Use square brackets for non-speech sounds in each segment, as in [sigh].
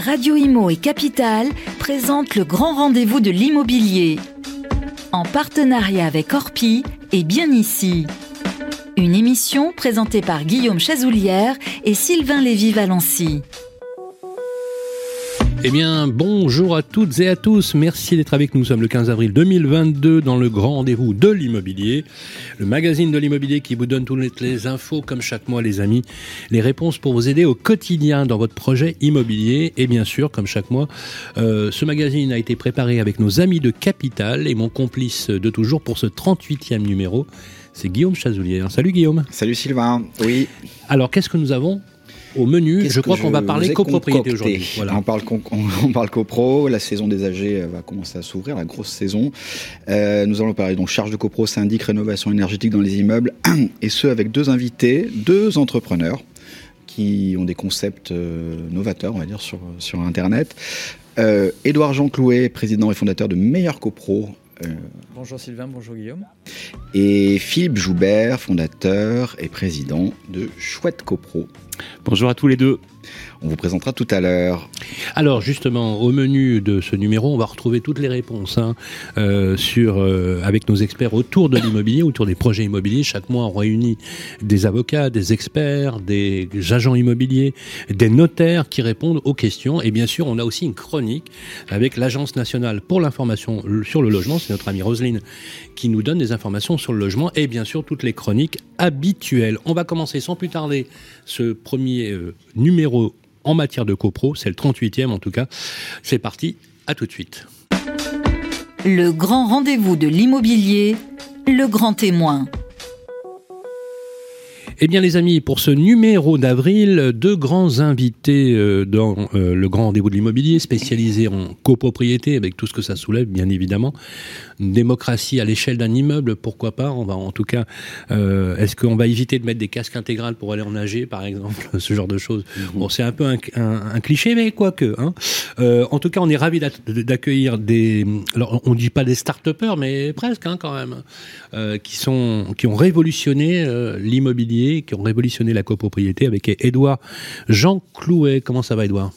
Radio Imo et Capital présentent le grand rendez-vous de l'immobilier. En partenariat avec Orpi et Bien Ici. Une émission présentée par Guillaume Chazoulière et Sylvain Lévy-Valency. Eh bien, bonjour à toutes et à tous. Merci d'être avec nous. Nous sommes le 15 avril 2022 dans le grand rendez-vous de l'immobilier, le magazine de l'immobilier qui vous donne toutes les infos, comme chaque mois, les amis, les réponses pour vous aider au quotidien dans votre projet immobilier. Et bien sûr, comme chaque mois, euh, ce magazine a été préparé avec nos amis de Capital et mon complice de toujours pour ce 38e numéro. C'est Guillaume Chazoulière. Salut Guillaume. Salut Sylvain. Oui. Alors, qu'est-ce que nous avons au menu. Je crois qu'on va parler copropriété aujourd'hui. On, parle on, parle copro, la saison des AG euh, va commencer à s'ouvrir, la grosse saison. Euh, nous allons parler donc charge de copro, syndic, rénovation énergétique dans les immeubles, [clears throat] et ce avec deux invités, deux entrepreneurs qui ont des concepts euh, novateurs, on va dire, sur, sur Internet. Édouard Jean Clouet, président et fondateur de Meilleur Copro, bonjour Sylvain, bonjour Guillaume. Et Philippe Joubert, fondateur et président de Chouette Copro. Bonjour à tous les deux. On vous présentera tout à l'heure. Alors justement, au menu de ce numéro, on va retrouver toutes les réponses hein, euh, sur, euh, avec nos experts autour de l'immobilier, autour des projets immobiliers. Chaque mois, on réunit des avocats, des experts, des agents immobiliers, des notaires qui répondent aux questions. Et bien sûr, on a aussi une chronique avec l'Agence nationale pour l'information sur le logement. C'est notre amie Roselyne qui nous donne des informations sur le logement et bien sûr toutes les chroniques habituelles. On va commencer sans plus tarder ce premier euh, numéro en matière de copro, c'est le 38e en tout cas. C'est parti, à tout de suite. Le grand rendez-vous de l'immobilier, le grand témoin. Eh bien les amis, pour ce numéro d'avril, deux grands invités euh, dans euh, le grand rendez-vous de l'immobilier, spécialisés en copropriété, avec tout ce que ça soulève, bien évidemment. Une démocratie à l'échelle d'un immeuble, pourquoi pas? On va en tout cas, euh, est-ce qu'on va éviter de mettre des casques intégrales pour aller en nager, par exemple, [laughs] ce genre de choses mhm. Bon, c'est un peu un, cliché, mais quoique. Hein. en tout cas, on est ravis d'accueillir des, alors on dit pas des start-upers, mais presque hein, quand même, qui sont, qui ont révolutionné l'immobilier qui ont révolutionné la copropriété avec Édouard Jean Clouet. Comment ça va, Édouard?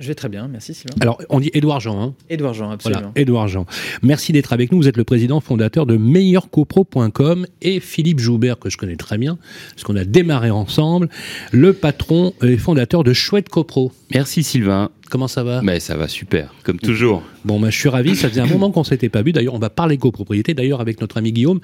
Je vais très bien, merci Sylvain. Alors, on dit Édouard Jean. Hein Édouard Jean, absolument. Voilà, Édouard Jean. Merci d'être avec nous. Vous êtes le président fondateur de meilleurcopro.com et Philippe Joubert, que je connais très bien, parce qu'on a démarré ensemble, le patron et fondateur de Chouette Copro. Merci Sylvain. Comment ça va Mais ça va super, comme toujours. Bon, bah, je suis ravi. Ça faisait un moment qu'on s'était pas vu. D'ailleurs, on va parler copropriété. D'ailleurs, avec notre ami Guillaume,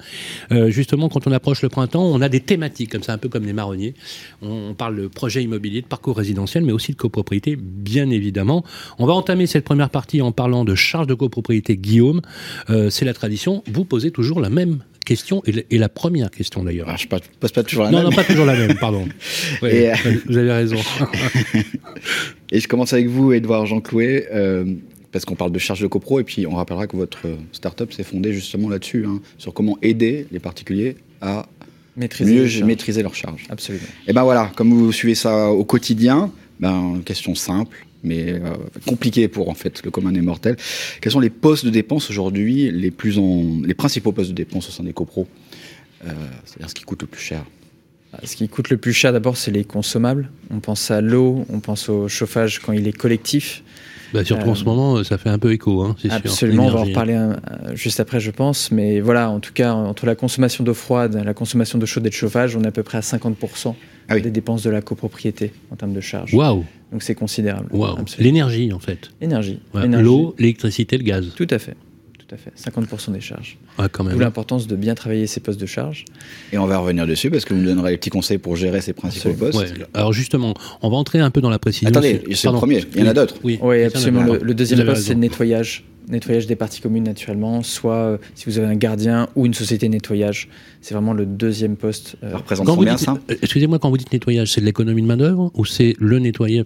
euh, justement, quand on approche le printemps, on a des thématiques comme ça, un peu comme les marronniers. On, parle de projet immobilier, de parcours résidentiel, mais aussi de copropriété, bien évidemment. On va entamer cette première partie en parlant de charge de copropriété. Guillaume, euh, c'est la tradition. Vous posez toujours la même question, et la première question d'ailleurs. Ah, je ne pose pas toujours la même. Non, non, pas toujours la même, [laughs] pardon. Euh, vous avez raison. [laughs] et je commence avec vous, Edouard Jean Clouet, euh, parce qu'on parle de charge de copro, et puis on rappellera que votre start-up s'est fondée justement là-dessus, hein, sur comment aider les particuliers à maîtriser mieux maîtriser leurs charges. Absolument. Et ben voilà, comme vous suivez ça au quotidien, ben, question simple, mais euh, compliqué pour en fait le commun des mortels. Quels sont les postes de dépenses aujourd'hui les plus en, les principaux postes de dépenses au sein des copros? Euh, C'est-à-dire ce qui coûte le plus cher. Bah, ce qui coûte le plus cher d'abord, c'est les consommables. On pense à l'eau, on pense au chauffage quand il est collectif. Bah, surtout en ce euh, moment, ça fait un peu écho, hein, c'est Absolument, on va en reparler juste après, je pense. Mais voilà, en tout cas, entre la consommation d'eau froide, la consommation de chaude et de chauffage, on est à peu près à 50% ah des dépenses de la copropriété en termes de charges. Waouh Donc c'est considérable. L'énergie, en fait. Énergie. L'eau, l'électricité, le gaz. Tout à fait. Tout à fait. 50% des charges. Ouais, quand même. l'importance de bien travailler ces postes de charge. Et on va revenir dessus parce que vous nous donnerez les petits conseils pour gérer ces principaux postes. Alors justement, on va entrer un peu dans la précision. Attendez, c'est le premier. Il y en a d'autres. Oui, absolument. Le, deuxième poste, c'est le nettoyage nettoyage des parties communes naturellement, soit euh, si vous avez un gardien ou une société de nettoyage. C'est vraiment le deuxième poste. Euh, ça représente combien ça? euh, Excusez-moi, quand vous dites nettoyage, c'est de l'économie de main-d'œuvre ou c'est le nettoyage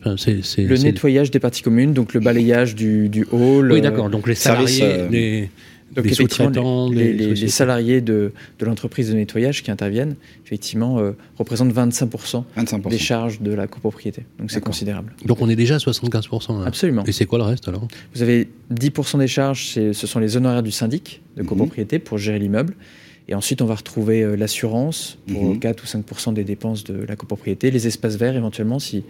Le nettoyage des parties communes, donc le balayage du, du hall. Oui, d'accord. Donc les salariés, les, donc effectivement, les, salariés de, de l'entreprise de nettoyage qui interviennent, effectivement, euh, représentent 25%, des charges de la copropriété. Donc c'est considérable. Donc on est déjà à 75%. Absolument. Et c'est quoi le reste alors? Vous avez 10% des charges, ce sont les honoraires du syndic de mhm. copropriété pour gérer l'immeuble. Et ensuite, on va retrouver euh, l'assurance pour 4 mhm. ou 5 des dépenses de la copropriété, les espaces verts éventuellement, si,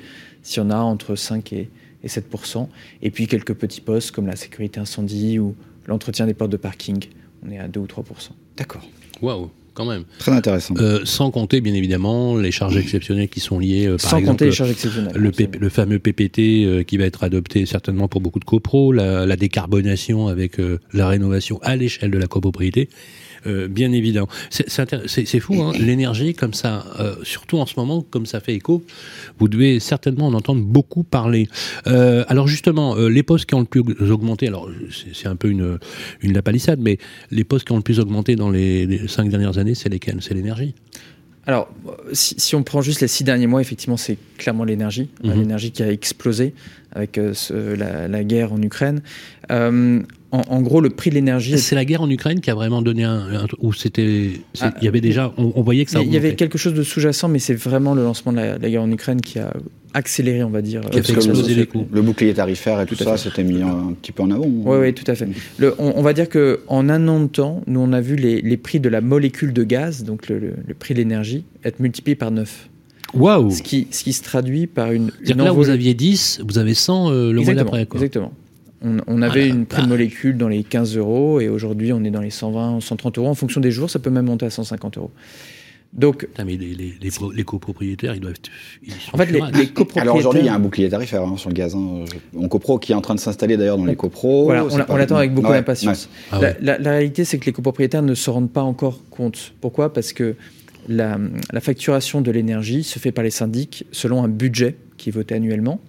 si on a entre 5 et, et 7%. Et puis quelques petits postes comme la sécurité incendie ou l'entretien des portes de parking. On est à 2 ou 3%. D'accord. Waouh quand même. Très intéressant. Euh, sans compter, bien évidemment, les charges exceptionnelles qui sont liées, euh, par sans exemple, compter les charges exceptionnelles. Le, le, fameux PPT euh, qui va être adopté certainement pour beaucoup de copros, la, la décarbonation avec euh, la rénovation à l'échelle de la copropriété. Euh, bien évident. C'est fou, hein, l'énergie comme ça, euh, surtout en ce moment, comme ça fait écho, vous devez certainement en entendre beaucoup parler. Euh, alors justement, les postes qui ont le plus augmenté, alors c'est un peu une, une lapalissade, mais les postes qui ont le plus augmenté dans les, les cinq dernières années, c'est lesquels? C'est l'énergie alors, si, si, on prend juste les six derniers mois, effectivement, c'est clairement l'énergie, mmh. l'énergie qui a explosé avec euh, ce, la, la, guerre en Ukraine. Euh, en, en, gros, le prix de l'énergie. C'est la guerre en Ukraine qui a vraiment donné un. un où c'était. Ah, il y avait déjà. On, on voyait que ça. Il y avait quelque chose de sous-jacent, mais c'est vraiment le lancement de la, la, guerre en Ukraine qui a accéléré, on va dire. Qui a fait exploser les coûts. Le bouclier tarifaire et tout, tout ça, c'était mis un, un, petit peu en avant. Oui, oui, tout à fait. Le, on, on, va dire que en un an de temps, nous, on a vu les, les prix de la molécule de gaz, donc le, le, le prix de l'énergie, être multipliés par 9. Waouh ce qui, ce qui se traduit par une. une là, vous aviez 10, vous avez 100 euh, le mois d'après. Exactement. On, on avait ah, une prix de molécule dans les 15 euros et aujourd'hui on est dans les 120, 130 euros. En fonction des jours, ça peut même monter à 150 euros. Donc, Putain, mais les, les, les, les, copropriétaires, ils doivent. Ils en fait, les, les, [laughs] copropriétaires. Alors aujourd'hui, il y a un bouclier tarifaire hein, sur le gaz. Hein. On copro qui est en train de s'installer d'ailleurs dans les copros. Voilà, on, on l'attend avec beaucoup ouais, d'impatience. Ouais. Ah ouais. la, la, la, réalité, c'est que les copropriétaires ne se rendent pas encore compte. Pourquoi? Parce que la, la, facturation de l'énergie se fait par les syndics selon un budget qui est voté annuellement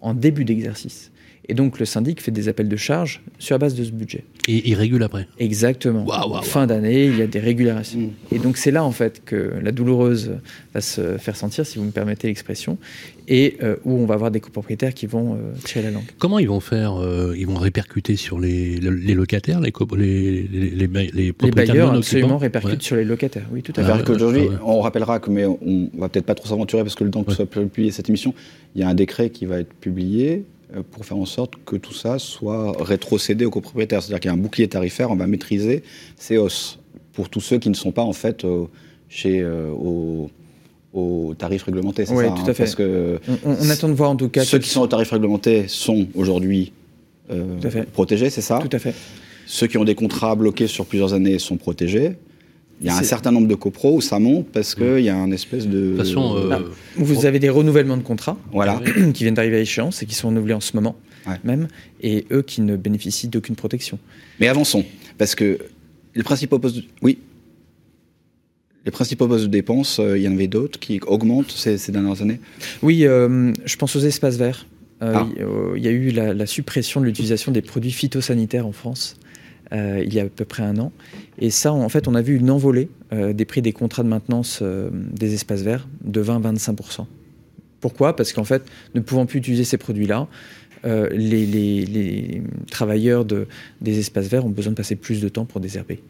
en début d'exercice. Et donc le syndic fait des appels de charges sur la base de ce budget. Et il régule après. Exactement. Wow, wow, wow. Fin d'année, il y a des régulations. Mmh. Et donc c'est là en fait que la douloureuse va se faire sentir, si vous me permettez l'expression, et euh, où on va avoir des copropriétaires qui vont euh, tirer la langue. Comment ils vont faire euh, Ils vont répercuter sur les, les locataires, les, les, les, les, les propriétaires Les bailleurs absolument répercutent ouais. sur les locataires, oui, tout à fait. Ah, qu'aujourd'hui, ouais. on rappellera que, mais on va peut-être pas trop s'aventurer parce que le temps que soit publié cette émission, il y a un décret qui va être publié pour faire en sorte que tout ça soit rétrocédé aux copropriétaires. C'est-à-dire qu'il y a un bouclier tarifaire, on va maîtriser ces hausses pour tous ceux qui ne sont pas en fait euh, chez euh, au, aux tarifs réglementés. Oui, ça, tout hein, à fait. Parce que on, on, attend de voir en tout cas ceux qui sont aux tarifs réglementés sont aujourd'hui euh, protégés, c'est ça Tout à fait. Ceux qui ont des contrats bloqués sur plusieurs années sont protégés. Il y a un certain nombre de copros où ça monte parce qu'il y a un espèce de. De toute façon, euh... Là, vous avez des renouvellements de contrats voilà. [clears throat] qui viennent d'arriver à échéance et qui sont renouvelés en ce moment ouais. même, et eux qui ne bénéficient d'aucune protection. Mais avançons, parce que les principaux postes. De... Oui. Les principaux postes de dépenses, euh, il y en avait d'autres qui augmentent ces, ces, dernières années? Oui, euh, je pense aux espaces verts. Euh, ah. Il y a eu la, la suppression de l'utilisation des produits phytosanitaires en France. Euh, il y a à peu près un an. Et ça, en fait, on a vu une envolée euh, des prix des contrats de maintenance euh, des espaces verts de 20-25%. Pourquoi? Parce qu'en fait, ne pouvant plus utiliser ces produits-là, les, les, les, travailleurs de, des espaces verts ont besoin de passer plus de temps pour désherber.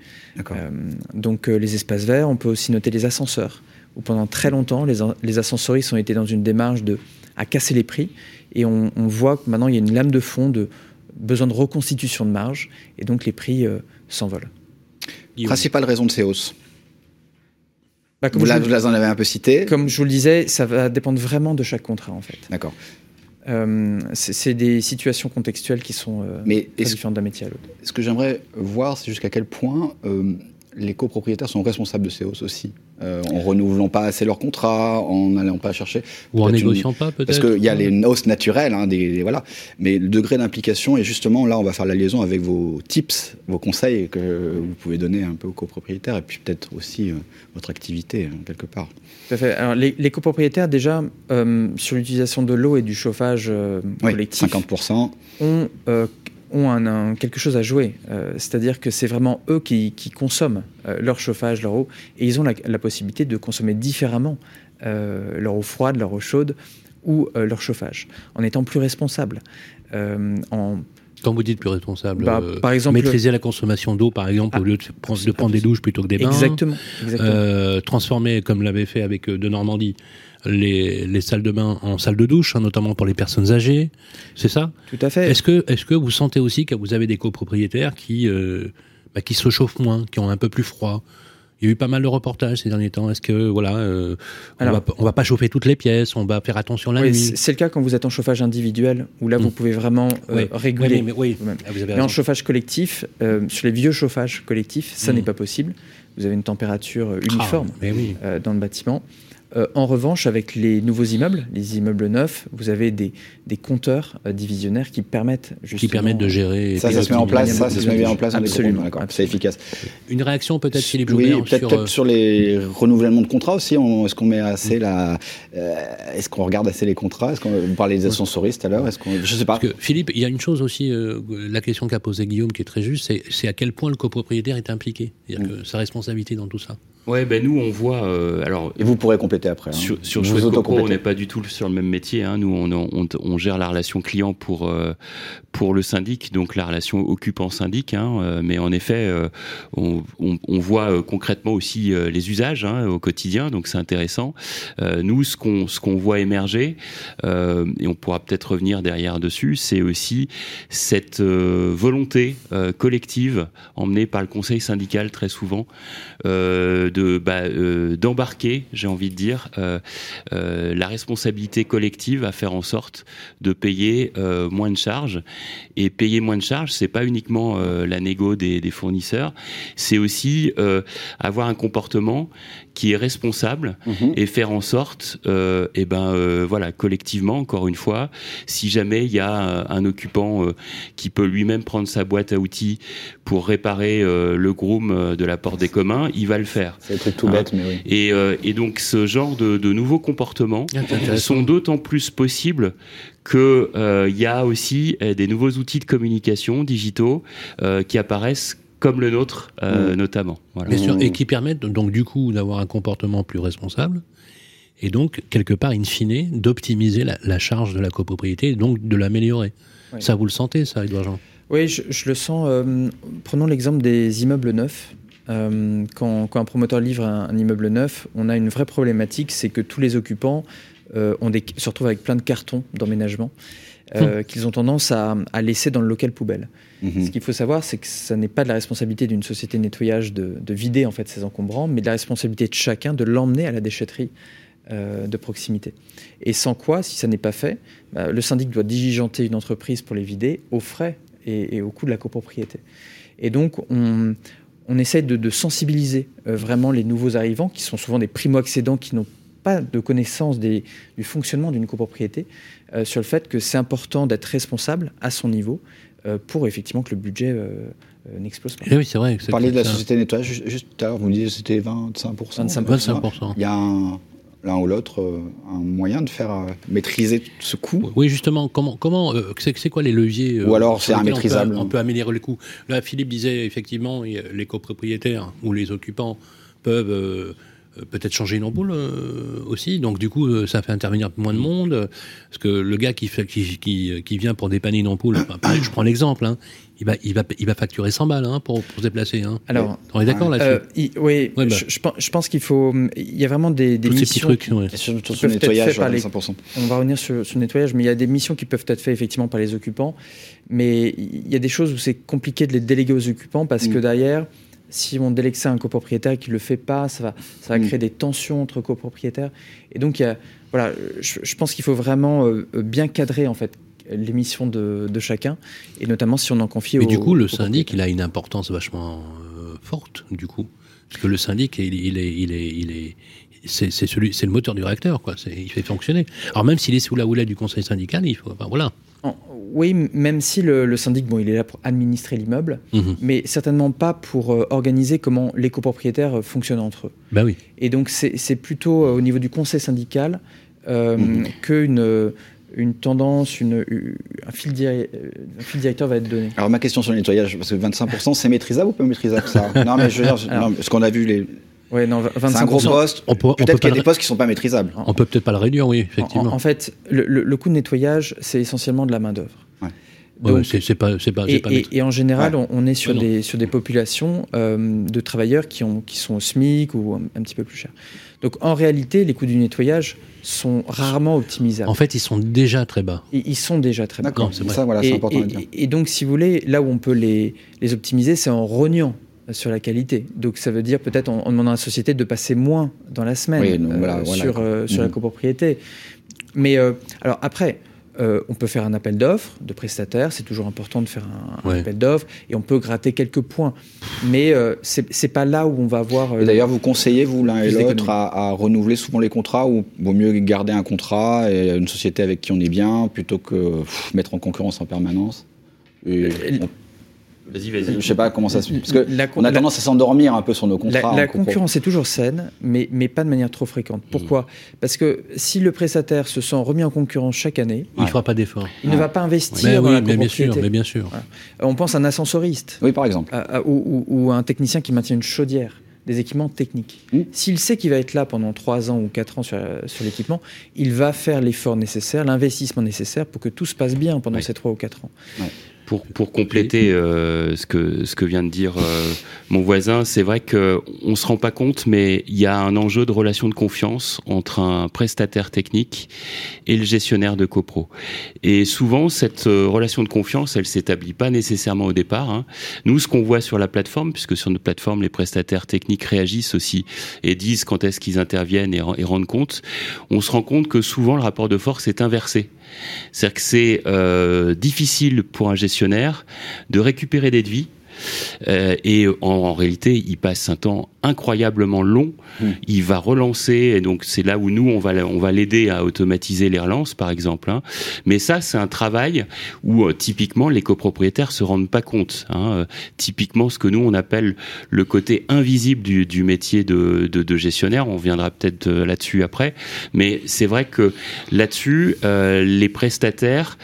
Donc les espaces verts, on peut aussi noter les ascenseurs, où pendant très longtemps, les, les ascensoristes ont été dans une démarche de, à casser les prix, et on, on voit que maintenant il y a une lame de fond de besoin de reconstitution de marge, et donc les prix euh, s'envolent. Principale raison de ces hausses bah, vous, la, vous en avez un peu cité. Comme je vous le disais, ça va dépendre vraiment de chaque contrat, en fait. D'accord. Euh, c'est des situations contextuelles qui sont euh, Mais très différentes d'un métier à l'autre. Ce que j'aimerais voir, c'est jusqu'à quel point euh, les copropriétaires sont responsables de ces hausses aussi, euh, en renouvelant pas assez leur contrat, en n'allant pas chercher. Ou en négociant une... pas peut-être. Parce qu'il y a les hausses naturelles, hein, des, des, voilà. Mais le degré d'implication, et justement là, on va faire la liaison avec vos tips, vos conseils que vous pouvez donner un peu aux copropriétaires, et puis peut-être aussi euh, votre activité, hein, quelque part. Tout à fait. Alors, les, les copropriétaires, déjà, euh, sur l'utilisation de l'eau et du chauffage euh, oui, collectif, 50%. ont ont un, un, quelque chose à jouer. Euh, C'est-à-dire que c'est vraiment eux qui, qui consomment euh, leur chauffage, leur eau, et ils ont la, la possibilité de consommer différemment euh, leur eau froide, leur eau chaude ou leur chauffage, en étant plus responsables. En quand vous dites plus responsable, bah, par exemple, maîtriser la consommation d'eau, par exemple, ah, au lieu de prendre, de prendre des douches plutôt que des bains. Exactement. exactement. Euh, transformer, comme l'avait fait avec de Normandie, les, les, salles de bain en salles de douche, hein, notamment pour les personnes âgées. C'est ça? Tout à fait. Est-ce que, est que vous sentez aussi que vous avez des copropriétaires qui, euh, bah, qui se chauffent moins, qui ont un peu plus froid? Il y a eu pas mal de reportages ces derniers temps. Est-ce que voilà, euh, on, va, on va pas chauffer toutes les pièces, on va faire attention la oui, nuit? C'est le cas quand vous êtes en chauffage individuel, où là vous Mm. pouvez vraiment euh, Oui. réguler. Oui, mais, oui, vous-même. Ah, vous avez Mais en chauffage collectif, euh, sur les vieux chauffages collectifs, ça Mm. n'est pas possible. Vous avez une température uniforme Ah, euh, dans le bâtiment. Euh, en revanche, avec les nouveaux immeubles, les immeubles neufs, vous avez des, des compteurs euh, divisionnaires qui permettent justement... Qui permettent de gérer. Ça, ça se met en place, ça, se met en place Absolument, d'accord. C'est efficace. Une réaction peut-être, Philippe Oui, Joubert, peut-être sur, peut-être euh, sur les renouvellements de contrats aussi. Est-ce qu'on met assez la, euh, est-ce qu'on regarde assez les contrats Est-ce qu'on vous parlez des ascensoristes tout à l'heure Est-ce qu'on, je sais pas. Parce que Philippe, il y a une chose aussi, euh, la question qu'a posée Guillaume qui est très juste, c'est, c'est à quel point le copropriétaire est impliqué, c'est-à-dire Mm. que sa responsabilité dans tout ça. Ouais, ben nous, on voit. euh, alors, Et vous pourrez compléter après. hein. Sur, sur Vous Chouette on n'est pas du tout sur le même métier. Hein. Nous, on, on, on gère la relation client pour euh, pour le syndic, donc la relation occupant-syndic. Hein. Euh, Mais en effet, euh, on, on, on voit euh, concrètement aussi euh, les usages hein, au quotidien, donc c'est intéressant. Euh, nous, ce qu'on ce qu'on voit émerger, euh, et on pourra peut-être revenir derrière dessus, c'est aussi cette euh, volonté euh, collective emmenée par le conseil syndical très souvent euh, bah, euh, d'embarquer, j'ai envie de dire, euh, euh, la responsabilité collective à faire en sorte de payer moins de charges. Et payer moins de charges, c'est pas uniquement la négo des, fournisseurs, c'est aussi avoir un comportement qui est responsable Mhm. et faire en sorte, euh, et ben euh, voilà, collectivement, encore une fois, si jamais il y a euh, un occupant euh, qui peut lui-même prendre sa boîte à outils pour réparer euh, le groom de la porte des communs, il va le faire. C'est des trucs tout Hein. bêtes, mais oui. Et, euh, et donc ce genre de, de nouveaux comportements Ah, sont d'autant plus possibles que euh, il y a aussi euh, des nouveaux outils de communication digitaux euh, qui apparaissent comme le nôtre euh, Mm. notamment. Voilà. Bien sûr, Mmh. et qui permettent donc du coup d'avoir un comportement plus responsable, et donc quelque part, in fine, d'optimiser la, la charge de la copropriété, et donc de l'améliorer. Oui. Ça, vous le sentez, ça, Edouard Jean? Oui, je, je le sens. euh, prenons l'exemple des immeubles neufs. Euh, quand, quand un promoteur livre un, un immeuble neuf, on a une vraie problématique, c'est que tous les occupants euh, ont des, se retrouvent avec plein de cartons d'emménagement euh, qu'ils ont tendance à, à laisser dans le local poubelle. Mhm. Ce qu'il faut savoir, c'est que ça n'est pas de la responsabilité d'une société de nettoyage de, de vider en fait ces encombrants, mais de la responsabilité de chacun de l'emmener à la déchetterie euh, de proximité. Et sans quoi, si ça n'est pas fait, bah, le syndic doit diligenter une entreprise pour les vider aux frais et, et au coût de la copropriété. Et donc, on, de, de sensibiliser euh, vraiment les nouveaux arrivants, qui sont souvent des primo-accédants qui n'ont pas de connaissance des- du fonctionnement d'une copropriété, euh, sur le fait que c'est important d'être responsable à son niveau euh, pour effectivement que le budget euh, euh, n'explose pas. Eh Oui, c'est vrai. Vous parliez de la société de nettoyage, juste, juste tout à l'heure, vous me disiez que c'était 25%. 25%. 25%. Il y a un- l'un ou l'autre euh, un moyen de faire euh, maîtriser ce coût? Oui, justement, comment, comment, euh, c'est c'est quoi les leviers euh, Ou alors c'est lesquels on peut- immaîtrisable. On peut, améliorer le coût? Là, Philippe disait effectivement, les copropriétaires ou les occupants peuvent peut-être changer une ampoule euh, aussi. Donc du coup, euh, ça fait intervenir moins de monde. euh, Parce que le gars qui, fait, qui, qui, qui vient pour dépanner une ampoule, enfin, pareil, je prends l'exemple, hein, il, va, il, va, il va facturer 100 balles hein, pour, pour se déplacer. Hein. Alors, on est d'accord là-dessus? euh, oui, Ouais, bah. je, je pense- je pense qu'il faut. Il y a vraiment des, des Tous ces petits missions. trucs. ouais. Sur, sur Qui ce peuvent être nettoyage, ouais, les- 100%. On va revenir sur, sur le nettoyage, mais il y a des missions qui peuvent être faites effectivement par les occupants. Mais il y a des choses où c'est compliqué de les déléguer aux occupants parce que Mm. derrière, si on délègue ça à un copropriétaire qui ne le fait pas, ça va, ça va Mm. créer des tensions entre copropriétaires. Et donc, il y a, voilà, je, je pense qu'il faut vraiment euh, bien cadrer en fait les missions de, de chacun, et notamment si on en confie Mais au du coup, le syndic, il a une importance vachement euh, forte, du coup. Parce que le syndic, il, il est, il est, il est, c'est, celui, c'est le moteur du réacteur, quoi. Il fait fonctionner. Alors même s'il est sous la houlette du conseil syndical, il faut, enfin, voilà. En- Oui, même si le, le syndic, bon, il est là pour administrer l'immeuble, Mhm. mais certainement pas pour euh, organiser comment les copropriétaires euh, fonctionnent entre eux. Ben oui. Et donc, c'est plutôt euh, au niveau du conseil syndical euh, Mhm. qu'une une tendance, une, une- un, fil diri- un fil directeur va être donné. Alors ma question sur le nettoyage, parce que 25% c'est maîtrisable ou pas maîtrisable ça? Non mais je veux dire, je- Alors- non, parce qu'on a vu les. Ouais, non, C'est un gros 25%. poste. Peut- Peut-être qu'il y a des postes qui sont pas maîtrisables. On peut peut-être pas le réduire, oui, En, effectivement. en fait, le, le- le coût de nettoyage, c'est essentiellement de la main-d'œuvre. Donc, ouais, c'est, pas, c'est pas, et, pas et- maîtrisable. et en général, Ouais. on, on est sur des, sur des populations euh, de travailleurs qui, ont, qui sont au SMIC ou un, un petit peu plus chers. Donc en réalité, les coûts du nettoyage sont rarement optimisables. En fait, ils sont déjà très bas. Ils, ils sont déjà très bas. D'accord, c'est ça voilà, et, c'est important et- à dire. et donc, si vous voulez, là où on peut les, les optimiser, c'est en rognant sur la qualité. Donc ça veut dire peut-être en, demandant à la société de passer moins dans la semaine sur, sur la mmh. copropriété. Mais alors après, euh, on peut faire un appel d'offres de prestataires, c'est toujours important de faire un, appel d'offres, et on peut gratter quelques points. Mais euh, c'est pas là où on va avoir. Euh, d'ailleurs, vous conseillez, vous, l'un et l'autre, à, renouveler souvent les contrats, ou vaut mieux garder un contrat et une société avec qui on est bien, plutôt que mettre en concurrence en permanence Vas-y, vas-y. Je sais pas comment ça se parce que on a tendance à s'endormir un peu sur nos contrats. La, concurrence est toujours saine, mais, mais pas de manière trop fréquente. Pourquoi? Parce que si le prestataire se sent remis en concurrence chaque année, il ne fera pas d'effort. Il ne va pas investir dans la mais bien sûr, mais bien sûr. On pense à un ascensoriste. Oui, par exemple. ou, ou, un technicien qui maintient une chaudière des équipements techniques. Mmh. S'il sait qu'il va être là pendant 3 ans ou 4 ans sur, sur l'équipement, il va faire l'effort nécessaire, l'investissement nécessaire pour que tout se passe bien pendant ces 3 ou 4 ans. Pour, pour compléter euh, ce, que, ce que vient de dire euh, mon voisin, c'est vrai qu'on ne se rend pas compte, mais il y a un enjeu de relation de confiance entre un prestataire technique et le gestionnaire de copro. Et souvent, cette euh, relation de confiance, elle s'établit pas nécessairement au départ. Hein. Nous, ce qu'on voit sur la plateforme, puisque sur notre plateforme, les prestataires techniques réagissent aussi et disent quand est-ce qu'ils interviennent et, et rendent compte, on se rend compte que souvent le rapport de force est inversé. C'est-à-dire que c'est euh, difficile pour un gestionnaire de récupérer des devis euh, et en, réalité, il passe un temps incroyablement long. Hmm. Il va relancer, et donc c'est là où nous, on va, on va l'aider à automatiser les relances, par exemple. Hein. Mais ça, c'est un travail où euh, typiquement les copropriétaires se rendent pas compte. Hein. Euh, typiquement, ce que nous on appelle le côté invisible du, du métier de, de, de, gestionnaire. On viendra peut-être là-dessus après. Mais c'est vrai que là-dessus, les prestataires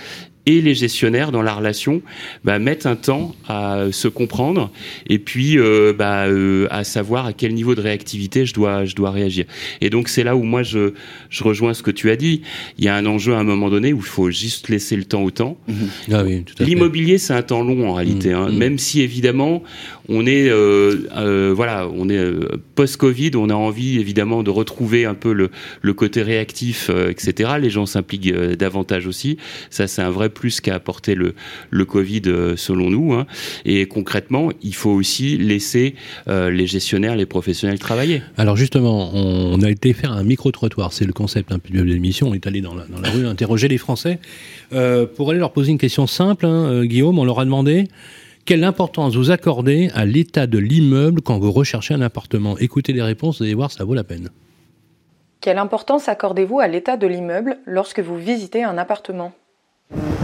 et les gestionnaires dans la relation bah, mettent un temps à se comprendre et puis euh, bah, euh, à savoir à quel niveau de réactivité je dois, je dois réagir. Et donc c'est là où moi je, je rejoins ce que tu as dit. Il y a un enjeu à un moment donné où il faut juste laisser le temps au temps. Mmh. Ah oui, L'immobilier c'est un temps long en réalité, mmh. hein. Mmh. même si évidemment on est euh, euh, voilà, on est euh, post-Covid, on a envie évidemment de retrouver un peu le, le côté réactif, etc. Les gens s'impliquent davantage aussi. Ça, c'est un vrai plus qu'a apporté le, le Covid selon nous. Hein. Et concrètement, il faut aussi laisser les gestionnaires, les professionnels travailler. Alors justement, on a été faire un micro-trottoir, c'est le concept un peu de l'émission. On est allé dans la, dans la rue interroger les Français pour aller leur poser une question simple. Hein, Guillaume, on leur a demandé quelle importance vous accordez à l'état de l'immeuble quand vous recherchez un appartement Écoutez les réponses, vous allez voir, ça vaut la peine. Quelle importance accordez-vous à l'état de l'immeuble lorsque vous visitez un appartement?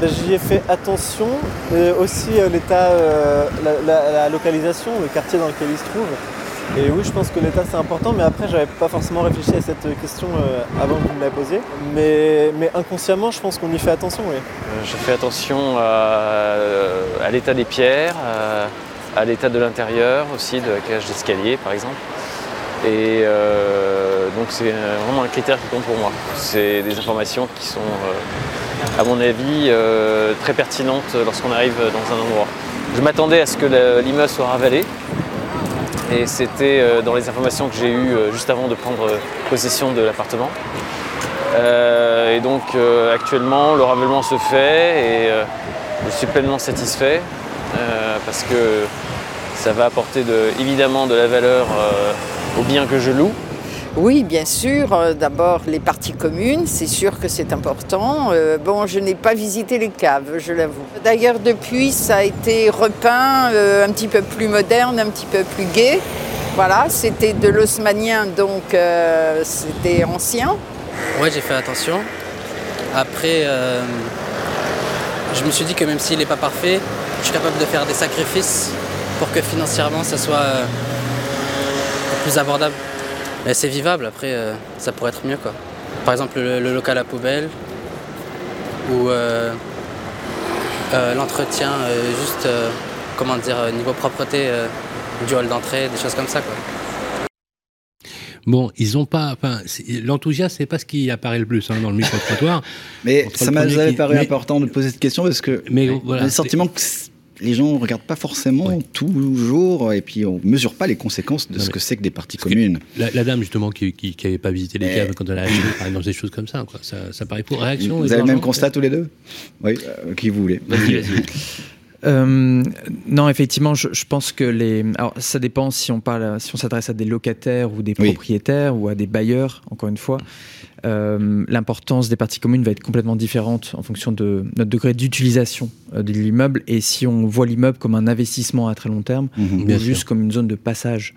J'y ai fait attention, mais aussi euh, l'état, euh, la, localisation, le quartier dans lequel il se trouve. Et oui, je pense que l'État c'est important, mais après, j'avais pas forcément réfléchi à cette question euh, avant que vous me la posiez. Mais, inconsciemment, je pense qu'on y fait attention, oui. J'ai fait attention à, l'état des pierres, à, l'état de l'intérieur aussi, de la cage d'escalier par exemple. Et donc c'est vraiment un critère qui compte pour moi. C'est des informations qui sont, à mon avis, très pertinentes lorsqu'on arrive dans un endroit. Je m'attendais à ce que l'immeuble soit ravalé, et c'était euh, dans les informations que j'ai eues euh, juste avant de prendre euh, possession de l'appartement. et donc actuellement, le ravalement se fait et je suis pleinement satisfait parce que ça va apporter évidemment de la valeur au bien que je loue. Oui, bien sûr. Euh, d'abord, les parties communes, c'est sûr que c'est important. Euh, bon, je n'ai pas visité les caves, je l'avoue. D'ailleurs, depuis, ça a été repeint euh, un petit peu plus moderne, un petit peu plus gai. Voilà, c'était de l'osmanien, donc c'était ancien. Oui, j'ai fait attention. Après, je me suis dit que même s'il n'est pas parfait, je suis capable de faire des sacrifices pour que financièrement, ça soit plus abordable c'est vivable, après euh, ça pourrait être mieux quoi. Par exemple le, local à poubelle ou euh, euh, l'entretien juste comment dire niveau propreté du hall d'entrée, des choses comme ça quoi. Bon, ils ont pas. Enfin, l'enthousiasme, c'est pas ce qui apparaît le plus hein, dans le micro-trottoir. mais ça m'a paru important de poser cette question parce que mais, voilà, le sentiment que les gens ne regardent pas forcément toujours et puis on mesure pas les conséquences de ce que c'est que des parties communes. La, dame justement qui n'avait pas visité les caves quand elle a acheté, par exemple, des choses comme ça, Ça, ça paraît pour réaction. Vous avez le même constat tous les deux? Oui, euh, qui vous voulez Vas-y, vas-y. [laughs] Euh, non, effectivement, je, pense que les. Alors, ça dépend si on parle, si on s'adresse à des locataires ou des propriétaires ou à des bailleurs. Encore une fois, euh, l'importance des parties communes va être complètement différente en fonction de notre degré d'utilisation euh, de l'immeuble et si on voit l'immeuble comme un investissement à très long terme mhm. ou juste comme une zone de passage.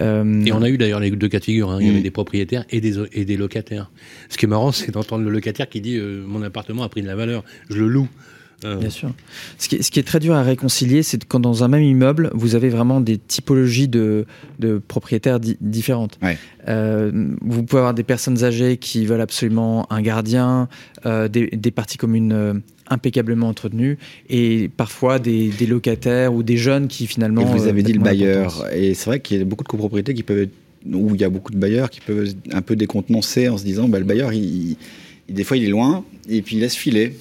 Euh, et on a eu d'ailleurs les deux cas de figure. Hein. Il y avait mhm. des propriétaires et des, et des locataires. Ce qui est marrant, c'est d'entendre le locataire qui dit mon appartement a pris de la valeur, je le loue. Euh. Bien sûr. Ce qui, est, ce qui, est, très dur à réconcilier, c'est quand dans un même immeuble, vous avez vraiment des typologies de, de propriétaires différentes. Euh, vous pouvez avoir des personnes âgées qui veulent absolument un gardien, euh, des, des, parties communes impeccablement entretenues, et parfois des, des, locataires ou des jeunes qui finalement. Et vous avez dit le bailleur, et c'est vrai qu'il y a beaucoup de copropriétés qui peuvent être, où il y a beaucoup de bailleurs qui peuvent un peu décontenancer en se disant, bah, le bailleur, il, des fois il est loin, et puis il laisse filer.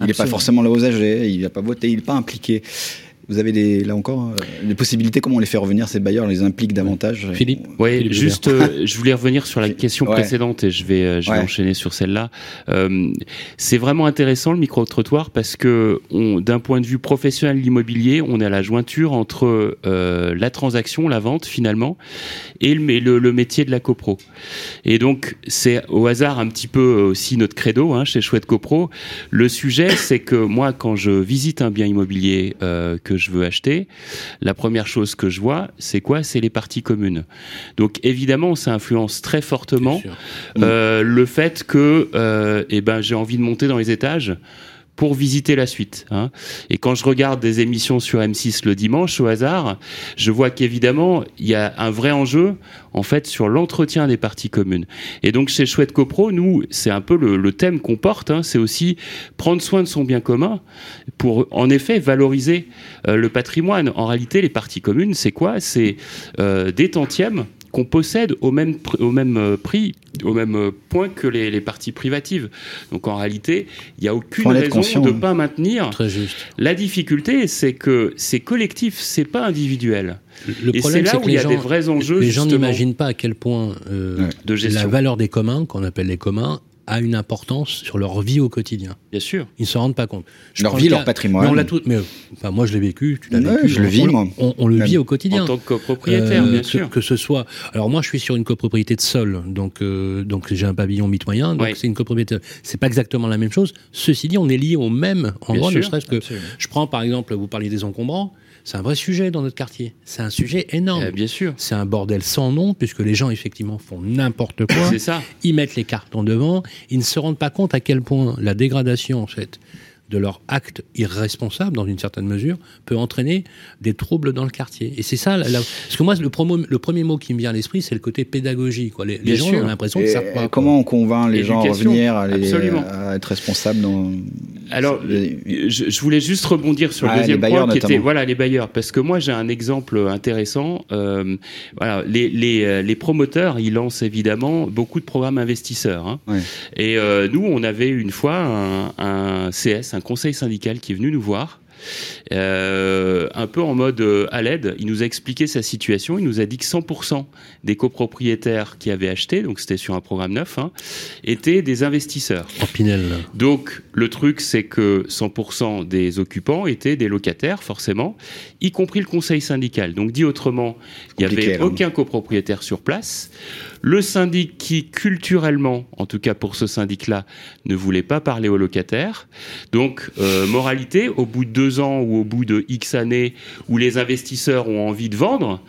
Il n'est pas forcément là aux âgés, il n'a pas voté, il n'est pas impliqué. Vous avez des, là encore euh, des possibilités, comment on les fait revenir, ces bailleurs, on les implique davantage Philippe Oui, juste, euh, je voulais revenir sur la question précédente et je vais, euh, je vais enchaîner sur celle-là. c'est vraiment intéressant le micro-trottoir parce que d'un point de vue professionnel de l'immobilier, on est à la jointure entre la transaction, la vente finalement, et le, le, métier de la copro. Et donc, c'est au hasard un petit peu aussi notre credo hein, chez Chouette Copro. Le sujet, c'est que moi, quand je visite un bien immobilier que je veux acheter, la première chose que je vois, c'est quoi? C'est les parties communes. Donc évidemment, ça influence très fortement euh, le fait que euh, eh ben, j'ai envie de monter dans les étages pour visiter la suite. Hein. Et quand je regarde des émissions sur M6 le dimanche au hasard, je vois qu'évidemment il y a un vrai enjeu en fait sur l'entretien des parties communes. Et donc chez Chouette CoPro, nous c'est un peu le, thème qu'on porte, hein, c'est aussi prendre soin de son bien commun pour en effet valoriser euh, le patrimoine. En réalité, les parties communes, c'est quoi? C'est euh, des tantièmes qu'on possède au même, au même euh, prix, au même euh, point que les, les parties privatives. Donc en réalité, il n'y a aucune raison de ne pas maintenir. Très juste. La difficulté, c'est que c'est collectif, c'est pas individuel. Le et c'est là où il y a des vrais enjeux. Les gens n'imaginent pas à quel point euh, de la valeur des communs, qu'on appelle les communs, a une importance sur leur vie au quotidien. Bien sûr. Ils ne se rendent pas compte. leur vie, leur patrimoine. Mais on l'a tout. Mais enfin, moi, je l'ai vécu. Tu l'as vécu. Je le vis, moi. On, le vit au quotidien. En tant que copropriétaire, bien sûr. Que ce soit. Alors moi, je suis sur une copropriété de sol, donc euh, donc j'ai un pavillon mitoyen, donc c'est une copropriété. C'est pas exactement la même chose. Ceci dit, on est lié au même endroit, ne serait-ce que. Je prends par exemple, vous parliez des encombrants. C'est un vrai sujet dans notre quartier. C'est un sujet énorme. Eh, bien sûr. C'est un bordel sans nom, puisque les gens, effectivement, font n'importe quoi. C'est ça. Ils mettent les cartons devant. Ils ne se rendent pas compte à quel point la dégradation, en fait, de leur acte irresponsable, dans une certaine mesure, peut entraîner des troubles dans le quartier. Et c'est ça, parce que moi, le, le, premier mot qui me vient à l'esprit, c'est le côté pédagogie. Quoi. Les, gens ont l'impression que ça pas. Comment on convainc les gens à revenir à, être responsables dans. Alors, je, voulais juste rebondir sur le deuxième point qui était voilà les bailleurs, parce que moi j'ai un exemple intéressant. Euh, voilà, les, les, euh, les, promoteurs, ils lancent évidemment beaucoup de programmes investisseurs. Hein. Et euh, nous, on avait une fois un, un CS, un conseil syndical qui est venu nous voir. Euh, un peu en mode euh, à l'aide. Il nous a expliqué sa situation. Il nous a dit que 100% des copropriétaires qui avaient acheté, donc c'était sur un programme neuf, hein, étaient des investisseurs. Pinel. Donc le truc, c'est que 100% des occupants étaient des locataires, forcément, y compris le conseil syndical. Donc dit autrement, il n'y avait aucun copropriétaire sur place. Le syndic qui, culturellement, en tout cas pour ce syndic-là, ne voulait pas parler aux locataires. Donc, euh, moralité, au bout de deux ans ou au bout de X années où les investisseurs ont envie de vendre,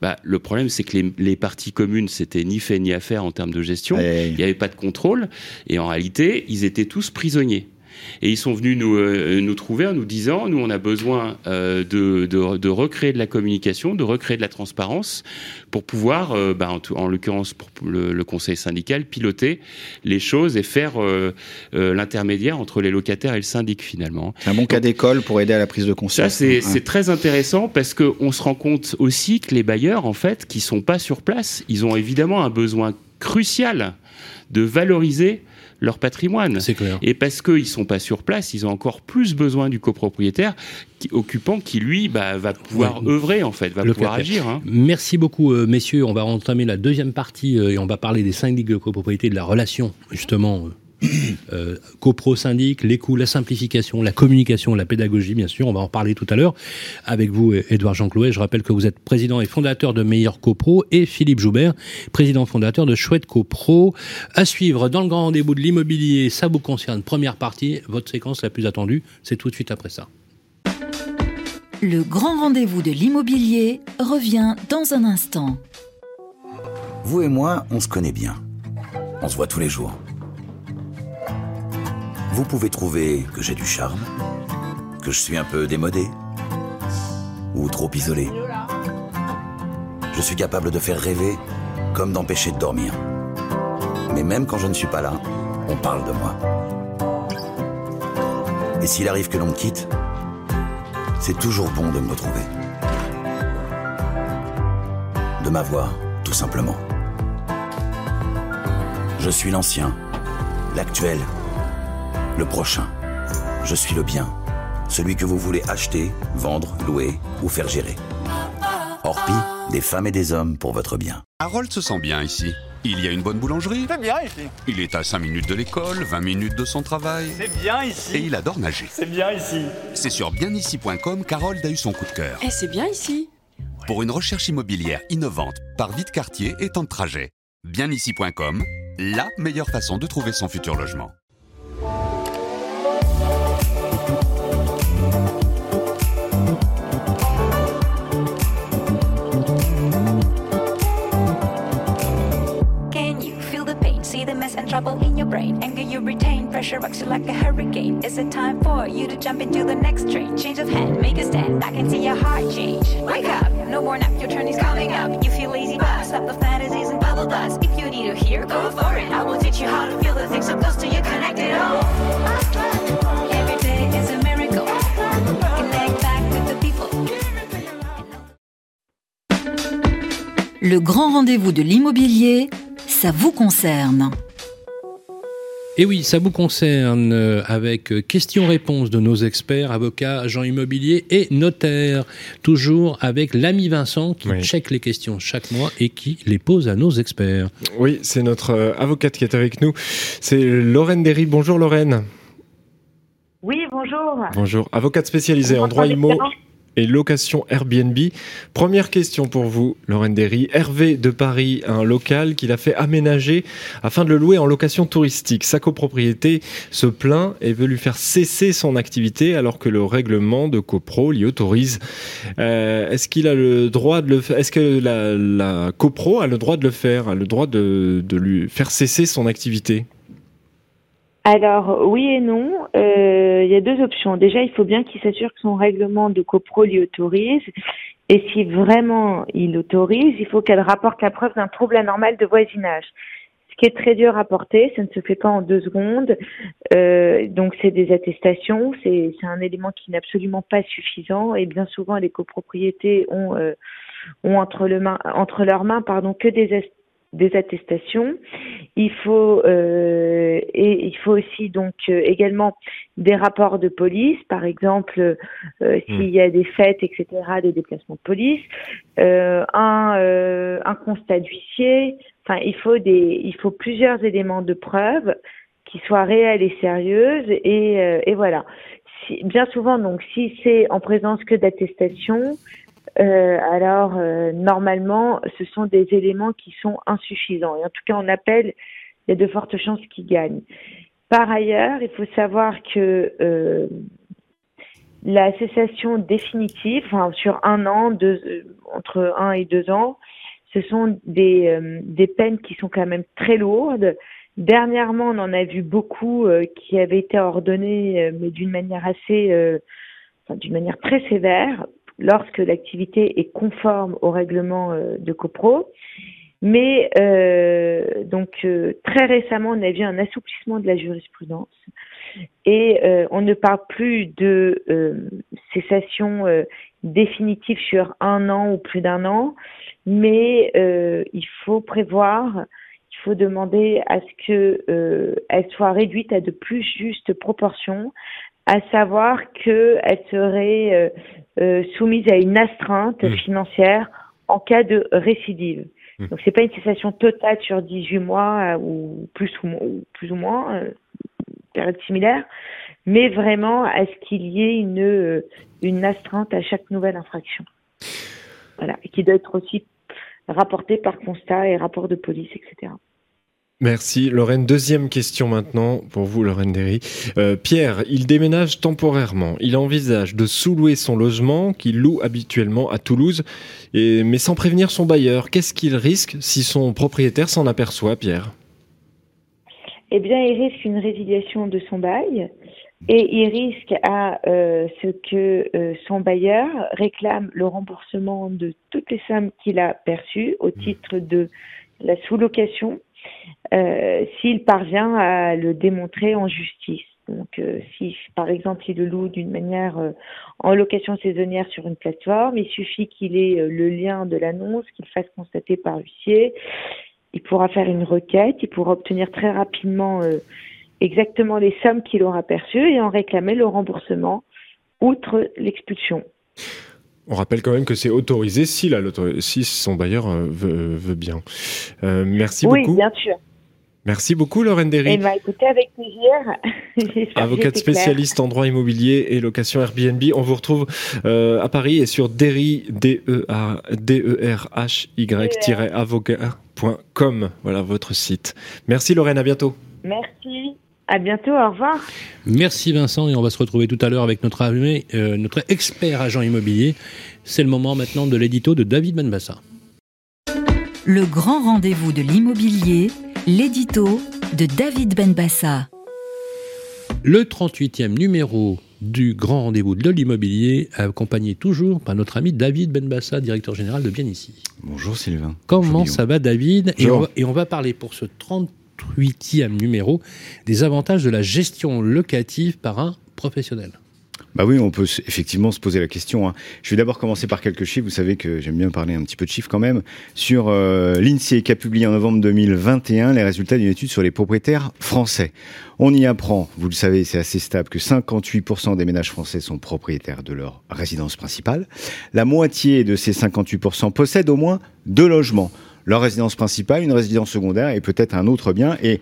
bah, le problème, c'est que les, les, parties communes, c'était ni fait ni à faire en termes de gestion. Il n'y avait pas de contrôle. Et en réalité, ils étaient tous prisonniers. Et ils sont venus nous, euh, nous trouver en nous disant, nous, on a besoin euh, de, de, de, recréer de la communication, de recréer de la transparence pour pouvoir, euh, bah, en, en l'occurrence pour le, le, conseil syndical, piloter les choses et faire l'intermédiaire entre les locataires et le syndic finalement. C'est un bon cas d'école pour aider à la prise de conscience. Ça, c'est très intéressant parce qu'on se rend compte aussi que les bailleurs, en fait, qui sont pas sur place, ils ont évidemment un besoin crucial de valoriser leur patrimoine. C'est clair. Et parce qu'ils sont pas sur place, ils ont encore plus besoin du copropriétaire qui, occupant qui, lui, bah, va pouvoir œuvrer, en fait, va pouvoir agir. Hein. Merci beaucoup, euh, messieurs. On va entamer la deuxième partie euh, et on va parler des syndics de copropriété, de la relation, justement, euh, euh, copro syndic, les coûts, la simplification, la communication, la pédagogie, bien sûr. On va en parler tout à l'heure avec vous, Édouard Jean-Clouet. Je rappelle que vous êtes président et fondateur de Meilleur Copro et Philippe Joubert, président fondateur de Chouette Copro. À suivre dans le grand rendez-vous de l'immobilier, ça vous concerne. Première partie, votre séquence la plus attendue, c'est tout de suite après ça. Le grand rendez-vous de l'immobilier revient dans un instant. Vous et moi, on se connaît bien. On se voit tous les jours. Vous pouvez trouver que j'ai du charme, que je suis un peu démodé ou trop isolé. Je suis capable de faire rêver comme d'empêcher de dormir. Mais même quand je ne suis pas là, on parle de moi. Et s'il arrive que l'on me quitte, c'est toujours bon de me retrouver. De m'avoir, tout simplement. Je suis l'ancien, l'actuel, le prochain. Je suis le bien, celui que vous voulez acheter, vendre, louer ou faire gérer. Orpi, des femmes et des hommes pour votre bien. Harold se sent bien ici. Il y a une bonne boulangerie. C'est bien ici. Il est à 5 minutes de l'école, 20 minutes de son travail. C'est bien ici. Et il adore nager. C'est bien ici. C'est sur bienici.com qu'Harold a eu son coup de cœur. Et c'est bien ici. Pour une recherche immobilière innovante, par vite quartier et temps de trajet. Bienici.com, la meilleure façon de trouver son futur logement. Brain. Anger you retain, pressure rocks you like a hurricane. Is it time for you to jump into the next train? Change of hand, make a stand. I can see your heart change. Wake up, no more nap, your turn is coming up. You feel lazy, but stop the fantasies and bubble dust. If you need to hear, go for it. I will teach you how to feel the things so close to you, connected all. Every day is a miracle. Connect back with the people. Le grand rendez-vous de l'immobilier, ça vous concerne. Et oui, ça vous concerne euh, avec euh, questions-réponses de nos experts, avocats, agents immobiliers et notaires. Toujours avec l'ami Vincent qui check les questions chaque mois et qui les pose à nos experts. Oui, c'est notre euh, avocate qui est avec nous. C'est Lorraine Derry. Bonjour Lorraine. Oui, bonjour. Bonjour. Avocate spécialisée en droit immo et location Airbnb. Première question pour vous, Lorraine Derry. Hervé de Paris a un local qu'il a fait aménager afin de le louer en location touristique. Sa copropriété se plaint et veut lui faire cesser son activité alors que le règlement de copro l'y autorise. Euh, est-ce qu'il a le droit de le faire Est-ce que la, copro a le droit de le faire, a le droit de lui faire cesser son activité? Alors oui et non, euh, y a deux options. Déjà, il faut bien qu'il s'assure que son règlement de copro l'y autorise. Et si vraiment il autorise, il faut qu'elle rapporte la preuve d'un trouble anormal de voisinage. Ce qui est très dur à porter, ça ne se fait pas en deux secondes. Euh, donc c'est des attestations, c'est un élément qui n'est absolument pas suffisant. Et bien souvent, les copropriétés ont, euh, ont entre, le entre leurs mains pardon, que des des attestations. Il faut euh, et il faut aussi donc euh, également des rapports de police, par exemple euh, hmm. s'il y a des fêtes, etc., des déplacements de police, un, un constat d'huissier. Enfin, il faut des il faut plusieurs éléments de preuve qui soient réels et sérieuses et, et voilà. Si, bien souvent donc si c'est en présence que d'attestations euh, alors euh, normalement, ce sont des éléments qui sont insuffisants. Et en tout cas, on appelle, il y a de fortes chances qu'ils gagnent. Par ailleurs, il faut savoir que euh, la cessation définitive, enfin, sur un an, deux, entre un et deux ans, ce sont des, des peines qui sont quand même très lourdes. Dernièrement, on en a vu beaucoup qui avaient été ordonnées, mais d'une manière assez, enfin, d'une manière très sévère lorsque l'activité est conforme au règlement euh, de CoPro. Mais euh, donc euh, très récemment, on a vu un assouplissement de la jurisprudence et on ne parle plus de cessation définitive sur un an ou plus d'un an, mais il faut prévoir, il faut demander à ce que elle soit réduite à de plus justes proportions, à savoir qu'elle serait euh, euh, soumise à une astreinte mmh. financière en cas de récidive. Mmh. Donc c'est pas une cessation totale sur 18 mois euh, ou plus ou, plus ou moins, période similaire, mais vraiment à ce qu'il y ait une, une astreinte à chaque nouvelle infraction. Voilà, et qui doit être aussi rapportée par constat et rapport de police, etc. Merci Lorraine. Deuxième question maintenant pour vous Lorraine Derry. Euh, Pierre, il déménage temporairement. Il envisage de sous-louer son logement qu'il loue habituellement à Toulouse, et, mais sans prévenir son bailleur. Qu'est-ce qu'il risque si son propriétaire s'en aperçoit, Pierre? Eh bien, il risque une résiliation de son bail et il risque à euh, ce que euh, son bailleur réclame le remboursement de toutes les sommes qu'il a perçues au titre de la sous-location euh, s'il parvient à le démontrer en justice. Donc, euh, si par exemple il le loue d'une manière euh, en location saisonnière sur une plateforme, il suffit qu'il ait le lien de l'annonce, qu'il fasse constater par l'huissier. Il pourra faire une requête, il pourra obtenir très rapidement exactement les sommes qu'il aura perçues et en réclamer le remboursement outre l'expulsion. On rappelle quand même que c'est autorisé si, la, si son bailleur veut, veut bien. Euh, merci oui, beaucoup. Oui, bien sûr. Merci beaucoup, Lorraine Derry. Eh bien, écoutez, avec plaisir. [laughs] Avocate spécialiste en droit immobilier et location Airbnb. On vous retrouve euh, à Paris et sur Derry, D-E-R-H-Y-avocat.com. Voilà votre site. Merci, Lorraine. À bientôt. Merci. À bientôt, au revoir. Merci Vincent et on va se retrouver tout à l'heure avec notre, euh, notre expert agent immobilier. C'est le moment maintenant de l'édito de David Benbassa. Le grand rendez-vous de l'immobilier, l'édito de David Benbassa. Le 38e numéro du grand rendez-vous de l'immobilier, accompagné toujours par notre ami David Benbassa, directeur général de Bien Ici. Bonjour Sylvain. Comment Bonjour, ça va David? Et on va, et on va parler pour ce 38e numéro des avantages de la gestion locative par un professionnel. Bah oui, on peut effectivement se poser la question. Hein. Je vais d'abord commencer par quelques chiffres. Vous savez que j'aime bien parler un petit peu de chiffres quand même. Sur euh, l'INSEE qui a publié en novembre 2021 les résultats d'une étude sur les propriétaires français. On y apprend, vous le savez, c'est assez stable, que 58% des ménages français sont propriétaires de leur résidence principale. La moitié de ces 58% possèdent au moins deux logements. Leur résidence principale, une résidence secondaire et peut-être un autre bien. Et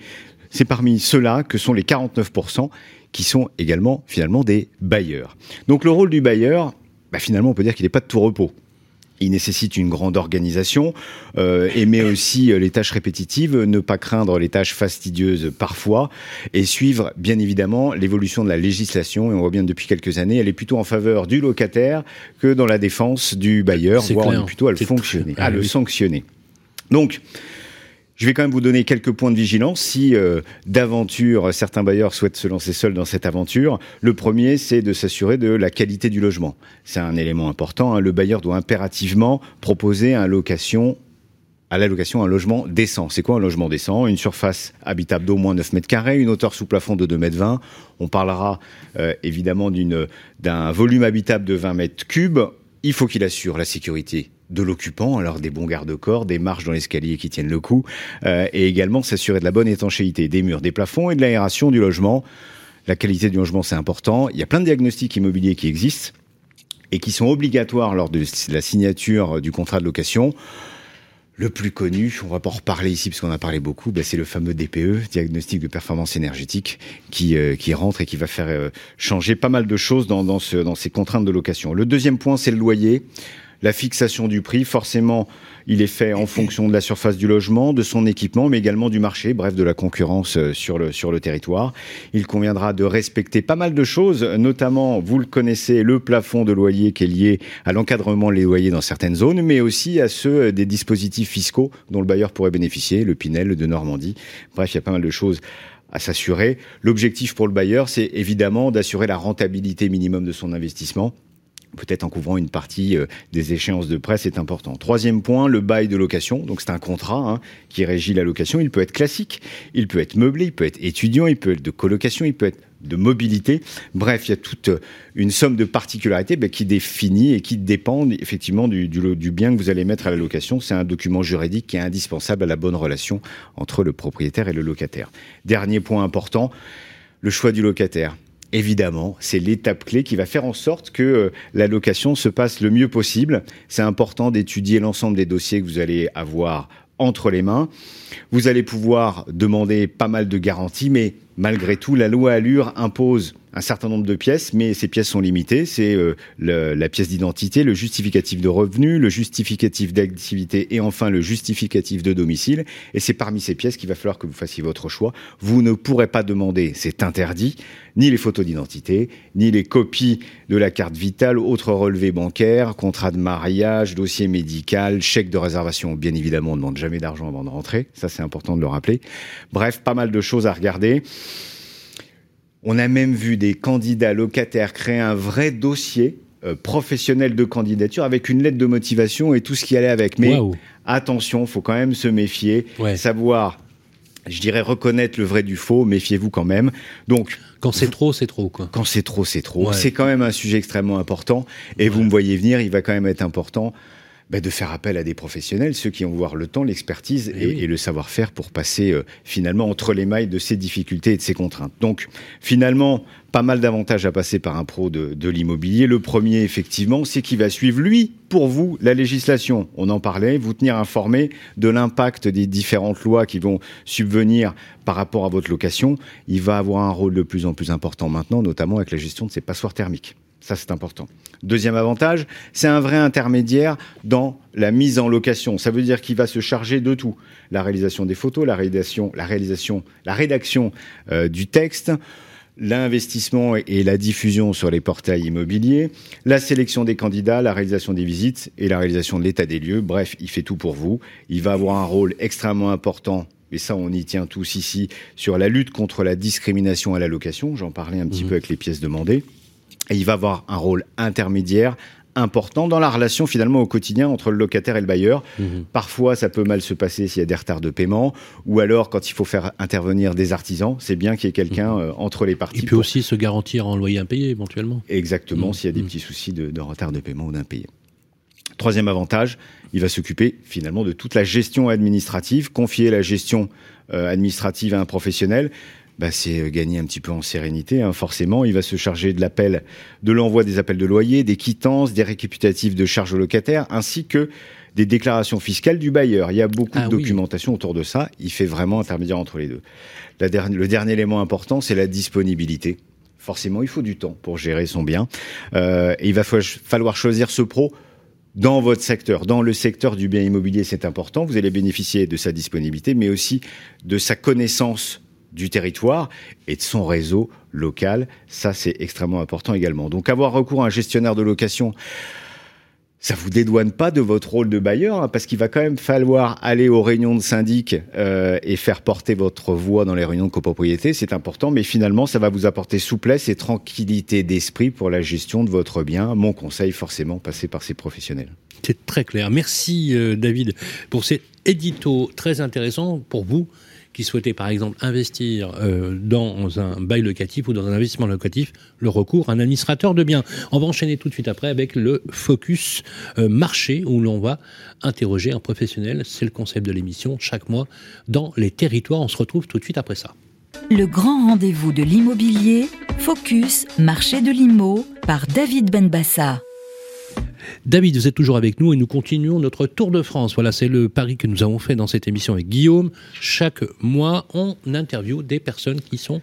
c'est parmi ceux-là que sont les 49% qui sont également finalement des bailleurs. Donc le rôle du bailleur, bah, finalement on peut dire qu'il n'est pas de tout repos. Il nécessite une grande organisation, euh, aimer aussi les tâches répétitives, ne pas craindre les tâches fastidieuses parfois, et suivre bien évidemment l'évolution de la législation. Et on voit bien depuis quelques années, elle est plutôt en faveur du locataire que dans la défense du bailleur, voire clair. plutôt à le fonctionner, à le sanctionner. Donc, je vais quand même vous donner quelques points de vigilance si euh, d'aventure certains bailleurs souhaitent se lancer seuls dans cette aventure. Le premier, c'est de s'assurer de la qualité du logement. C'est un élément important. Hein. Le bailleur doit impérativement proposer à la location un logement décent. C'est quoi un logement décent? Une surface habitable d'au moins 9 mètres carrés, une hauteur sous plafond de 2 mètres 20. On parlera euh, évidemment d'un volume habitable de 20 mètres cubes. Il faut qu'il assure la sécurité de l'occupant, alors des bons garde-corps, des marches dans l'escalier qui tiennent le coup, euh, et également s'assurer de la bonne étanchéité des murs, des plafonds et de l'aération du logement. La qualité du logement, c'est important. Il y a plein de diagnostics immobiliers qui existent et qui sont obligatoires lors de la signature du contrat de location. Le plus connu, on va pas en reparler ici parce qu'on a parlé beaucoup, ben c'est le fameux DPE, diagnostic de performance énergétique, qui, euh, qui rentre et qui va faire euh, changer pas mal de choses dans, dans, ce, dans ces contraintes de location. Le deuxième point, c'est le loyer la fixation du prix, forcément, il est fait en fonction de la surface du logement, de son équipement, mais également du marché, bref, de la concurrence sur le, sur le territoire. Il conviendra de respecter pas mal de choses, notamment, vous le connaissez, le plafond de loyer qui est lié à l'encadrement des loyers dans certaines zones, mais aussi à ceux des dispositifs fiscaux dont le bailleur pourrait bénéficier, le Pinel de Normandie. Bref, il y a pas mal de choses à s'assurer. L'objectif pour le bailleur, c'est évidemment d'assurer la rentabilité minimum de son investissement peut-être en couvrant une partie euh, des échéances de presse est important. Troisième point, le bail de location. Donc c'est un contrat hein, qui régit la location. Il peut être classique, il peut être meublé, il peut être étudiant, il peut être de colocation, il peut être de mobilité. Bref, il y a toute une somme de particularités ben, qui définit et qui dépendent effectivement du, du, du bien que vous allez mettre à la location. C'est un document juridique qui est indispensable à la bonne relation entre le propriétaire et le locataire. Dernier point important, le choix du locataire évidemment, c'est l'étape clé qui va faire en sorte que euh, la location se passe le mieux possible. C'est important d'étudier l'ensemble des dossiers que vous allez avoir entre les mains. Vous allez pouvoir demander pas mal de garanties, mais malgré tout, la loi Allure impose un certain nombre de pièces, mais ces pièces sont limitées. C'est euh, la pièce d'identité, le justificatif de revenu, le justificatif d'activité et enfin le justificatif de domicile. Et c'est parmi ces pièces qu'il va falloir que vous fassiez votre choix. Vous ne pourrez pas demander, c'est interdit, ni les photos d'identité, ni les copies de la carte vitale, autres relevés bancaires, contrat de mariage, dossier médical, chèque de réservation. Bien évidemment, on ne demande jamais d'argent avant de rentrer. Ça, c'est important de le rappeler. Bref, pas mal de choses à regarder. On a même vu des candidats locataires créer un vrai dossier euh, professionnel de candidature avec une lettre de motivation et tout ce qui allait avec. Mais attention, faut quand même se méfier, savoir, je dirais reconnaître le vrai du faux. Méfiez-vous quand même. Donc quand c'est trop, c'est trop quoi. Quand c'est trop, c'est trop. C'est quand même un sujet extrêmement important et vous me voyez venir, il va quand même être important bah, de faire appel à des professionnels, ceux qui ont voir le temps, l'expertise eh et, le savoir-faire pour passer euh, finalement entre les mailles de ces difficultés et de ces contraintes. Donc finalement, pas mal d'avantages à passer par un pro de, de l'immobilier. Le premier, effectivement, c'est qu'il va suivre, lui, pour vous, la législation. On en parlait, vous tenir informé de l'impact des différentes lois qui vont subvenir par rapport à votre location. Il va avoir un rôle de plus en plus important maintenant, notamment avec la gestion de ces passoires thermiques. Ça, c'est important. Deuxième avantage, c'est un vrai intermédiaire dans la mise en location. Ça veut dire qu'il va se charger de tout. La réalisation des photos, la réalisation, la, réalisation, la rédaction euh, du texte, l'investissement et la diffusion sur les portails immobiliers, la sélection des candidats, la réalisation des visites et la réalisation de l'état des lieux. Bref, il fait tout pour vous. Il va avoir un rôle extrêmement important et ça on y tient tous ici, sur la lutte contre la discrimination à la location. J'en parlais un petit mmh. peu avec les pièces demandées. Et il va avoir un rôle intermédiaire important dans la relation finalement au quotidien entre le locataire et le bailleur. Mhm. Parfois, ça peut mal se passer s'il y a des retards de paiement, ou alors quand il faut faire intervenir des artisans, c'est bien qu'il y ait quelqu'un mhm. euh, entre les parties. Il peut aussi se garantir en loyer impayé éventuellement. Exactement, mhm. s'il y a des petits soucis de, retard de paiement ou d'impayé. Troisième avantage, il va s'occuper finalement de toute la gestion administrative, confier la gestion euh, administrative à un professionnel bah, c'est euh, gagner un petit peu en sérénité. Hein. Forcément, il va se charger de l'appel, de l'envoi des appels de loyer, des quittances, des récapitulatifs de charges aux locataires, ainsi que des déclarations fiscales du bailleur. Il y a beaucoup de ah documentation autour de ça. Il fait vraiment intermédiaire entre les deux. le dernier élément important, c'est la disponibilité. Forcément, il faut du temps pour gérer son bien. Euh, et il va falloir choisir ce pro dans votre secteur, dans le secteur du bien immobilier, c'est important. Vous allez bénéficier de sa disponibilité, mais aussi de sa connaissance du territoire et de son réseau local. Ça, c'est extrêmement important également. Donc avoir recours à un gestionnaire de location, ça vous dédouane pas de votre rôle de bailleur, hein, parce qu'il va quand même falloir aller aux réunions de syndic euh, et faire porter votre voix dans les réunions de copropriété, c'est important, mais finalement, ça va vous apporter souplesse et tranquillité d'esprit pour la gestion de votre bien. Mon conseil, forcément, passer par ces professionnels. C'est très clair. Merci euh, David pour cet édito très intéressant pour vous qui par exemple investir euh, dans un bail locatif ou dans un investissement locatif, le recours à un administrateur de biens. On va enchaîner tout de suite après avec le focus euh, marché où l'on va interroger un professionnel. C'est le concept de l'émission chaque mois dans les territoires. On se retrouve tout de suite après ça. Le grand rendez-vous de l'immobilier, Focus Marché de l'Immo par David Benbassa. David, vous êtes toujours avec nous et nous continuons notre tour de France. Voilà, c'est le pari que nous avons fait dans cette émission avec Guillaume. Chaque mois, on interviewe des personnes qui sont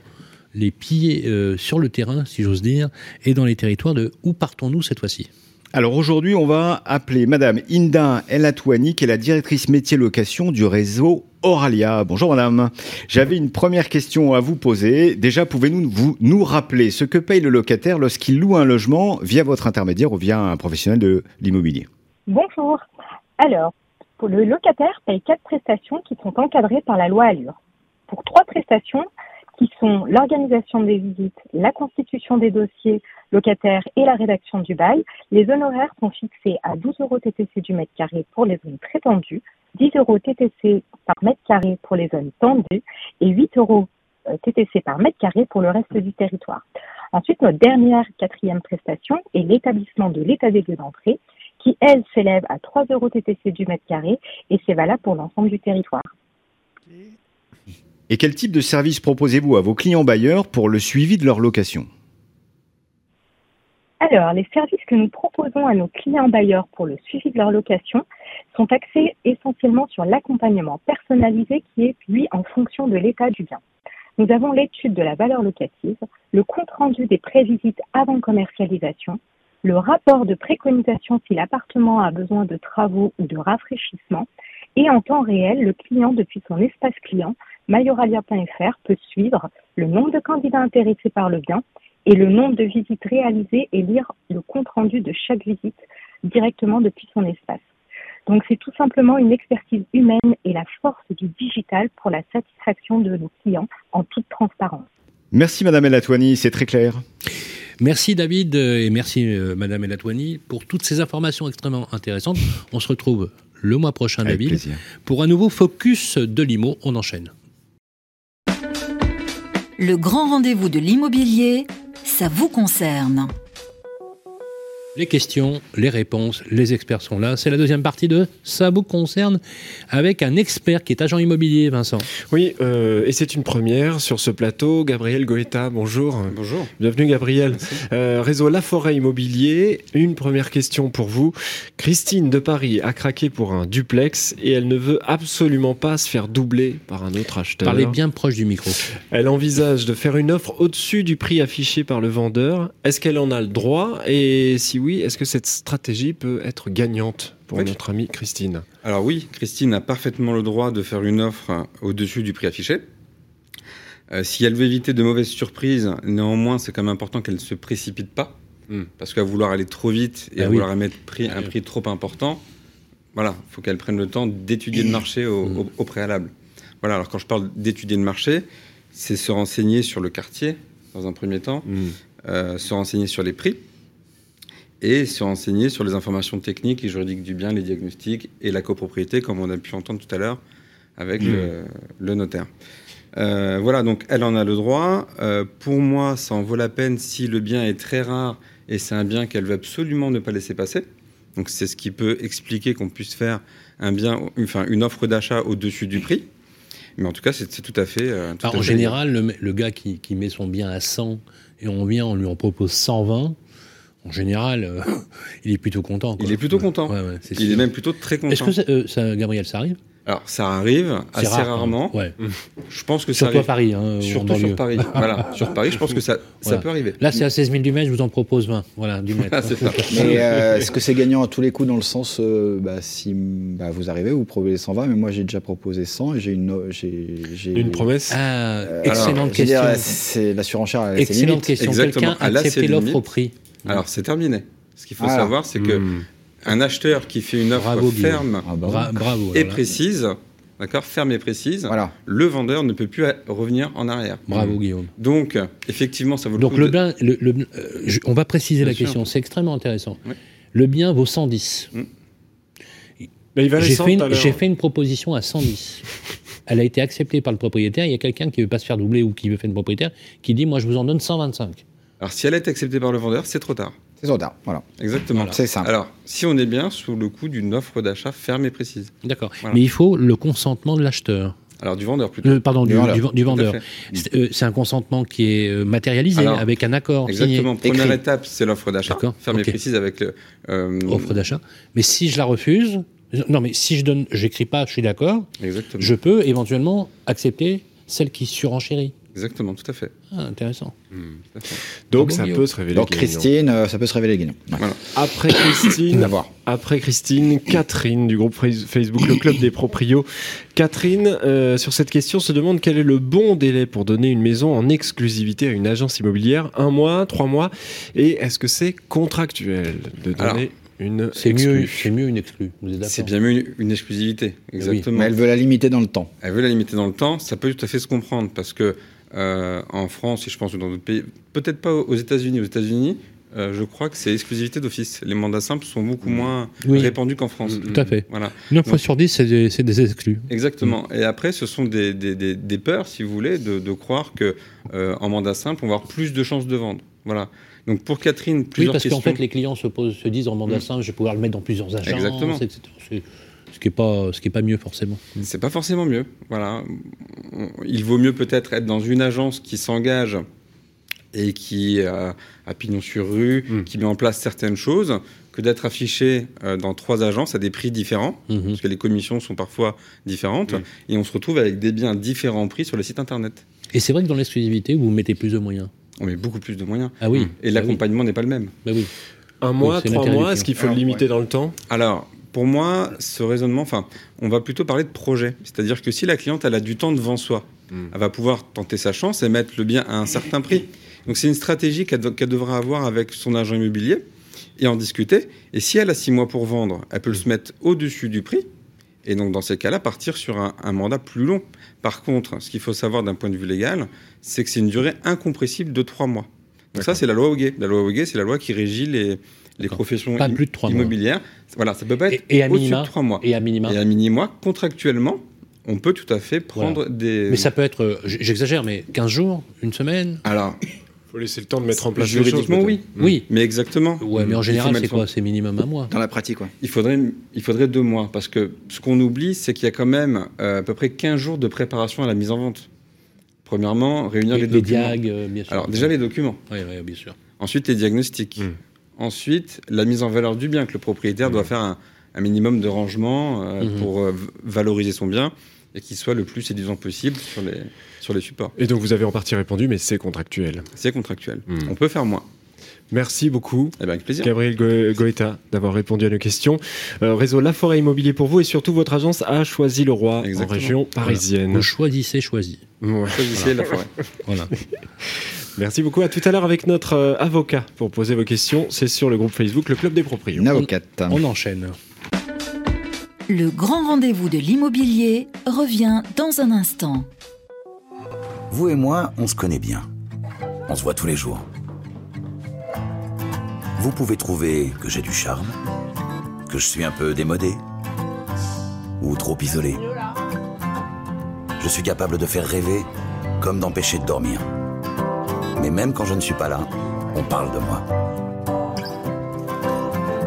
les pieds euh, sur le terrain, si j'ose dire, et dans les territoires de où partons-nous cette fois-ci? Alors aujourd'hui, on va appeler Madame Inda Elatouani, qui est la directrice métier location du réseau Oralia. Bonjour Madame. J'avais une première question à vous poser. Déjà, pouvez-nous vous nous rappeler ce que paye le locataire lorsqu'il loue un logement via votre intermédiaire ou via un professionnel de l'immobilier? Bonjour. Alors, le locataire paye quatre prestations qui sont encadrées par la loi Allure. Pour trois prestations, qui sont l'organisation des visites, la constitution des dossiers locataires et la rédaction du bail. Les honoraires sont fixés à 12 euros TTC du mètre carré pour les zones très tendues, 10 euros TTC par mètre carré pour les zones tendues et 8 euros euh, TTC par mètre carré pour le reste du territoire. Ensuite, notre dernière quatrième prestation est l'établissement de l'état des lieux d'entrée qui, elle, s'élève à 3 euros TTC du mètre carré et c'est valable pour l'ensemble du territoire. Et quel type de service proposez-vous à vos clients bailleurs pour le suivi de leur location? Alors, les services que nous proposons à nos clients bailleurs pour le suivi de leur location sont axés essentiellement sur l'accompagnement personnalisé qui est, lui, en fonction de l'état du bien. nous avons l'étude de la valeur locative, le compte-rendu des prévisites avant commercialisation, le rapport de préconisation si l'appartement a besoin de travaux ou de rafraîchissement, et en temps réel, le client, depuis son espace client, majoralia.fr, peut suivre le nombre de candidats intéressés par le bien et le nombre de visites réalisées et lire le compte-rendu de chaque visite directement depuis son espace. Donc c'est tout simplement une expertise humaine et la force du digital pour la satisfaction de nos clients en toute transparence. Merci Madame Elatouani, c'est très clair. Merci David et merci euh, Madame Elatouani pour toutes ces informations extrêmement intéressantes. On se retrouve le mois prochain, Avec David, plaisir. pour un nouveau focus de l'IMO. On enchaîne. Le grand rendez-vous de l'immobilier, ça vous concerne. Les questions, les réponses, les experts sont là. C'est la deuxième partie de Ça vous concerne avec un expert qui est agent immobilier, Vincent. Oui, euh, et c'est une première sur ce plateau. Gabriel Goeta, bonjour. Bonjour. Bienvenue Gabriel. Euh, réseau La Forêt Immobilier, une première question pour vous. Christine de Paris a craqué pour un duplex et elle ne veut absolument pas se faire doubler par un autre acheteur. Parlez bien proche du micro. Elle envisage de faire une offre au-dessus du prix affiché par le vendeur. Est-ce qu'elle en a le droit? Et si oui, est-ce que cette stratégie peut être gagnante pour Oui. notre amie Christine? Alors oui, Christine a parfaitement le droit de faire une offre au-dessus du prix affiché. Euh, si elle veut éviter de mauvaises surprises, néanmoins, c'est quand même important qu'elle ne se précipite pas. Parce qu'à vouloir aller trop vite et Ah à oui. vouloir mettre prix, un prix trop important, voilà, il faut qu'elle prenne le temps d'étudier le marché au, au- au préalable. Voilà, alors quand je parle d'étudier le marché, c'est se renseigner sur le quartier, dans un premier temps, euh, se renseigner sur les prix, et se renseigner sur les informations techniques et juridiques du bien, les diagnostics et la copropriété, comme on a pu entendre tout à l'heure avec le, le notaire. Euh, voilà, donc elle en a le droit. Euh, pour moi, ça en vaut la peine si le bien est très rare et c'est un bien qu'elle veut absolument ne pas laisser passer. Donc c'est ce qui peut expliquer qu'on puisse faire un bien, enfin une offre d'achat au-dessus du prix. Mais en tout cas, c'est c'est tout à fait. euh, tout Alors, à en fait général, le, le gars qui, qui met son bien à 100 et on vient, on lui en propose 120, en général, euh, il est plutôt content. Il est plutôt content. Ouais, ouais, c'est Il est même plutôt très content. Est-ce que ça, euh, ça- Gabriel, ça arrive? Alors, ça arrive assez rare, rarement. Ouais. [laughs] Je pense que ça Surtout à arrive. Paris. Hein, Surtout sur. Paris. voilà, [laughs] sur Paris, je pense que ça, ça peut arriver. Là, c'est à 16 000 du mètre, je vous en propose 20. Voilà, du mètre. Ah, c'est ça. [laughs] Mais euh, est-ce que c'est gagnant à tous les coups dans le sens, euh, bah, si bah, vous arrivez, vous proposez 120, mais moi j'ai déjà proposé 100 et j'ai une, Une promesse Ah, excellente alors, question. c'est la surenchère. Excellente question. Quelqu'un a Ah, accepté c'est l'offre au prix? Alors, c'est terminé. Ce qu'il faut savoir, c'est que Hmm. un acheteur qui fait une offre Bravo, ferme Ah, bah, Bra- bravo. et précise, d'accord, ferme et précise, Voilà. le vendeur ne peut plus revenir en arrière. Bravo, Guillaume. Donc, effectivement, ça vaut le Donc, coup le de- bien, le- le- euh, je- on va préciser Bien la sûr. question, c'est extrêmement intéressant. Oui. Le bien vaut 110. Mais il va J'ai fait, fait une proposition à 110. [laughs] Elle a été acceptée par le propriétaire. Il y a quelqu'un qui veut pas se faire doubler ou qui veut faire une propriétaire qui dit Moi, je vous en donne 125. Alors, si elle est acceptée par le vendeur, c'est trop tard. C'est trop tard. Voilà. Exactement. C'est simple. Alors, si on est bien sous le coup d'une offre d'achat ferme et précise. D'accord. Voilà. Mais il faut le consentement de l'acheteur. Alors, du vendeur plutôt. Euh, pardon, du, Du vendeur. du- du Tout à vendeur. fait. C'est euh, c'est un consentement qui est euh, matérialisé Alors, avec un accord Exactement. signé. Première écrit. étape, c'est l'offre d'achat. D'accord. Ferme et précise avec le. euh, offre d'achat. Mais si je la refuse, non, mais si je donne, j'écris pas, je suis d'accord, Exactement. je peux éventuellement accepter celle qui surenchérit. Exactement, tout à fait. Ah, intéressant. Tout à fait. Donc Ah bon, ça peut se révéler Donc. Christine, euh, ça peut se révéler gagnant. Ouais. Voilà. Après Christine, [coughs] après Christine, Catherine du groupe Facebook Le Club des Proprios. Catherine, euh, sur cette question, se demande quel est le bon délai pour donner une maison en exclusivité à une agence immobilière Un mois, trois mois Et est-ce que c'est contractuel de donner Alors, une C'est exclue mieux, c'est mieux une exclue. Vous êtes d'accord C'est bien mieux une, une exclusivité. Exactement. Mais elle veut la limiter dans le temps. Elle veut la limiter dans le temps, ça peut tout à fait se comprendre parce que euh, en France et je pense que dans d'autres pays, peut-être pas aux États-Unis. Aux États-Unis, euh, je crois que c'est exclusivité d'office. Les mandats simples sont beaucoup moins Oui. répandus qu'en France. Tout à fait. Voilà. 9 fois sur 10, c'est des, c'est des exclus. Exactement. Et après, ce sont des, des, des, des peurs, si vous voulez, de, de croire que euh, en mandat simple, on va avoir plus de chances de vendre. Voilà. Donc pour Catherine, Oui, plusieurs parce qu'en fait, les clients se, posent, se disent en mandat Mm. simple, je vais pouvoir le mettre dans plusieurs agences, Exactement. etc. Ce qui n'est pas, ce qui est pas mieux forcément. C'est pas forcément mieux. Voilà. Il vaut mieux peut-être être dans une agence qui s'engage et qui a, a pignon sur rue, Hmm. qui met en place certaines choses, que d'être affiché euh, dans trois agences à des prix différents, Mhm. parce que les commissions sont parfois différentes, et on se retrouve avec des biens différents prix sur le site internet. Et c'est vrai que dans l'exclusivité, vous mettez plus de moyens. On met beaucoup plus de moyens. Ah oui. Et l'accompagnement n'est pas le même. Bah oui. Un mois, trois mois, est-ce qu'il faut le limiter dans le temps? Alors, pour moi, ce raisonnement, enfin, on va plutôt parler de projet. C'est-à-dire que si la cliente, elle a du temps devant soi, elle va pouvoir tenter sa chance et mettre le bien à un certain prix. Donc, c'est une stratégie qu'elle de- qu'elle devra avoir avec son agent immobilier et en discuter. Et si elle a six mois pour vendre, elle peut se mettre au-dessus du prix. Et donc, dans ces cas-là, partir sur un, un mandat plus long. Par contre, ce qu'il faut savoir d'un point de vue légal, c'est que c'est une durée incompressible de trois mois. Donc ça, c'est la loi Hoguet. La loi Hoguet, c'est la loi qui régit les, les professions Pas im- plus de trois mois. immobilières. Voilà, ça peut pas être Et à au-dessus minima de trois mois. Et à minima Et à minima, contractuellement, on peut tout à fait prendre Voilà. des... Mais ça peut être, euh, j'exagère, mais 15 jours, une semaine Alors, faut laisser le temps de mettre en place les choses. Juridiquement, oui. peut-être. Oui. Mais exactement. Ouais, mais en Il général, c'est quoi C'est minimum un mois. Dans la pratique, quoi. Il faudrait, il faudrait deux mois, parce que ce qu'on oublie, c'est qu'il y a quand même euh, à peu près 15 jours de préparation à la mise en vente. Premièrement, réunir Et les les documents. diag, euh, bien sûr. Alors, déjà les documents. Oui, oui, bien sûr. Ensuite, les diagnostics. Hmm. Ensuite, la mise en valeur du bien, que le propriétaire doit faire un, un minimum de rangement euh, Mhm. pour euh, valoriser son bien et qu'il soit le plus séduisant possible sur les, sur les supports. Et donc vous avez en partie répondu, mais c'est contractuel. C'est contractuel. Hmm. On peut faire moins. Merci beaucoup, Eh ben, avec plaisir. Gabriel Go- Goeta, d'avoir répondu à nos questions. Euh, réseau La Forêt Immobilier pour vous et surtout votre agence a choisi le roi en région parisienne. Vous choisissez, choisi. Ouais. Choisissez la forêt. Voilà. [laughs] Merci beaucoup. À tout à l'heure avec notre euh, avocat pour poser vos questions. C'est sur le groupe Facebook Le Club des Proprios. Une avocate. On enchaîne. Le grand rendez-vous de l'immobilier revient dans un instant. Vous et moi, on se connaît bien. On se voit tous les jours. Vous pouvez trouver que j'ai du charme, que je suis un peu démodé, ou trop isolé. Je suis capable de faire rêver comme d'empêcher de dormir. Mais même quand je ne suis pas là, on parle de moi.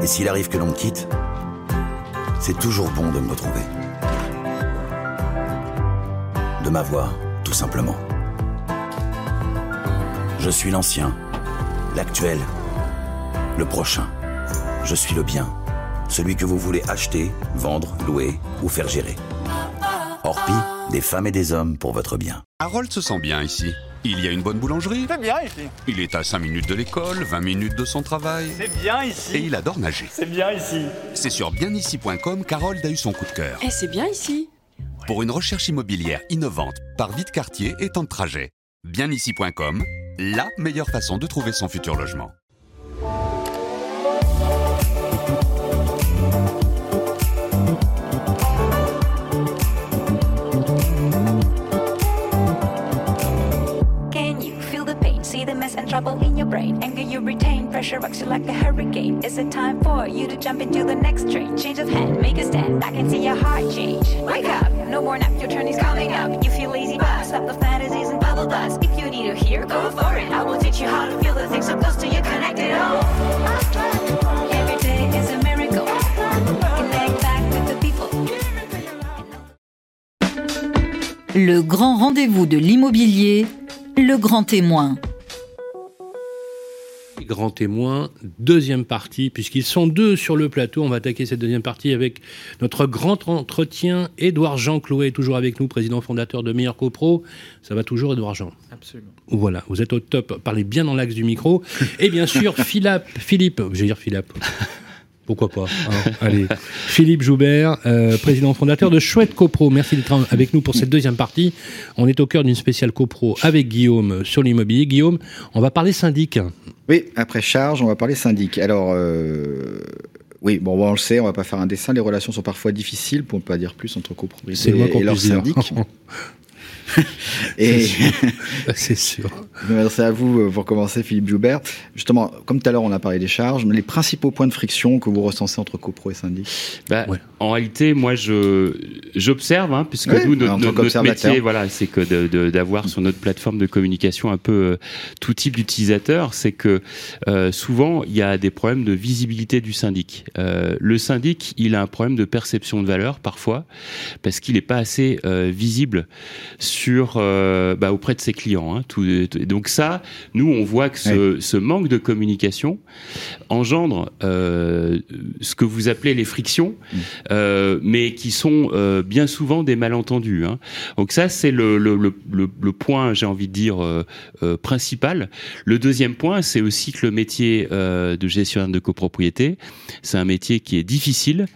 Et s'il arrive que l'on me quitte, c'est toujours bon de me retrouver. De m'avoir, tout simplement. Je suis l'ancien, l'actuel, le prochain. Je suis le bien, celui que vous voulez acheter, vendre, louer ou faire gérer. Orpi, des femmes et des hommes pour votre bien. Harold se sent bien ici. Il y a une bonne boulangerie. C'est bien ici. Il est à 5 minutes de l'école, 20 minutes de son travail. C'est bien ici. Et il adore nager. C'est bien ici. C'est sur bienici.com qu'Harold a eu son coup de cœur. Eh, c'est bien ici. Pour une recherche immobilière innovante, par vie de quartier et temps de trajet. Bienici.com, la meilleure façon de trouver son futur logement. Mess and trouble in your brain. Anger you retain, pressure rocks you like a hurricane. Is it time for you to jump into the next train? Change of hand, make a stand. I can see your heart change. Wake up, no more nap, your turn is coming up. You feel lazy, but stop the fantasies and bubble dust. If you need to hear, go for it. I will teach you how to feel the things so close to you, connected all. Every day is a miracle. Connect back with the people. Le grand rendez-vous de l'immobilier, le grand témoin. Grand témoin, deuxième partie, puisqu'ils sont deux sur le plateau. On va attaquer cette deuxième partie avec notre grand entretien. Édouard Jean Clouet, toujours avec nous, président fondateur de Meilleur CoPro. Ça va toujours, Édouard Jean Absolument. Voilà, vous êtes au top. Parlez bien dans l'axe du micro. Et bien sûr, [laughs] Philippe, Philippe, je vais dire Philippe. Pourquoi pas hein, Allez, Philippe Joubert, euh, président fondateur de Chouette CoPro. Merci d'être avec nous pour cette deuxième partie. On est au cœur d'une spéciale CoPro avec Guillaume sur l'immobilier. Guillaume, on va parler syndic. Oui, après charge, on va parler syndic. Alors, euh, oui, bon, on le sait, on va pas faire un dessin. Les relations sont parfois difficiles, pour ne pas dire plus, entre qu'on et leurs syndics. [laughs] [laughs] Et c'est sûr. [laughs] M'adresser à vous euh, pour commencer, Philippe Joubert. Justement, comme tout à l'heure, on a parlé des charges, mais les principaux points de friction que vous recensez entre copro et syndic Bah, En réalité, moi, je j'observe, hein, puisque Ouais, nous, notre, métier, voilà, c'est que d'avoir sur notre plateforme de communication un peu euh, tout type d'utilisateurs, c'est que euh, souvent il y a des problèmes de visibilité du syndic. Euh, le syndic, il a un problème de perception de valeur parfois, parce qu'il n'est pas assez euh, visible sur euh, bah, auprès de ses clients. Hein, tout, donc ça, nous on voit que ce, ce manque de communication engendre euh, ce que vous appelez les frictions, mm. euh, mais qui sont bien souvent des malentendus. Hein. Donc ça c'est le, le, le, le point, j'ai envie de dire principal. Le deuxième point, c'est aussi que le métier de gestionnaire de copropriété, c'est un métier qui est difficile,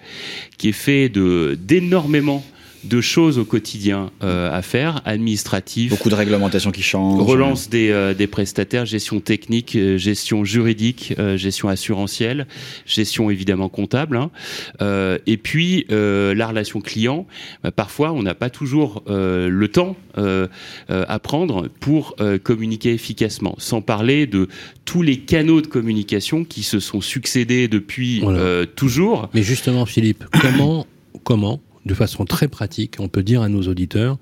qui est fait de d'énormément de choses au quotidien euh, à faire, administratif. Beaucoup de réglementations qui changent. Relance des, euh, des prestataires, gestion technique, euh, gestion juridique, gestion assurantielle, gestion évidemment comptable. Hein. et puis la relation client. Bah, parfois, on n'a pas toujours le temps à prendre pour communiquer efficacement. Sans parler de tous les canaux de communication qui se sont succédés depuis toujours. Mais justement, Philippe, comment comment de façon très pratique, on peut dire à nos auditeurs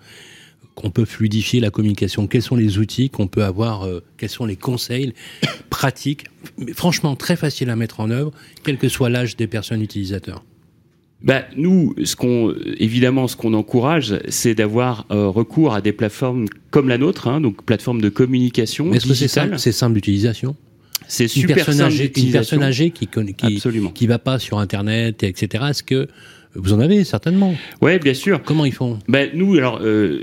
qu'on peut fluidifier la communication, quels sont les outils qu'on peut avoir, euh, quels sont les conseils [coughs] pratiques, mais franchement très faciles à mettre en œuvre, quel que soit l'âge des personnes utilisateurs. Bah, nous, ce qu'on, évidemment, ce qu'on encourage, c'est d'avoir euh, recours à des plateformes comme la nôtre, hein, donc plateformes de communication. Est-ce que c'est simple, c'est simple d'utilisation C'est super une simple âgée, Une personne âgée qui qui, qui va pas sur Internet, etc. Est-ce que vous en avez certainement. Ouais, bien sûr. Comment ils font? Ben nous, alors euh,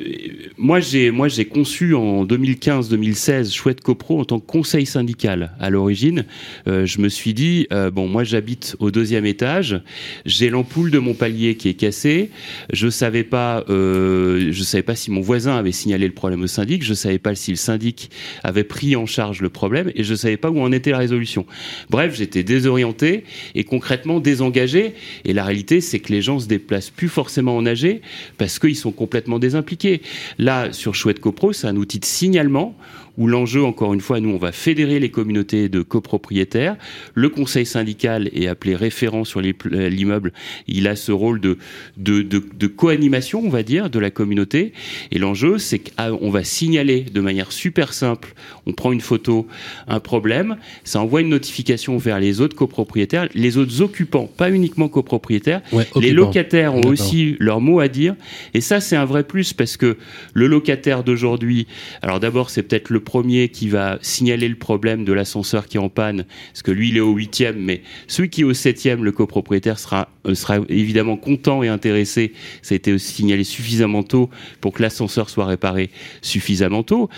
moi j'ai moi j'ai conçu en 2015-2016 Chouette CoPro en tant que conseil syndical. À l'origine, euh, je me suis dit euh, bon moi j'habite au deuxième étage, j'ai l'ampoule de mon palier qui est cassée, je savais pas euh, je savais pas si mon voisin avait signalé le problème au syndic, je savais pas si le syndic avait pris en charge le problème et je savais pas où en était la résolution. Bref, j'étais désorienté et concrètement désengagé et la réalité c'est que les les gens se déplacent plus forcément en AG parce qu'ils sont complètement désimpliqués. Là, sur Chouette CoPro, c'est un outil de signalement où l'enjeu, encore une fois, nous, on va fédérer les communautés de copropriétaires. Le conseil syndical est appelé référent sur l'immeuble. Il a ce rôle de, de, de, de co-animation, on va dire, de la communauté. Et l'enjeu, c'est qu'on ah, va signaler de manière super simple. On prend une photo, un problème, ça envoie une notification vers les autres copropriétaires, les autres occupants, pas uniquement copropriétaires. les locataires ont aussi leur mot à dire. Et ça, c'est un vrai plus parce que le locataire d'aujourd'hui, alors d'abord, c'est peut-être le premier qui va signaler le problème de l'ascenseur qui est en panne, parce que lui, il est au huitième, mais celui qui est au septième, le copropriétaire, sera, euh, sera évidemment content et intéressé. Ça a été signalé suffisamment tôt pour que l'ascenseur soit réparé suffisamment tôt.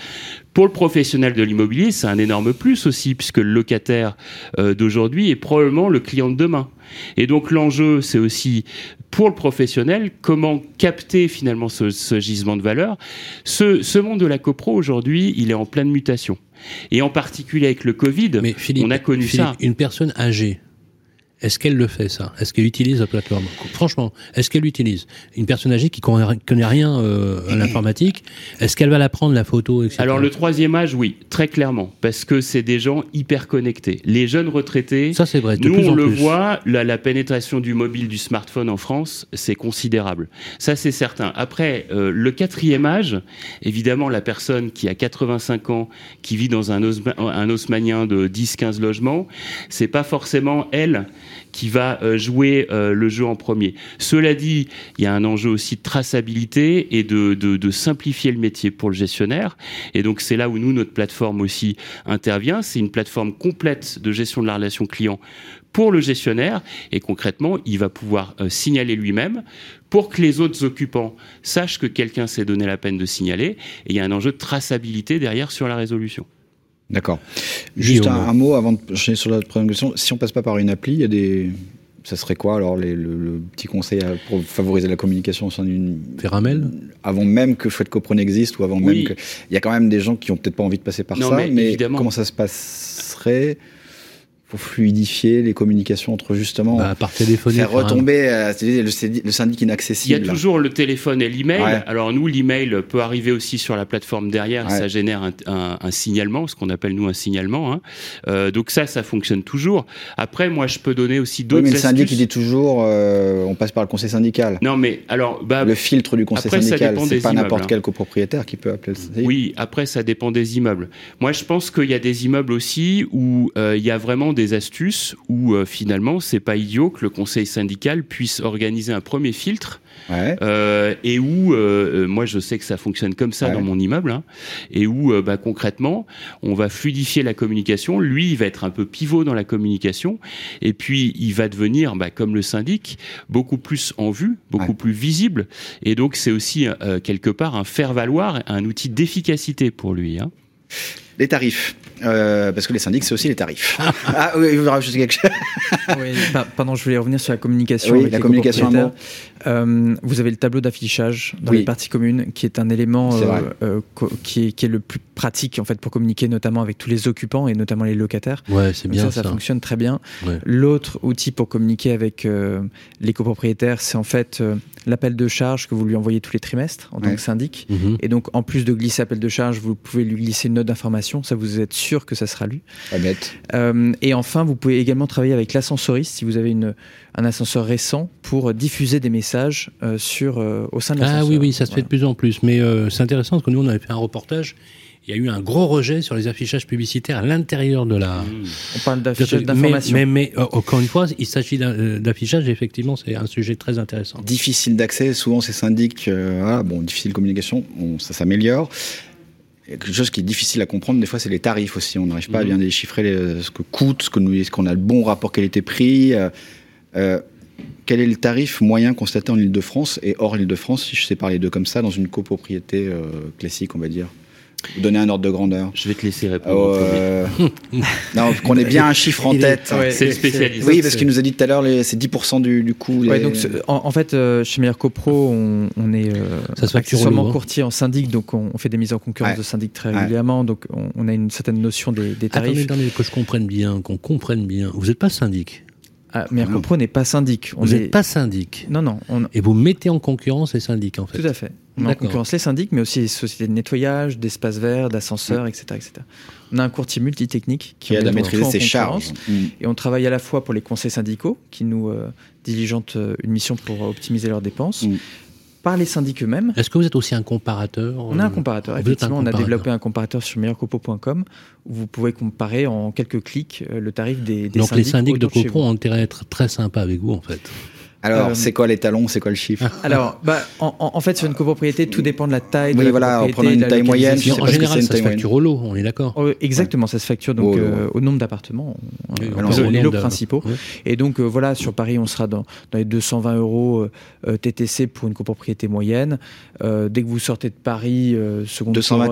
Pour le professionnel de l'immobilier, c'est un énorme plus aussi, puisque le locataire euh, d'aujourd'hui est probablement le client de demain. Et donc l'enjeu, c'est aussi pour le professionnel, comment capter finalement ce, gisement de valeur. Ce, monde de la copro aujourd'hui, il est en pleine mutation. Et en particulier avec le Covid, on a connu ça. Une personne âgée, est-ce qu'elle le fait ça? Est-ce qu'elle utilise la plateforme? Franchement, est-ce qu'elle l'utilise? Une personne âgée qui connaît, rien euh, à l'informatique, est-ce qu'elle va la prendre la photo etc. Alors le troisième âge, oui, très clairement, parce que c'est des gens hyper connectés. Les jeunes retraités, ça c'est vrai. nous on le voit, la, la, pénétration du mobile, du smartphone en France, c'est considérable. Ça c'est certain. Après, euh, le quatrième âge, évidemment, la personne qui a 85 ans, qui vit dans un, un haussmanien de 10-15 logements, c'est pas forcément elle qui va euh, jouer euh, le jeu en premier. Cela dit, il y a un enjeu aussi de traçabilité et de, de, de simplifier le métier pour le gestionnaire. Et donc c'est là où nous, notre plateforme aussi intervient. C'est une plateforme complète de gestion de la relation client pour le gestionnaire et concrètement, il va pouvoir euh, signaler lui-même pour que les autres occupants sachent que quelqu'un s'est donné la peine de signaler et il y a un enjeu de traçabilité derrière sur la résolution. D'accord. Juste un, mot avant de changer sur la première question. Si on passe pas par une appli, il y a des. Ça serait quoi alors le, petit conseil pour favoriser la communication au sein d'une. Faire un mail Avant même que Chouette Copron existe ou avant même que. Il y a quand même des gens qui ont peut-être pas envie de passer par ça, mais, mais comment ça se passerait pour fluidifier les communications entre justement bah, par téléphone faire retomber euh, le, syndic inaccessible. Il y a toujours le téléphone et l'email. Alors nous, l'email peut arriver aussi sur la plateforme derrière. Ça génère un, un, un, signalement, ce qu'on appelle nous un signalement. Hein. Euh, donc ça, ça fonctionne toujours. Après, moi, je peux donner aussi d'autres. Oui, mais le syndic, il dit toujours, euh, on passe par le conseil syndical. Non, mais alors, bah, le filtre du conseil syndical, c'est pas n'importe quel copropriétaire qui peut appeler le syndic. Oui, après, ça dépend des immeubles. Moi, je pense qu'il y a des immeubles aussi où euh, il y a vraiment des des astuces où euh, finalement c'est pas idiot que le conseil syndical puisse organiser un premier filtre euh, et où euh, moi je sais que ça fonctionne comme ça dans mon immeuble hein, et où bah, concrètement on va fluidifier la communication. Lui il va être un peu pivot dans la communication et puis il va devenir bah, comme le syndic beaucoup plus en vue, beaucoup plus visible et donc c'est aussi quelque part un faire valoir, un outil d'efficacité pour lui. Hein. Les tarifs. Euh, parce que les syndics, c'est aussi les tarifs. ah [laughs] oui, vous rajouter quelque chose. oui, pardon, je voulais revenir sur la communication. Oui, la communication euh, vous avez le tableau d'affichage dans les parties communes, qui est un élément euh, euh, qui, est, qui, est, le plus pratique en fait pour communiquer, notamment avec tous les occupants et notamment les locataires. Ouais, c'est bien ça, ça, fonctionne très bien. L'autre outil pour communiquer avec les copropriétaires, c'est en fait l'appel de charge que vous lui envoyez tous les trimestres en tant que syndic. Mhm. Et donc, en plus de glisser appel de charge, vous pouvez lui glisser une note d'information. Ça, vous êtes sûr que ça sera lu. Et enfin, vous pouvez également travailler avec l'ascensoriste si vous avez une, un ascenseur récent pour diffuser des messages euh, sur, euh, au sein de l'ascenseur. Ah oui, oui, ça se fait de plus en plus. Mais c'est intéressant parce que nous, on avait fait un reportage il y a eu un gros rejet sur les affichages publicitaires à l'intérieur de la. On parle d'affichage d'information. Mais, mais, euh, encore une fois, il s'agit euh, d'affichage. Effectivement, c'est un sujet très intéressant. Difficile d'accès. Souvent, ces syndics, euh, bon, difficile de communication. ça s'améliore. Quelque chose qui est difficile à comprendre, des fois, c'est les tarifs aussi. On n'arrive pas à mmh. bien déchiffrer ce que coûte, ce qu'on ce qu'on a le bon rapport qualité-prix. Quel est le tarif moyen constaté en Ile-de-France et hors Ile-de-France, si je sais parler de deux comme ça, dans une copropriété classique, on va dire? Vous donner un ordre de grandeur. Je vais te laisser répondre. Euh... non, qu'on ait bien un chiffre en tête. c'est spécialisé. Oui, parce qu'il nous a dit tout à l'heure, c'est 10% du, du coût. donc, en, fait, euh, chez Meilleur Copro, on, on est euh, accessoirement hein. courtier en syndic, donc on, fait des mises en concurrence de syndic très régulièrement, donc on, a une certaine notion des, des tarifs. Attendez, attendez, que je comprenne bien, qu'on comprenne bien. Vous n'êtes pas syndic ah, Copro n'est pas syndic. On vous n'êtes pas syndic. Non, non. Et vous mettez en concurrence les syndics, en fait. Tout à fait. On met en concurrence les syndics, mais aussi les sociétés de nettoyage, d'espaces verts, d'ascenseurs, etc., etc. On a un courtier multitechnique qui, aide à maîtriser ses charges. Mm. Et on travaille à la fois pour les conseils syndicaux, qui nous euh, diligentent euh, une mission pour optimiser leurs dépenses, mm. Par les syndics eux-mêmes. Est-ce que vous êtes aussi un comparateur On a un comparateur, effectivement. On a développé un comparateur sur meilleurcopo.com où vous pouvez comparer en quelques clics euh, le tarif des, des Donc syndics. Donc les syndics de Copro ont intérêt à être très sympas avec vous, en fait. Alors, euh, c'est quoi les talons C'est quoi le chiffre [laughs] Alors, bah, en, en, fait, sur une copropriété, tout dépend de la taille. Oui, de voilà, en prenant une taille moyenne. En général, ça se facture au lot, on est d'accord. Oh, exactement, ça se facture donc euh, au nombre d'appartements, les lots principaux. Et donc, euh, voilà, sur Paris, on sera dans, dans les 220 euros TTC pour une copropriété moyenne. dès que vous sortez de Paris, seconde 220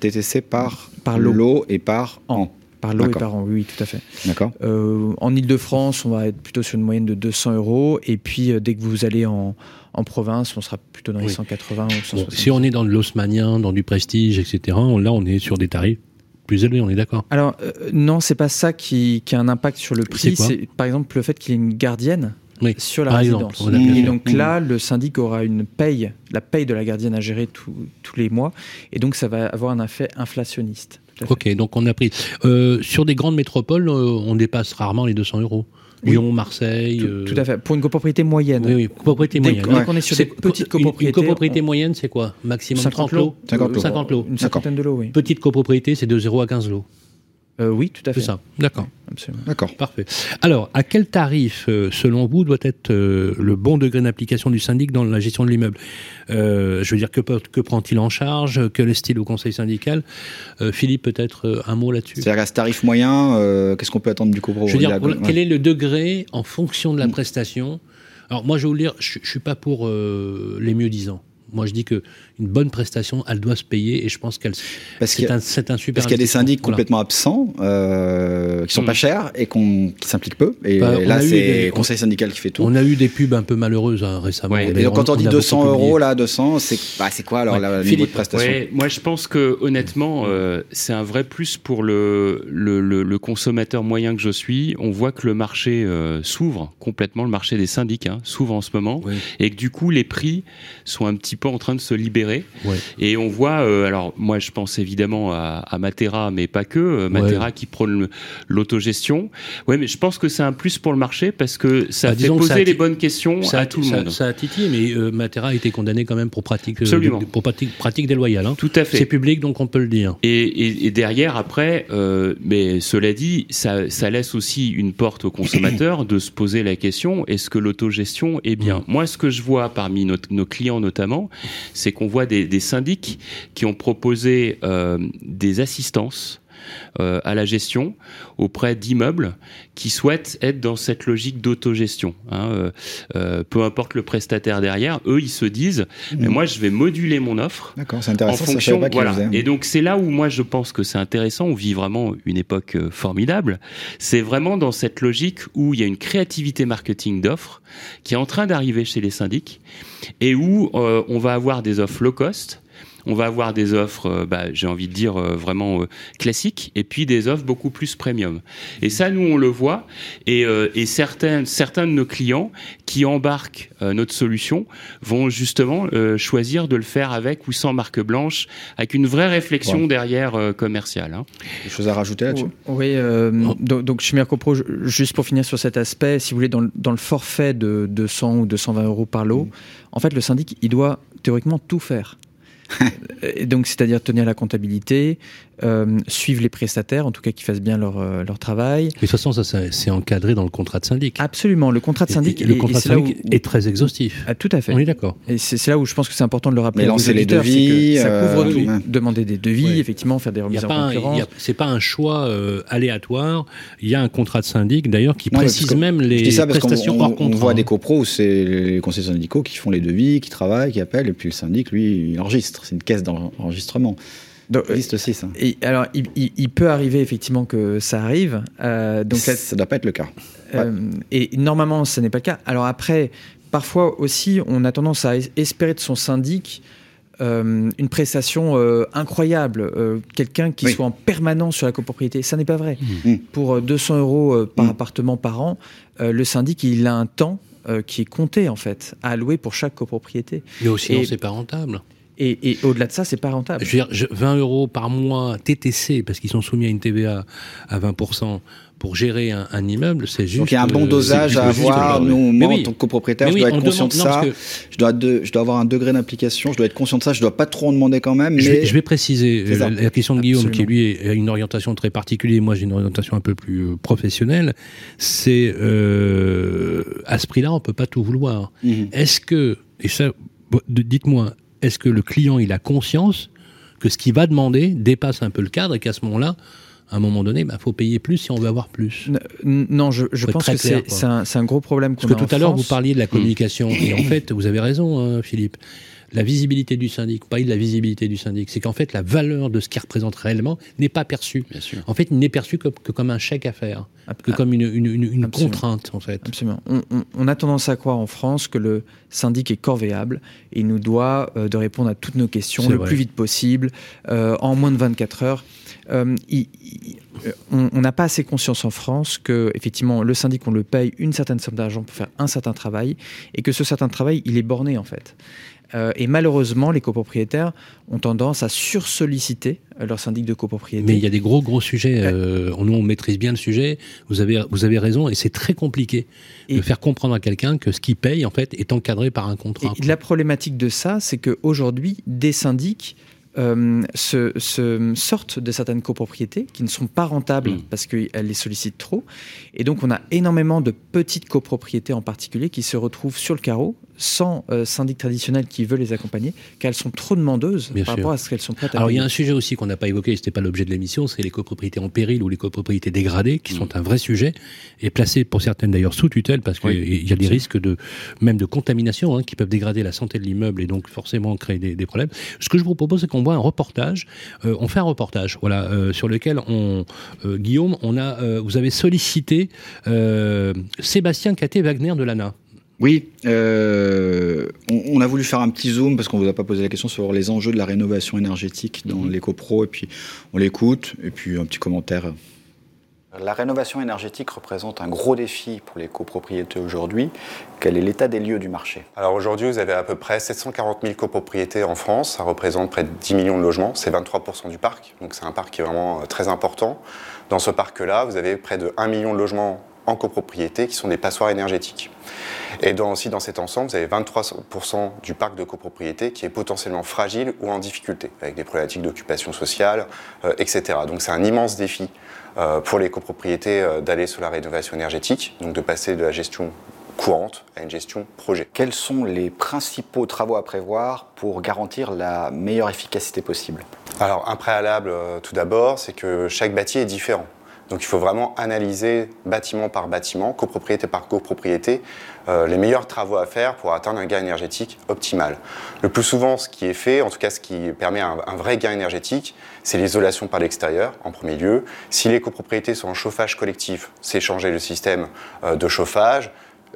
TTC par, par lot et par an. Par lot et par an, oui, tout à fait. D'accord. Euh, en Ile-de-France, on va être plutôt sur une moyenne de 200 euros. Et puis, euh, dès que vous allez en, en, province, on sera plutôt dans les 180 ou 160. si on est dans de l'osmanien, dans du prestige, etc., là, on est sur des tarifs plus élevés, on est d'accord? Alors, euh, non, c'est pas ça qui, qui, a un impact sur le prix. C'est par exemple le fait qu'il y ait une gardienne. sur la résidence. et donc là, le syndic aura une paye, la paye de la gardienne à gérer tous les mois, et donc ça va avoir un effet inflationniste. Ok, donc on a pris. Euh, sur des grandes métropoles, euh, on dépasse rarement les 200 euros. Lyon, Marseille. Tout, à fait. Pour une copropriété moyenne. Oui, oui copropriété moyenne. Donc on est sur des petites copropriétés. Une, copropriété moyenne, c'est quoi? Maximum 30 lots 50 lots. 50 lots. Une cinquantaine de lots, oui. Petite copropriété, c'est de 0 à 15 lots. Euh, oui, tout à fait. C'est ça. D'accord. Absolument. D'accord. Parfait. Alors, à quel tarif, euh, selon vous, doit être euh, le bon degré d'application du syndic dans la gestion de l'immeuble? Je veux dire, que, que prend-il en charge? Que laisse-t-il au conseil syndical? Philippe, peut-être un mot là-dessus? C'est-à-dire, à ce tarif moyen, qu'est-ce qu'on peut attendre du copro Je veux dire, quel est le degré en fonction de la mm. prestation? Alors, moi, je vais vous le dire, je ne suis pas pour les mieux disants. Moi, je dis que une bonne prestation, elle doit se payer et je pense qu'elle c'est un, un, super. Parce qu'il y a des syndics complètement absents, euh, qui sont pas mm. chers et qui s'impliquent peu. Et bah, là, c'est le conseil syndical qui fait tout. On a eu des pubs un peu malheureuses hein, récemment. et donc, quand on, dit 200 euros, là, 200, c'est bah, quoi alors la niveau de prestation Moi, je pense que honnêtement, euh, c'est un vrai plus pour le, le, le, consommateur moyen que je suis. On voit que le marché euh, s'ouvre complètement, le marché des syndics hein, s'ouvre en ce moment, et que du coup, les prix sont un petit peu en train de se libérer. Et on voit, euh, alors moi je pense évidemment à, à Matera, mais pas que, euh, Matera qui prône l'autogestion. Ouais, mais je pense que c'est un plus pour le marché parce que ça Bah, fait poser ça les bonnes questions ça a- à tout le ça- monde. Ça a titillé, mais euh, Matera a été condamné quand même pour pratique, Absolument. de- pour pratique, pratique déloyale. hein. Tout à fait. C'est public, donc on peut le dire. Et, et- et derrière, après, euh, mais cela dit, ça, ça laisse aussi une porte aux consommateurs de se poser la question est-ce que l'autogestion est bien? Moi, ce que je vois parmi nos, nos clients notamment, c'est qu'on voit des, syndics qui ont proposé euh, des assistances. Euh, à la gestion auprès d'immeubles qui souhaitent être dans cette logique d'autogestion. Hein, euh, euh, peu importe le prestataire derrière, eux ils se disent mais moi je vais moduler mon offre en ça, fonction, qu'ils voilà. Et donc c'est là où moi je pense que c'est intéressant. On vit vraiment une époque formidable. C'est vraiment dans cette logique où il y a une créativité marketing d'offres qui est en train d'arriver chez les syndics et où euh, on va avoir des offres low cost. On va avoir des offres, euh, bah, j'ai envie de dire euh, vraiment euh, classiques, et puis des offres beaucoup plus premium. Et ça, nous, on le voit. Et, euh, et certains, certains de nos clients qui embarquent euh, notre solution vont justement euh, choisir de le faire avec ou sans marque blanche, avec une vraie réflexion Ouais. derrière euh, commerciale. hein. Des choses à rajouter là-dessus? Oui, euh, donc, donc chez je- juste pour finir sur cet aspect, si vous voulez, dans, le- dans le forfait de 200 ou 220 euros par lot, en fait, le syndic, il doit théoriquement tout faire. Donc, c'est-à-dire tenir la comptabilité, euh, suivre les prestataires, en tout cas qu'ils fassent bien leur, euh, leur travail. Mais de toute façon, ça, ça, c'est encadré dans le contrat de syndic. Absolument, le contrat de syndic. Et le et- contrat et de syndic où- est très exhaustif. Ah, tout à fait. On est d'accord. Et c'est c'est là où je pense que c'est important de le rappeler. Mais lancer les que devis, Ça couvre euh, tout. ouais. Demander des devis, effectivement, faire des remises a en pas un- il concurrence. y a- c'est pas un choix euh, aléatoire. Il y a un contrat de syndic d'ailleurs qui Non, précise que- même les ça parce qu'on prestations on- hors on contrat. voit hein. des copros où c'est les conseillers syndicaux qui font les devis, qui travaillent, qui appellent, et puis le syndic, lui, il enregistre. C'est une caisse d'enregistrement. Donc, Ça existe aussi, ça. Et alors, il, il- il peut arriver effectivement que ça arrive. Euh, donc ça doit pas être le cas. Euh, Et normalement, ce n'est pas le cas. Alors après, parfois aussi, on a tendance à es- espérer de son syndic euh, une prestation euh, incroyable, euh, quelqu'un qui Oui. soit en permanence sur la copropriété. Ça n'est pas vrai. Mmh. Pour euh, 200 euros euh, par appartement par an, euh, le syndic, il a un temps euh, qui est compté en fait, à allouer pour chaque copropriété. Mais aussi, Et- c'est pas rentable. Et, et au-delà de ça, c'est pas rentable. Je veux dire, je- 20 euros par mois TTC, parce qu'ils sont soumis à une TVA à 20% pour gérer un, un immeuble, c'est juste. Donc il y a un bon euh, dosage à avoir. Nous, moi, oui. en tant que copropriétaire, je dois être on conscient de demande- ça. que- Je, dois de- je dois avoir un degré d'implication. Je dois être conscient de ça. Je dois pas trop en demander quand même. Je mais vais, je vais préciser euh, la, la question de Guillaume, Absolument. qui lui a une orientation très particulière. Moi, j'ai une orientation un peu plus euh, professionnelle. C'est euh, à ce prix-là, on peut pas tout vouloir. Mhm. Est-ce que, et ça, dites-moi, est-ce que le client il a conscience que ce qu'il va demander dépasse un peu le cadre et qu'à ce moment-là, à un moment donné, il faut payer plus si on veut avoir plus? Non, je, pense que c'est un, gros problème qu'on Parce que tout à l'heure, vous parliez de la communication. Et en [clears throat] fait, vous avez raison, hein, Philippe. La visibilité du syndic, pas de la visibilité du syndic, c'est qu'en fait, la valeur de ce qu'il représente réellement n'est pas perçue. Bien sûr. En fait, il n'est perçu que, que comme un chèque à faire, que comme une, une, une- une Absolument. contrainte, en fait. Absolument. On, on- on a tendance à croire en France que le syndic est corvéable et nous doit euh, de répondre à toutes nos questions le vrai. plus vite possible, euh, en moins de 24 heures. Euh, il- il- on on n'a pas assez conscience en France que effectivement le syndic on le paye une certaine somme d'argent pour faire un certain travail et que ce certain travail il est borné en fait. Euh, et malheureusement, les copropriétaires ont tendance à sursolliciter euh, leur syndic de copropriété. Mais il y a des gros, gros sujets. euh, nous, on maîtrise bien le sujet. Vous avez, vous avez raison. Et c'est très compliqué de faire comprendre à quelqu'un que ce qu'il paye, en fait, est encadré par un contrat. Et la problématique de ça, c'est qu'aujourd'hui, des syndics euh, se, se sortent de certaines copropriétés qui ne sont pas rentables Mm. parce qu'elles les sollicitent trop. Et donc, on a énormément de petites copropriétés en particulier qui se retrouvent sur le carreau sans euh, syndic traditionnel qui veut les accompagner, car elles sont trop demandeuses Bien par sûr. rapport à ce qu'elles sont prêtes à Alors il y a un sujet aussi qu'on n'a pas évoqué, c'était pas l'objet de l'émission, c'est les copropriétés en péril ou les copropriétés dégradées, qui sont un vrai sujet et placées pour certaines d'ailleurs sous tutelle parce qu'il Oui, y a des risques de même de contamination hein, qui peuvent dégrader la santé de l'immeuble et donc forcément créer des, des problèmes. Ce que je vous propose, c'est qu'on voit un reportage. Euh, on fait un reportage, voilà, euh, sur lequel on, euh, Guillaume, on a, euh, vous avez sollicité euh, Sébastien Caté-Wagner de l'ANA. Oui, euh, on, on a voulu faire un petit zoom parce qu'on vous a pas posé la question sur les enjeux de la rénovation énergétique dans Mhm. l'éco-pro et puis on l'écoute et puis un petit commentaire. La rénovation énergétique représente un gros défi pour les copropriétés aujourd'hui. Quel est l'état des lieux du marché? Alors aujourd'hui, vous avez à peu près 740 000 copropriétés en France. Ça représente près de 10 millions de logements. C'est 23% du parc. Donc c'est un parc qui est vraiment euh, très important. Dans ce parc-là, vous avez près de 1 million de logements en copropriété qui sont des passoires énergétiques. Et dans, aussi dans cet ensemble, vous avez 23% du parc de copropriété qui est potentiellement fragile ou en difficulté, avec des problématiques d'occupation sociale, euh, etc. Donc c'est un immense défi euh, pour les copropriétés euh, d'aller sur la rénovation énergétique, donc de passer de la gestion courante à une gestion projet. Quels sont les principaux travaux à prévoir pour garantir la meilleure efficacité possible? Alors un préalable tout d'abord, c'est que chaque bâti est différent. Donc il faut vraiment analyser bâtiment par bâtiment, copropriété par copropriété, euh, les meilleurs travaux à faire pour atteindre un gain énergétique optimal. Le plus souvent, ce qui est fait, en tout cas ce qui permet un, vrai gain énergétique, c'est l'isolation par l'extérieur en premier lieu. Si les copropriétés sont en chauffage collectif, c'est changer le système euh, de chauffage.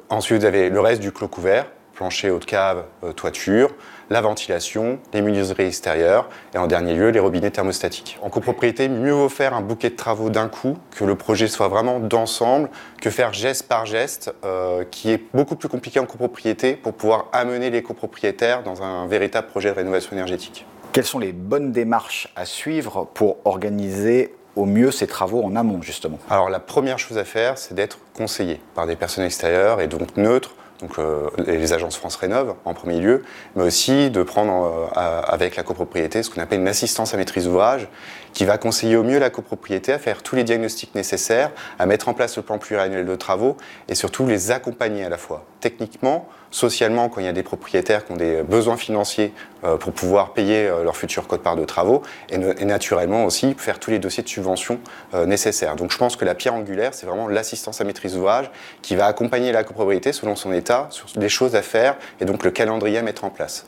Ensuite, vous avez le reste du clos couvert, plancher, haut de cave, euh, toiture la ventilation, les menuiseries extérieures et en dernier lieu les robinets thermostatiques. En copropriété, mieux vaut faire un bouquet de travaux d'un coup, que le projet soit vraiment d'ensemble, que faire geste par geste, euh, qui est beaucoup plus compliqué en copropriété pour pouvoir amener les copropriétaires dans un véritable projet de rénovation énergétique. Quelles sont les bonnes démarches à suivre pour organiser au mieux ces travaux en amont, justement? Alors la première chose à faire, c'est d'être conseillé par des personnes extérieures et donc neutres donc euh, les agences France Rénov en premier lieu, mais aussi de prendre euh, avec la copropriété ce qu'on appelle une assistance à maîtrise d'ouvrage, qui va conseiller au mieux la copropriété à faire tous les diagnostics nécessaires, à mettre en place le plan pluriannuel de travaux et surtout les accompagner à la fois techniquement, socialement quand il y a des propriétaires qui ont des besoins financiers euh, pour pouvoir payer leur futur code-part de travaux et, naturellement aussi faire tous les dossiers de subvention nécessaires. Donc je pense que la pierre angulaire, c'est vraiment l'assistance à maîtrise d'ouvrage qui va accompagner la copropriété selon son état sur des choses à faire et donc le calendrier à mettre en place.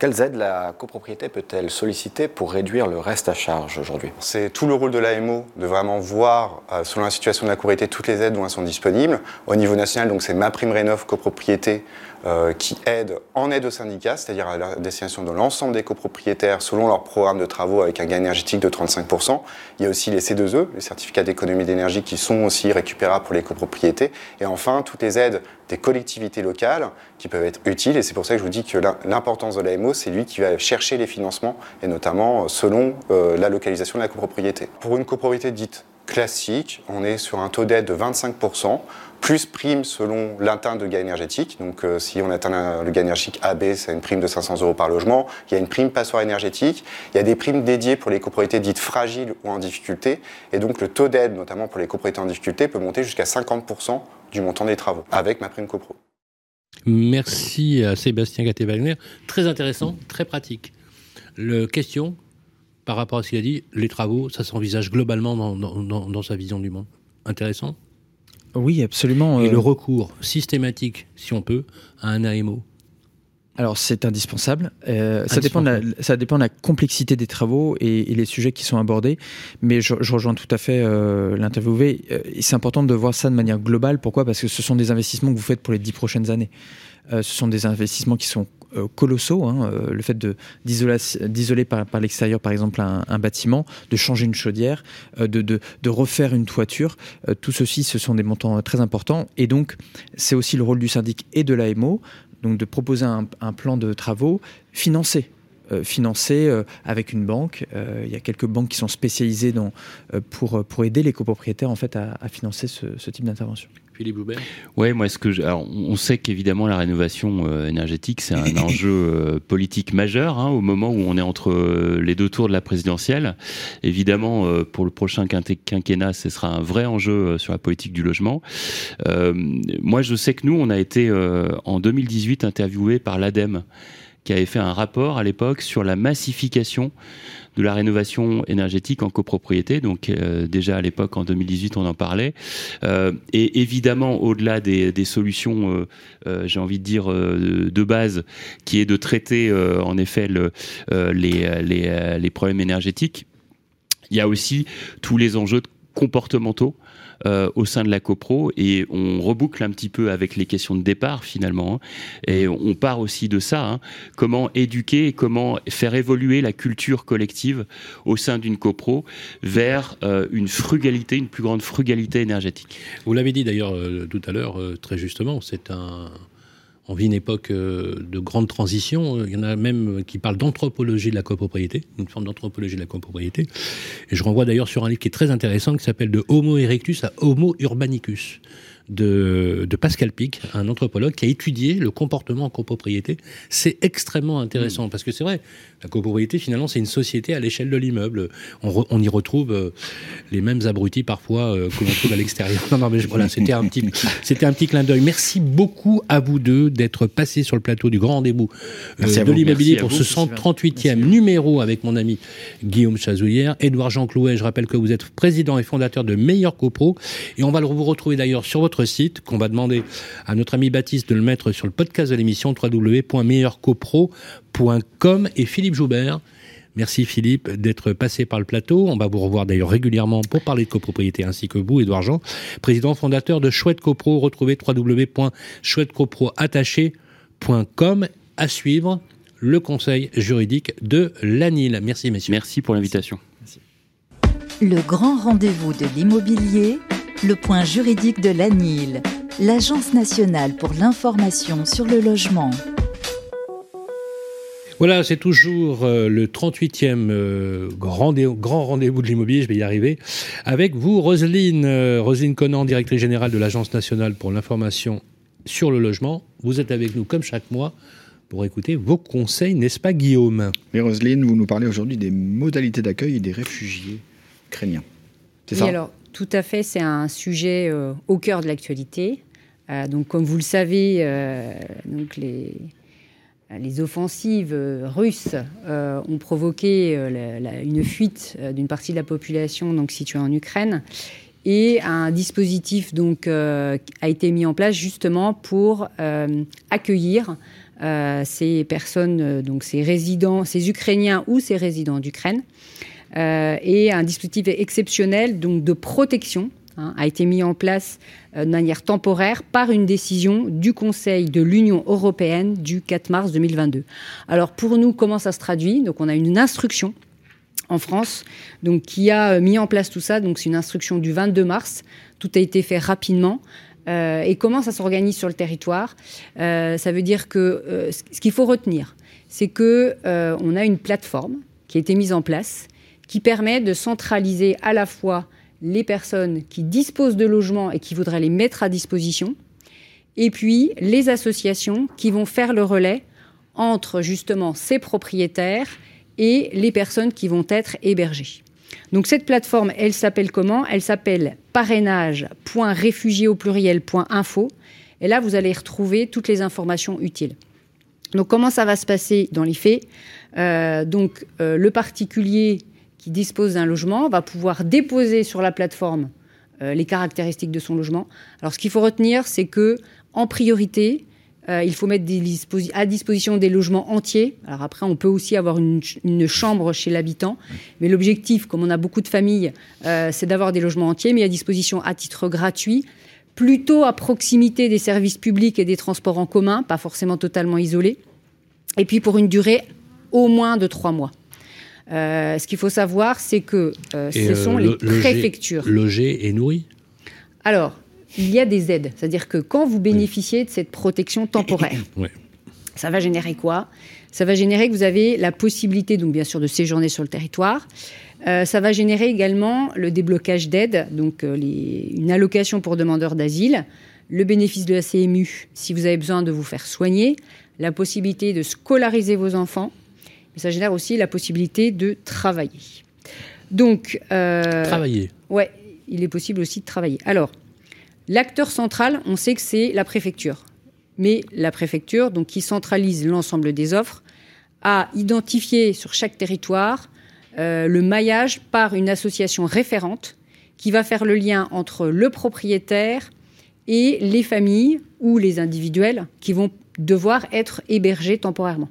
Quelles aides la copropriété peut-elle solliciter pour réduire le reste à charge aujourd'hui? C'est tout le rôle de l'AMO de vraiment voir, euh, selon la situation de la copropriété, toutes les aides dont elles sont disponibles. Au niveau national, donc c'est ma prime rénov copropriété qui aide en aide aux syndicats, c'est-à-dire à la destination de l'ensemble des copropriétaires selon leur programme de travaux avec un gain énergétique de 35%. Il y a aussi les C2E, les certificats d'économie d'énergie, qui sont aussi récupérables pour les copropriétés. Et enfin, toutes les aides des collectivités locales qui peuvent être utiles. Et c'est pour ça que je vous dis que l'importance de l'AMO, c'est lui qui va chercher les financements, et notamment euh, selon euh, la localisation de la copropriété. Pour une copropriété dite classique, on est sur un taux d'aide de 25% plus prime selon l'atteinte de gain énergétique. Donc euh, si on atteint le gain énergétique AB, c'est une prime de 500 euros par logement. Il y a une prime passoire énergétique. Il y a des primes dédiées pour les copropriétés dites fragiles ou en difficulté. Et donc le taux d'aide, notamment pour les copropriétés en difficulté, peut monter jusqu'à 50% du montant des travaux avec ma prime copro. Merci à Sébastien Gatté-Wagner. Très intéressant, très pratique. Le question, par rapport à ce qu'il a dit, les travaux, ça s'envisage globalement dans, dans sa vision du monde. Intéressant? Oui, absolument. Et le euh, recours systématique, si on peut, à un AMO alors c'est indispensable. Euh, Ça, dépend de la, ça dépend de la complexité des travaux et, et les sujets qui sont abordés. Mais je, je rejoins tout à fait euh, l'interviewé. Euh, c'est important de voir ça de manière globale. Pourquoi? Parce que ce sont des investissements que vous faites pour les dix prochaines années. Euh, ce sont des investissements qui sont colossaux. Hein, euh, le fait d'isoler par, l'extérieur, par exemple, un, bâtiment, de changer une chaudière, de, de, refaire une toiture, tout ceci, ce sont des montants très importants. Et donc, c'est aussi le rôle du syndic et de l'AMO, donc de proposer un, plan de travaux financé financé avec une banque. il y a quelques banques qui sont spécialisées pour, aider les copropriétaires en fait, à, financer ce, ce type d'intervention. Philippe Ouais, moi, ce que je, alors, on sait qu'évidemment la rénovation euh, énergétique c'est un [laughs] enjeu euh, politique majeur hein, au moment où on est entre euh, les deux tours de la présidentielle. Évidemment, pour le prochain quinquennat, ce sera un vrai enjeu sur la politique du logement. moi, je sais que nous, on a été en 2018 interviewé par l'ADEME qui avait fait un rapport à l'époque sur la massification de la rénovation énergétique en copropriété. Donc euh, déjà à l'époque, en 2018, on en parlait. Euh, et évidemment, au-delà des, des, solutions, euh, j'ai envie de dire, de base, qui est de traiter en effet le, les, les, les problèmes énergétiques, il y a aussi tous les enjeux comportementaux euh, au sein de la copro et on reboucle un petit peu avec les questions de départ finalement. Hein. et on part aussi de ça, hein. comment éduquer comment faire évoluer la culture collective au sein d'une copro vers euh, une frugalité, une plus grande frugalité énergétique? Vous l'avez dit d'ailleurs euh, tout à l'heure très justement, c'est un on vit une époque euh, de grande transition. Il y en a même qui parlent d'anthropologie de la copropriété, une forme d'anthropologie de la copropriété. Et je renvoie d'ailleurs sur un livre qui est très intéressant qui s'appelle De Homo erectus à Homo urbanicus de, Pascal Pic, un anthropologue qui a étudié le comportement en copropriété. C'est extrêmement intéressant parce que c'est vrai, la copropriété finalement c'est une société à l'échelle de l'immeuble. On, y retrouve euh, les mêmes abrutis parfois euh, que l'on trouve à l'extérieur. [laughs] Non, non, mais voilà, c'était un petit, c'était un petit clin d'œil. Merci beaucoup à vous deux d'être passés sur le plateau du grand rendez-vous euh, de l'immobilier pour ce 138e numéro avec mon ami Guillaume Chazouillère, Édouard Jean Clouet. Je rappelle que vous êtes président et fondateur de Meilleur Copro et on va vous retrouver d'ailleurs sur votre site, qu'on va demander à notre ami Baptiste de le mettre sur le podcast de l'émission www.meilleurcopro.com et Philippe Joubert. Merci Philippe d'être passé par le plateau. On va vous revoir d'ailleurs régulièrement pour parler de copropriété ainsi que vous, Edouard Jean, président fondateur de Chouette Copro. Retrouvez www.chouettecoproattaché.com à suivre le conseil juridique de l'ANIL. Merci messieurs. Merci pour l'invitation. Le grand rendez-vous de l'immobilier le point juridique de l'ANIL, l'Agence nationale pour l'information sur le logement. Voilà, c'est toujours euh, le 38e euh, grand, rendez-vous de l'immobilier, je vais y arriver, avec vous, Roselyne, euh, Roselyne Conan, directrice générale de l'Agence nationale pour l'information sur le logement. Vous êtes avec nous comme chaque mois pour écouter vos conseils, n'est-ce pas Guillaume? Et Roselyne, vous nous parlez aujourd'hui des modalités d'accueil des réfugiés ukrainiens. C'est ça? alors, tout à fait, c'est un sujet euh, au cœur de l'actualité. Euh, donc, comme vous le savez, euh, les, offensives russes ont provoqué une fuite d'une partie de la population donc située en Ukraine et un dispositif a été mis en place justement pour accueillir ces personnes donc ces résidents ces Ukrainiens ou ces résidents d'Ukraine et un dispositif exceptionnel donc de protection hein, a été mis en place euh, de manière temporaire par une décision du Conseil de l'Union européenne du 4 mars 2022. Alors pour nous, comment ça se traduit? Donc on a une instruction en France donc qui a euh, mis en place tout ça. Donc c'est une instruction du 22 mars. Tout a été fait rapidement. et comment ça s'organise sur le territoire? Ça veut dire que ce qu'il faut retenir, c'est que on a une plateforme qui a été mise en place qui permet de centraliser à la fois les personnes qui disposent de logements et qui voudraient les mettre à disposition, et puis les associations qui vont faire le relais entre justement ces propriétaires et les personnes qui vont être hébergées. Donc cette plateforme, elle s'appelle comment? Elle s'appelle parrainage.réfugié au pluriel.info. Et là, vous allez retrouver toutes les informations utiles. Donc comment ça va se passer dans les faits? Euh, Donc euh, le particulier qui dispose d'un logement va pouvoir déposer sur la plateforme euh, les caractéristiques de son logement. Alors ce qu'il faut retenir, c'est que en priorité, euh, il faut mettre à disposition des logements entiers. Alors après, on peut aussi avoir une, chambre chez l'habitant. Mais l'objectif, comme on a beaucoup de familles, euh, c'est d'avoir des logements entiers, mais à disposition à titre gratuit, plutôt à proximité des services publics et des transports en commun, pas forcément totalement isolés. Et puis pour une durée au moins de trois mois. Euh, ce qu'il faut savoir, c'est que euh, ce sont euh, les préfectures. Logés et nourris Alors, il y a des aides. C'est-à-dire que quand vous bénéficiez de cette protection temporaire, [coughs] ça va générer quoi? Ça va générer que vous avez la possibilité, donc bien sûr, de séjourner sur le territoire. ça va générer également le déblocage d'aide, donc une allocation pour demandeurs d'asile, le bénéfice de la CMU si vous avez besoin de vous faire soigner, la possibilité de scolariser vos enfants, mais ça génère aussi la possibilité de travailler. Donc, euh, travailler. Ouais, il est possible aussi de travailler. Alors, l'acteur central, on sait que c'est la préfecture, mais la préfecture, donc qui centralise l'ensemble des offres, a identifié sur chaque territoire euh, le maillage par une association référente qui va faire le lien entre le propriétaire et les familles ou les individuels qui vont devoir être hébergés temporairement.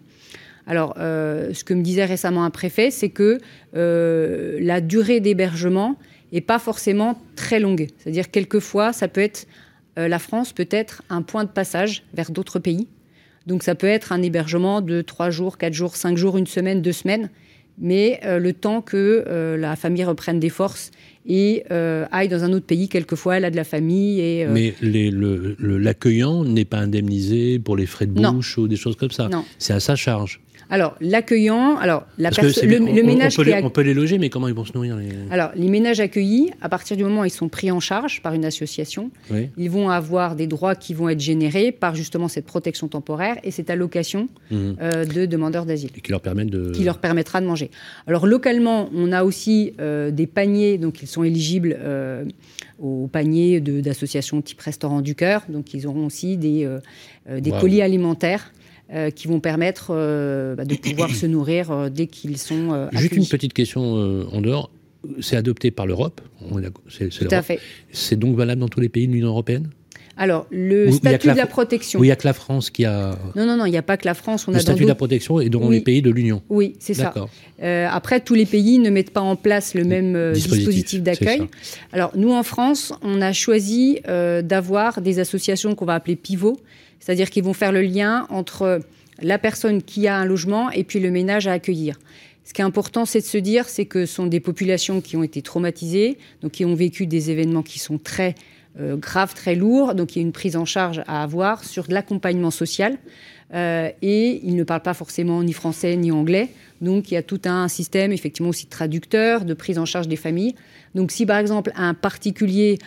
Alors, euh, ce que me disait récemment un préfet, c'est que euh, la durée d'hébergement et pas forcément très longue. C'est-à-dire quelquefois, ça peut être la France peut être un point de passage vers d'autres pays. Donc ça peut être un hébergement de 3 jours, 4 jours, 5 jours, une semaine, deux semaines, mais le temps que la famille reprenne des forces et euh, aille dans un autre pays. Quelquefois, elle a de la famille. Et, euh, Mais l'accueillant n'est pas indemnisé pour les frais de bouche ou des choses comme ça. C'est à sa charge. Alors, l'accueillant, alors la le, le, ménage on peut, les, on peut, les, loger, mais comment ils vont se nourrir Alors, les ménages accueillis, à partir du moment où ils sont pris en charge par une association, ils vont avoir des droits qui vont être générés par justement cette protection temporaire et cette allocation mhm. euh, de demandeurs d'asile. Et qui leur permettent de... Qui leur permettra de manger. Alors, localement, on a aussi euh, des paniers, donc ils sont éligibles euh, aux paniers d'associations type Restaurant du Cœur, donc ils auront aussi des, des colis alimentaires euh, qui vont permettre euh, bah, de pouvoir se nourrir euh, dès qu'ils sont Juste une petite question en dehors. C'est adopté par l'Europe. Tout à fait. C'est donc valable dans tous les pays de l'Union européenne? Alors, le statut de la protection. Oui, il n'y a que la France qui a. Non, non, non, il n'y a pas que la France. On le statut de la protection est dans les pays de l'Union. Oui, c'est ça. après, tous les pays ne mettent pas en place le même dispositif, d'accueil. Alors, nous, en France, on a choisi d'avoir des associations qu'on va appeler pivots, c'est-à-dire qu'ils vont faire le lien entre la personne qui a un logement et puis le ménage à accueillir. Ce qui est important, c'est de se dire, c'est que ce sont des populations qui ont été traumatisées, donc qui ont vécu des événements qui sont très euh, graves, très lourds, donc il y a une prise en charge à avoir sur de l'accompagnement social. Euh, et ils ne parlent pas forcément ni français ni anglais, donc il y a tout un système effectivement aussi de traducteurs, de prise en charge des familles. Donc si par exemple un particulier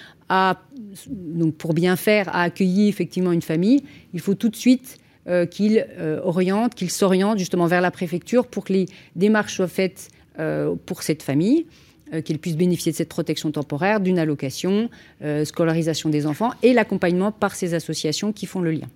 donc pour bien faire, a accueilli effectivement une famille, il faut tout de suite euh, qu'il euh, oriente, qu'il s'oriente justement vers la préfecture pour que les démarches soient faites euh, pour cette famille, qu'il puisse bénéficier de cette protection temporaire, d'une allocation, scolarisation des enfants et l'accompagnement par ces associations qui font le lien.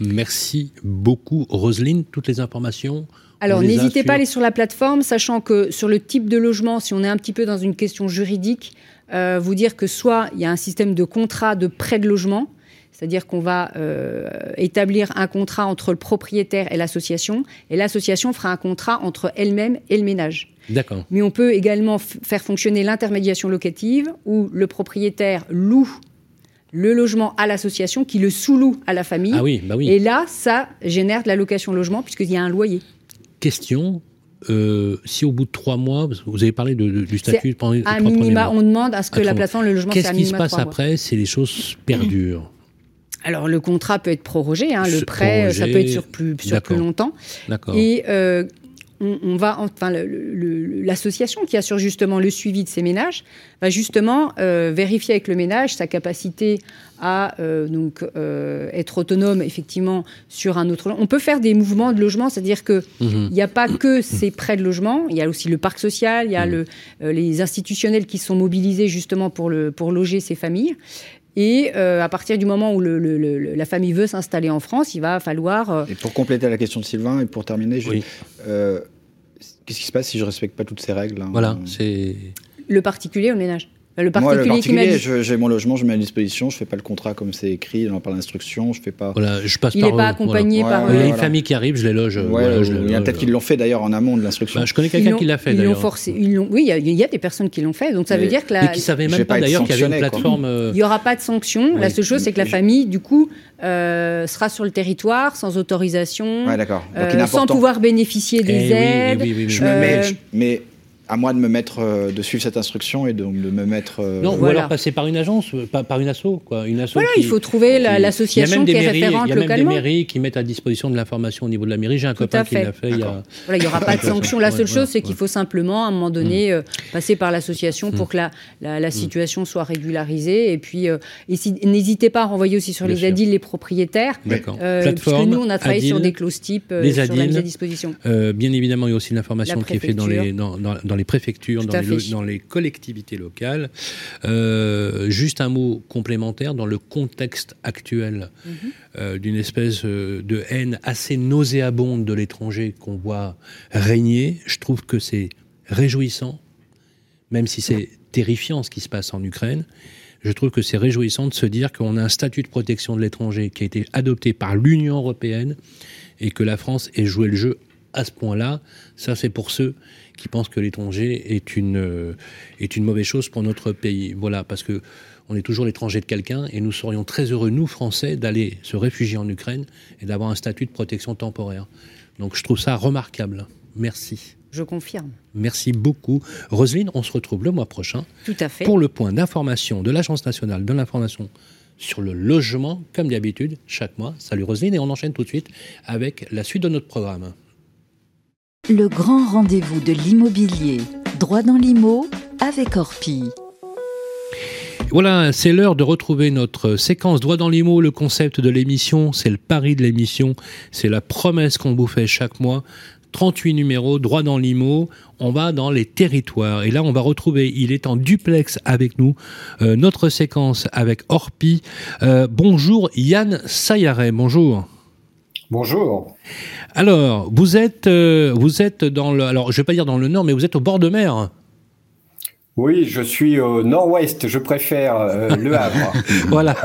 Merci beaucoup, Roselyne. Toutes les informations alors n'hésitez pas à aller sur la plateforme, sachant que sur le type de logement, si on est un petit peu dans une question juridique, euh, vous dire que soit il y a un système de contrat de prêt de logement, c'est-à-dire qu'on va euh, établir un contrat entre le propriétaire et l'association, et l'association fera un contrat entre elle-même et le ménage. D'accord. Mais on peut également faire fonctionner l'intermédiation locative, où le propriétaire loue le logement à l'association, qui le sous-loue à la famille. Ah oui, bah oui. Et là, ça génère de la location logement, puisqu'il y a un loyer. Question, euh, si au bout de trois mois, vous avez parlé de, du statut pendant les trois minima, on demande à ce que la plateforme, le logement, Qu'est-ce qui se passe après si les choses perdurent [clears throat] alors le contrat peut être prorogé, hein, le prêt ça peut être sur plus sur plus longtemps. D'accord. Et euh, on, va, enfin, l'association qui assure justement le suivi de ces ménages va justement euh, vérifier avec le ménage sa capacité à euh, donc euh, être autonome effectivement sur un autre. On peut faire des mouvements de logement, c'est-à-dire que mhm. il n'y a pas que ces prêts de logement, il y a aussi le parc social, il y a mhm. le, les institutionnels qui sont mobilisés justement pour le pour loger ces familles. Et euh, à partir du moment où la famille veut s'installer en France, il va falloir. Euh, et pour compléter la question de Sylvain et pour terminer, euh, qu'est-ce qui se passe si je respecte pas toutes ces règles hein Voilà, c'est. Le particulier ou le ménage? Le particulier, Moi, le particulier j'ai mon logement, je mets à disposition, je fais pas le contrat comme c'est écrit dans par l'instruction, je fais pas. Voilà, je passe il n'est pas accompagné par. il y a une famille qui arrive, je les loge. il y a peut-être qu'ils l'ont fait d'ailleurs en amont de l'instruction. Bah, je connais quelqu'un qui l'a fait. Ils l'ont forcé. oui, il y, a des personnes qui l'ont fait, donc ça veut dire que la. Et qui savaient même pas d'ailleurs qu'il y avait une plateforme. Euh, il n'y aura pas de sanction. La seule chose, c'est que la famille, du coup, euh, sera sur le territoire sans autorisation, euh, sans pouvoir bénéficier des aides. Mais à moi de me mettre, euh, de suivre cette instruction et de, de me mettre. Euh, non, ou alors passer par une agence, euh, par, par une asso, quoi. Une asso voilà, il faut trouver l'association qui est référente localement. Il y a même des mairies qui mettent à disposition de l'information au niveau de la mairie. J'ai un copain qui l'a fait. Il y a... Voilà, il n'y aura [laughs] pas de sanction. La seule chose, c'est qu'il faut simplement, à un moment donné, mm. passer par l'association pour mm. que la, la, la, mm. situation soit régularisée. Et puis, n'hésitez pas à renvoyer aussi sur les ADIL les propriétaires. D'accord. Parce que nous, on a travaillé sur des clauses types sur la mise à disposition. Bien évidemment, il y a aussi l'information qui est faite dans les les préfectures, dans les, dans les, collectivités locales. Euh, juste un mot complémentaire dans le contexte actuel mhm. euh, d'une espèce euh, de haine assez nauséabonde de l'étranger qu'on voit régner. Je trouve que c'est réjouissant, même si c'est terrifiant ce qui se passe en Ukraine. Je trouve que c'est réjouissant de se dire qu'on a un statut de protection de l'étranger qui a été adopté par l'Union européenne et que la France ait joué le jeu à ce point-là. Ça, c'est pour ceux qui pense que l'étranger est une, est une mauvaise chose pour notre pays. Voilà, parce que on est toujours l'étranger de quelqu'un et nous serions très heureux, nous Français, d'aller se réfugier en Ukraine et d'avoir un statut de protection temporaire. Donc je trouve ça remarquable. Merci. Je confirme. Merci beaucoup. Roselyne, on se retrouve le mois prochain. Tout à fait. Pour le point d'information de l'Agence nationale de l'information sur le logement, comme d'habitude, chaque mois. Salut Roselyne, et on enchaîne tout de suite avec la suite de notre programme. Le grand rendez-vous de l'immobilier. Droit dans l'IMO avec Orpi. Voilà, c'est l'heure de retrouver notre séquence droit dans l'IMO. Le concept de l'émission, c'est le pari de l'émission, c'est la promesse qu'on vous fait chaque mois. 38 numéros, droit dans l'IMO, on va dans les territoires. Et là, on va retrouver, il est en duplex avec nous, euh, notre séquence avec Orpi. Euh, bonjour Yann Sayaret, bonjour. Bonjour. Alors, vous êtes, euh, vous êtes dans le, alors je vais pas dire dans le nord, mais vous êtes au bord de mer. Oui, je suis au nord-ouest, je préfère euh, Le Havre. [laughs] voilà,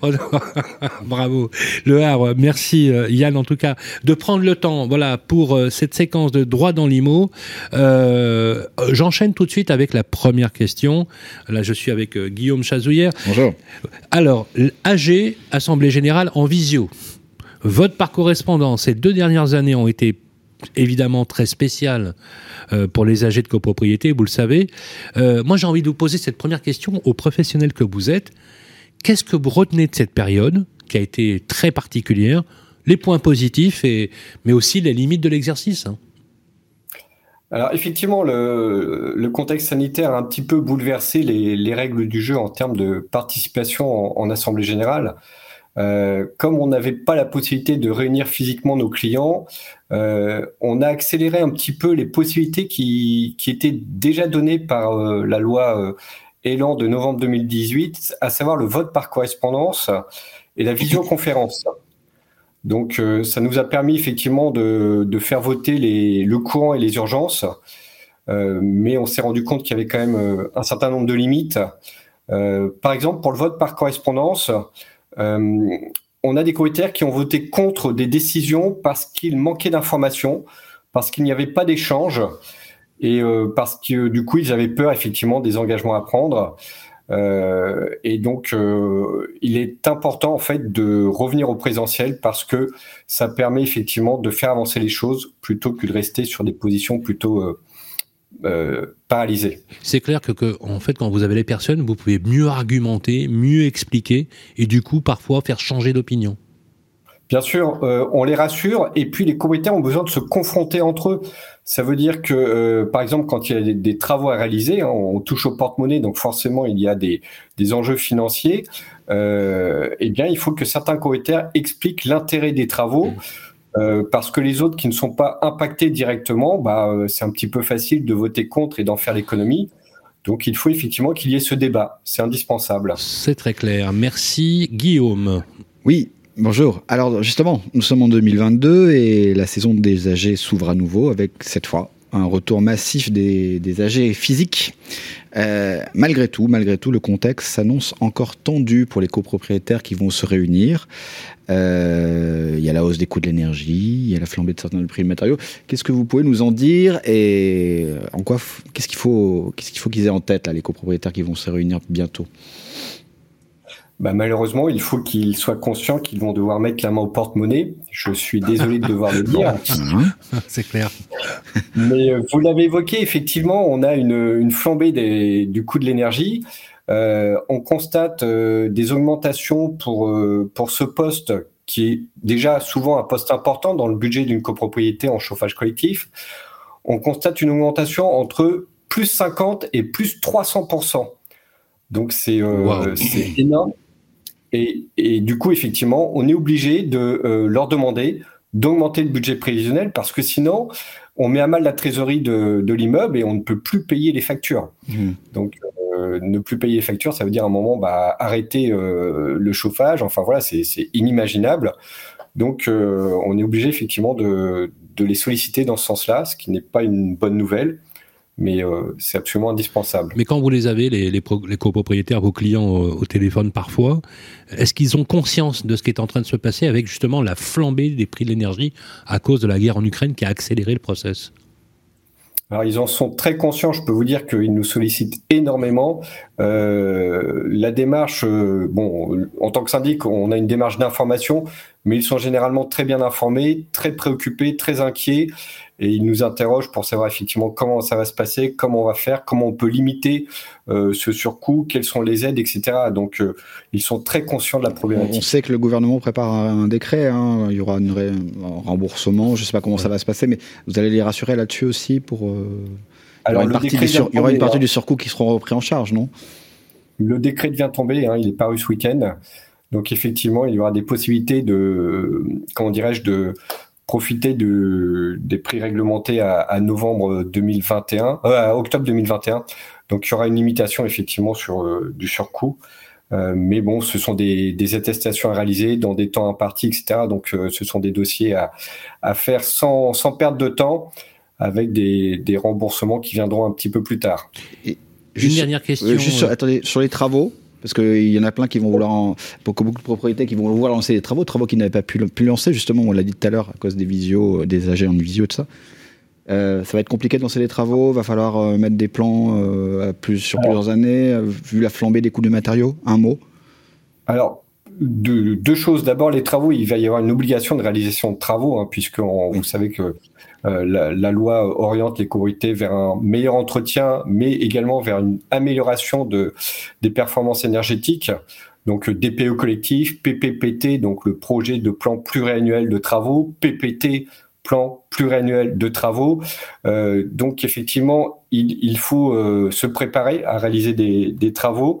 [laughs] bravo. Le Havre, merci euh, Yann en tout cas de prendre le temps voilà, pour euh, cette séquence de droit dans l'IMO. J'enchaîne tout de suite avec la première question. Là, je suis avec Guillaume Chazouillère. Bonjour. Alors, AG, Assemblée Générale en visio. Vote par correspondance, ces deux dernières années ont été évidemment très spéciales euh, pour les âgés de copropriété, vous le savez. Euh, moi, j'ai envie de vous poser cette première question aux professionnels que vous êtes. Qu'est-ce que vous retenez de cette période qui a été très particulière, les points positifs, et, mais aussi les limites de l'exercice hein? Alors effectivement, le, contexte sanitaire a un petit peu bouleversé les, règles du jeu en termes de participation en assemblée générale. Euh, comme on n'avait pas la possibilité de réunir physiquement nos clients, euh, on a accéléré un petit peu les possibilités qui, étaient déjà données par euh, la loi Élan de novembre 2018, à savoir le vote par correspondance et la visioconférence. Donc ça nous a permis effectivement de, faire voter le courant et les urgences, mais on s'est rendu compte qu'il y avait quand même un certain nombre de limites. par exemple, pour le vote par correspondance, on a des commitaires qui ont voté contre des décisions parce qu'il manquait d'informations, parce qu'il n'y avait pas d'échange et euh, parce que du coup ils avaient peur effectivement des engagements à prendre. Euh, et donc, il est important en fait de revenir au présentiel parce que ça permet effectivement de faire avancer les choses plutôt que de rester sur des positions plutôt euh, paralysé. C'est clair que, en fait, quand vous avez les personnes, vous pouvez mieux argumenter, mieux expliquer, et du coup, parfois, faire changer d'opinion. Bien sûr, euh, on les rassure, et puis les communautaires ont besoin de se confronter entre eux. Ça veut dire que, euh, par exemple, quand il y a des, travaux à réaliser, hein, on touche au porte-monnaie, donc forcément il y a des, enjeux financiers. eh bien, il faut que certains communautaires expliquent l'intérêt des travaux. Euh, parce que les autres qui ne sont pas impactés directement, bah, euh, c'est un petit peu facile de voter contre et d'en faire l'économie. Donc il faut effectivement qu'il y ait ce débat. C'est indispensable. C'est très clair. Merci Guillaume. Oui, bonjour. Alors justement, nous sommes en 2022 et la saison des AG s'ouvre à nouveau avec cette fois un retour massif des, des AG physiques. Euh, malgré tout, malgré tout, le contexte s'annonce encore tendu pour les copropriétaires qui vont se réunir. Euh, il y a la hausse des coûts de l'énergie, il y a la flambée de certains prix de matériaux. Qu'est-ce que vous pouvez nous en dire et en quoi, qu'est-ce qu'il faut, qu'est-ce qu'il faut qu'ils aient en tête là, les copropriétaires qui vont se réunir bientôt? Bah, malheureusement, il faut qu'ils soient conscients qu'ils vont devoir mettre la main au porte-monnaie. Je suis désolé de devoir le dire. [laughs] [laughs] C'est clair. Mais euh, vous l'avez évoqué, effectivement, on a une, flambée du coût de l'énergie. Euh, on constate euh, des augmentations pour, pour ce poste qui est déjà souvent un poste important dans le budget d'une copropriété en chauffage collectif. On constate une augmentation entre plus 50 et plus 300% donc c'est énorme. Et, du coup, effectivement, on est obligé de euh, leur demander d'augmenter le budget prévisionnel parce que sinon, on met à mal la trésorerie de, l'immeuble et on ne peut plus payer les factures. Mmh. Donc, euh, ne plus payer les factures, ça veut dire à un moment bah, arrêter euh, le chauffage. Enfin voilà, c'est inimaginable. Donc, on est obligé effectivement de, de les solliciter dans ce sens-là, ce qui n'est pas une bonne nouvelle mais euh, c'est absolument indispensable. Mais quand vous les avez, les, les, copropriétaires, vos clients au, téléphone parfois, est-ce qu'ils ont conscience de ce qui est en train de se passer avec justement la flambée des prix de l'énergie à cause de la guerre en Ukraine qui a accéléré le process? Alors ils en sont très conscients, je peux vous dire qu'ils nous sollicitent énormément. Euh, la démarche, euh, bon, en tant que syndic, on a une démarche d'information, mais ils sont généralement très bien informés, très préoccupés, très inquiets, et ils nous interrogent pour savoir effectivement comment ça va se passer, comment on va faire, comment on peut limiter euh, ce surcoût, quelles sont les aides, etc. Donc euh, ils sont très conscients de la problématique. On sait que le gouvernement prépare un décret, hein. il y aura un remboursement, je ne sais pas comment ça va se passer, mais vous allez les rassurer là-dessus aussi pour... Euh, Alors, il, y aura il y aura une partie du surcoût qui sera repris en charge, non? Le décret vient tomber, hein, il est paru ce week-end. Donc effectivement, il y aura des possibilités de, comment dirais-je, de profiter de, des prix réglementés à, novembre 2021, euh, à octobre 2021. Donc il y aura une limitation effectivement sur euh, du surcoût. Euh, mais bon, ce sont des, des, attestations à réaliser dans des temps impartis, etc. Donc ce sont des dossiers à, à faire sans, sans, perdre de temps, avec des, des, remboursements qui viendront un petit peu plus tard. Et une dernière question. Juste attendez, sur les travaux, parce qu'il y en a plein qui vont vouloir, pour beaucoup de propriétés qui vont vouloir lancer des travaux, travaux qui n'avaient pas pu, pu, lancer, justement, on l'a dit tout à l'heure, à cause des visios, euh, des AG en visio, tout ça. Euh, ça va être compliqué de lancer des travaux, va falloir euh, mettre des plans plus, sur plusieurs années, vu la flambée des coûts de matériaux. Un mot Alors, deux, deux choses. D'abord, les travaux, il va y avoir une obligation de réalisation de travaux, hein, puisque vous savez que euh, la, loi oriente les copropriétés vers un meilleur entretien, mais également vers une amélioration de, des performances énergétiques. Donc DPE collectif, PPPT, donc le projet de plan pluriannuel de travaux, PPT, plan pluriannuel de travaux. Euh, donc effectivement, il, faut euh, se préparer à réaliser des, travaux.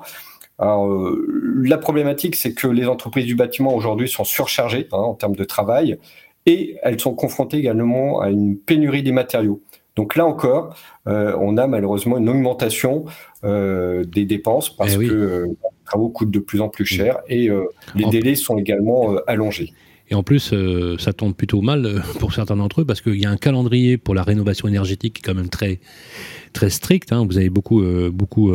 La problématique, c'est que les entreprises du bâtiment aujourd'hui sont surchargées hein, en termes de travail et elles sont confrontées également à une pénurie des matériaux. Donc là encore, euh, on a malheureusement une augmentation euh, des dépenses parce eh que euh, les travaux coûtent de plus en plus cher et les délais sont également allongés. Et en plus, ça tombe plutôt mal pour certains d'entre eux parce qu'il y a un calendrier pour la rénovation énergétique qui est quand même très très strict. Hein. Vous avez beaucoup beaucoup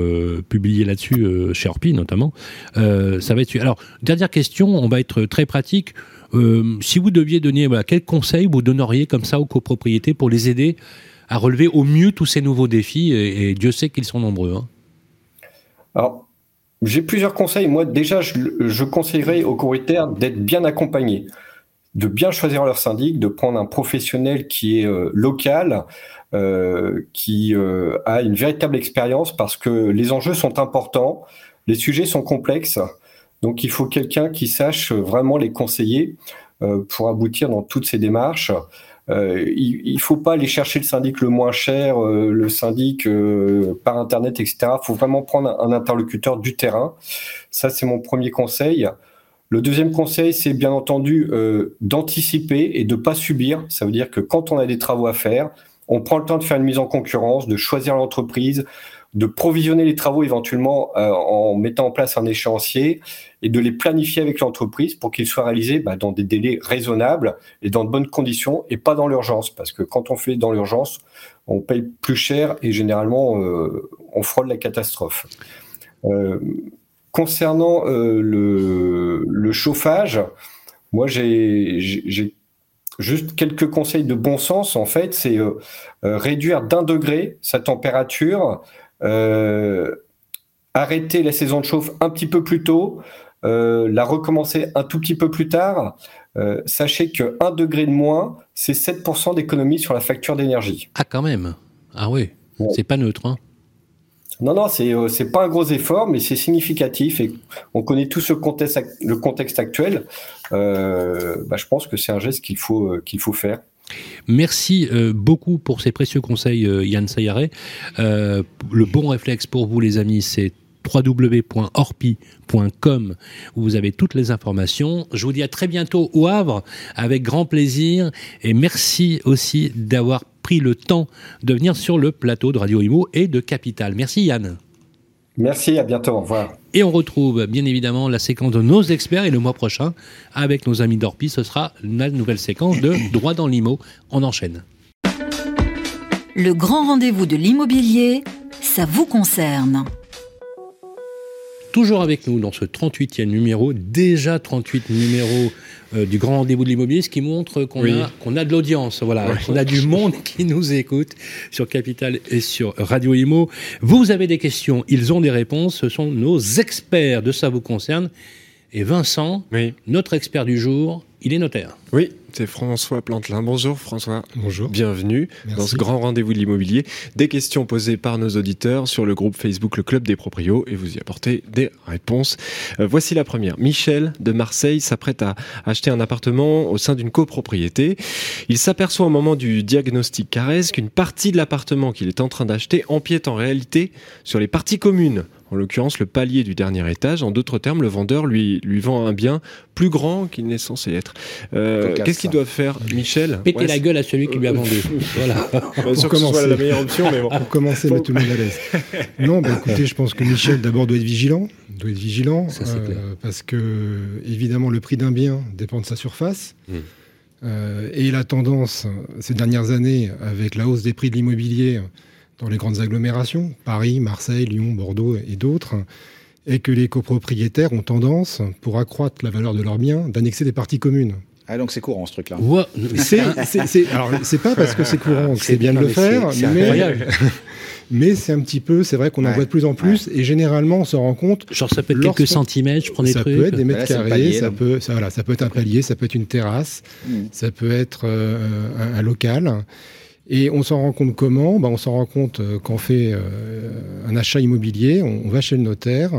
publié là-dessus chez Orpi notamment. ça va être. Alors dernière question, on va être très pratique. Euh, si vous deviez donner, voilà, quels conseils vous donneriez comme ça aux copropriétés pour les aider à relever au mieux tous ces nouveaux défis Et, Dieu sait qu'ils sont nombreux. Hein. Alors, j'ai plusieurs conseils. Moi, déjà, je, conseillerais aux copropriétaires d'être bien accompagnés, de bien choisir leur syndic, de prendre un professionnel qui est euh, local, euh, qui a une véritable expérience, parce que les enjeux sont importants, les sujets sont complexes. Donc il faut quelqu'un qui sache vraiment les conseiller euh, pour aboutir dans toutes ces démarches. Euh, il ne faut pas aller chercher le syndic le moins cher, euh, le syndic par Internet, etc. Il faut vraiment prendre un, interlocuteur du terrain. Ça, c'est mon premier conseil. Le deuxième conseil, c'est bien entendu d'anticiper et de ne pas subir. Ça veut dire que quand on a des travaux à faire, on prend le temps de faire une mise en concurrence, de choisir l'entreprise, de provisionner les travaux éventuellement euh, en mettant en place un échéancier et de les planifier avec l'entreprise pour qu'ils soient réalisés bah, dans des délais raisonnables et dans de bonnes conditions et pas dans l'urgence. Parce que quand on fait dans l'urgence, on paye plus cher et généralement euh, on frôle la catastrophe. Euh, concernant le, le, chauffage, moi j'ai juste quelques conseils de bon sens en fait, c'est réduire d'un degré sa température arrêter la saison de chauffe un petit peu plus tôt, euh, la recommencer un tout petit peu plus tard, euh, sachez que 1 degré de moins, c'est 7% d'économie sur la facture d'énergie. Ah quand même Ah oui, c'est pas neutre. Hein non, non, c'est c'est pas un gros effort, mais c'est significatif et on connaît tout ce contexte, le contexte actuel. Bah, je pense que c'est un geste qu'il faut qu'il faut faire. Merci euh, beaucoup pour ces précieux conseils, euh, Yann Sayaré. Euh, le bon réflexe pour vous, les amis, c'est www.orpi.com où vous avez toutes les informations. Je vous dis à très bientôt au Havre avec grand plaisir et merci aussi d'avoir pris le temps de venir sur le plateau de Radio Imo et de Capital. Merci Yann. Merci, à bientôt, au revoir. Et on retrouve bien évidemment la séquence de nos experts et le mois prochain, avec nos amis d'Orpi, ce sera la nouvelle séquence de [laughs] Droit dans l'IMO. On enchaîne. Le grand rendez-vous de l'immobilier, ça vous concerne. Toujours avec nous dans ce 38e numéro, déjà 38 numéros euh, du grand rendez-vous de l'immobilier, ce qui montre qu'on a, qu'on a de l'audience, voilà, qu'on a du monde qui nous écoute sur Capital et sur Radio Imo. Vous avez des questions, ils ont des réponses, ce sont nos experts de ça vous concerne. Et Vincent, notre expert du jour, il est notaire. Oui, c'est François Plantelin. Bonjour François. Bonjour. Bienvenue dans ce grand rendez-vous de l'immobilier. Des questions posées par nos auditeurs sur le groupe Facebook Le Club des Proprios et vous y apportez des réponses. Euh, voici la première. Michel de Marseille s'apprête à acheter un appartement au sein d'une copropriété. Il s'aperçoit au moment du diagnostic Carès qu'une partie de l'appartement qu'il est en train d'acheter empiète en réalité sur les parties communes en l'occurrence le palier du dernier étage. En d'autres termes, le vendeur lui, lui vend un bien plus grand qu'il n'est censé être. Euh, qu'est-ce qu'il doit faire, Michel Péter la gueule à celui qui lui a vendu. [laughs] voilà. Pour commencer. la meilleure option, mais bon. Pour commencer, mettre tout le monde à l'aise. Non, bah, écoutez, je pense que Michel d'abord doit être vigilant, doit être vigilant, euh, parce que évidemment le prix d'un bien dépend de sa surface. Hmm. Euh, et la tendance ces dernières années, avec la hausse des prix de l'immobilier, dans les grandes agglomérations, Paris, Marseille, Lyon, Bordeaux et d'autres, est que les copropriétaires ont tendance, pour accroître la valeur de leurs biens, d'annexer des parties communes. Ah donc c'est courant ce truc-là. C'est pas parce que c'est courant que c'est bien de le faire, mais, [laughs] mais c'est un petit peu, c'est vrai qu'on en voit de plus en plus et généralement on se rend compte. Genre ça peut être quelques centimètres, je prends des ça trucs. Ça peut être des mètres carrés, ça peut, ça, voilà, ça peut être un palier, ça peut être une terrasse, mm. ça peut être euh, un, un, local. Et on s'en rend compte comment? Ben, On s'en rend compte euh, quand on fait euh, un achat immobilier, on, va chez le notaire,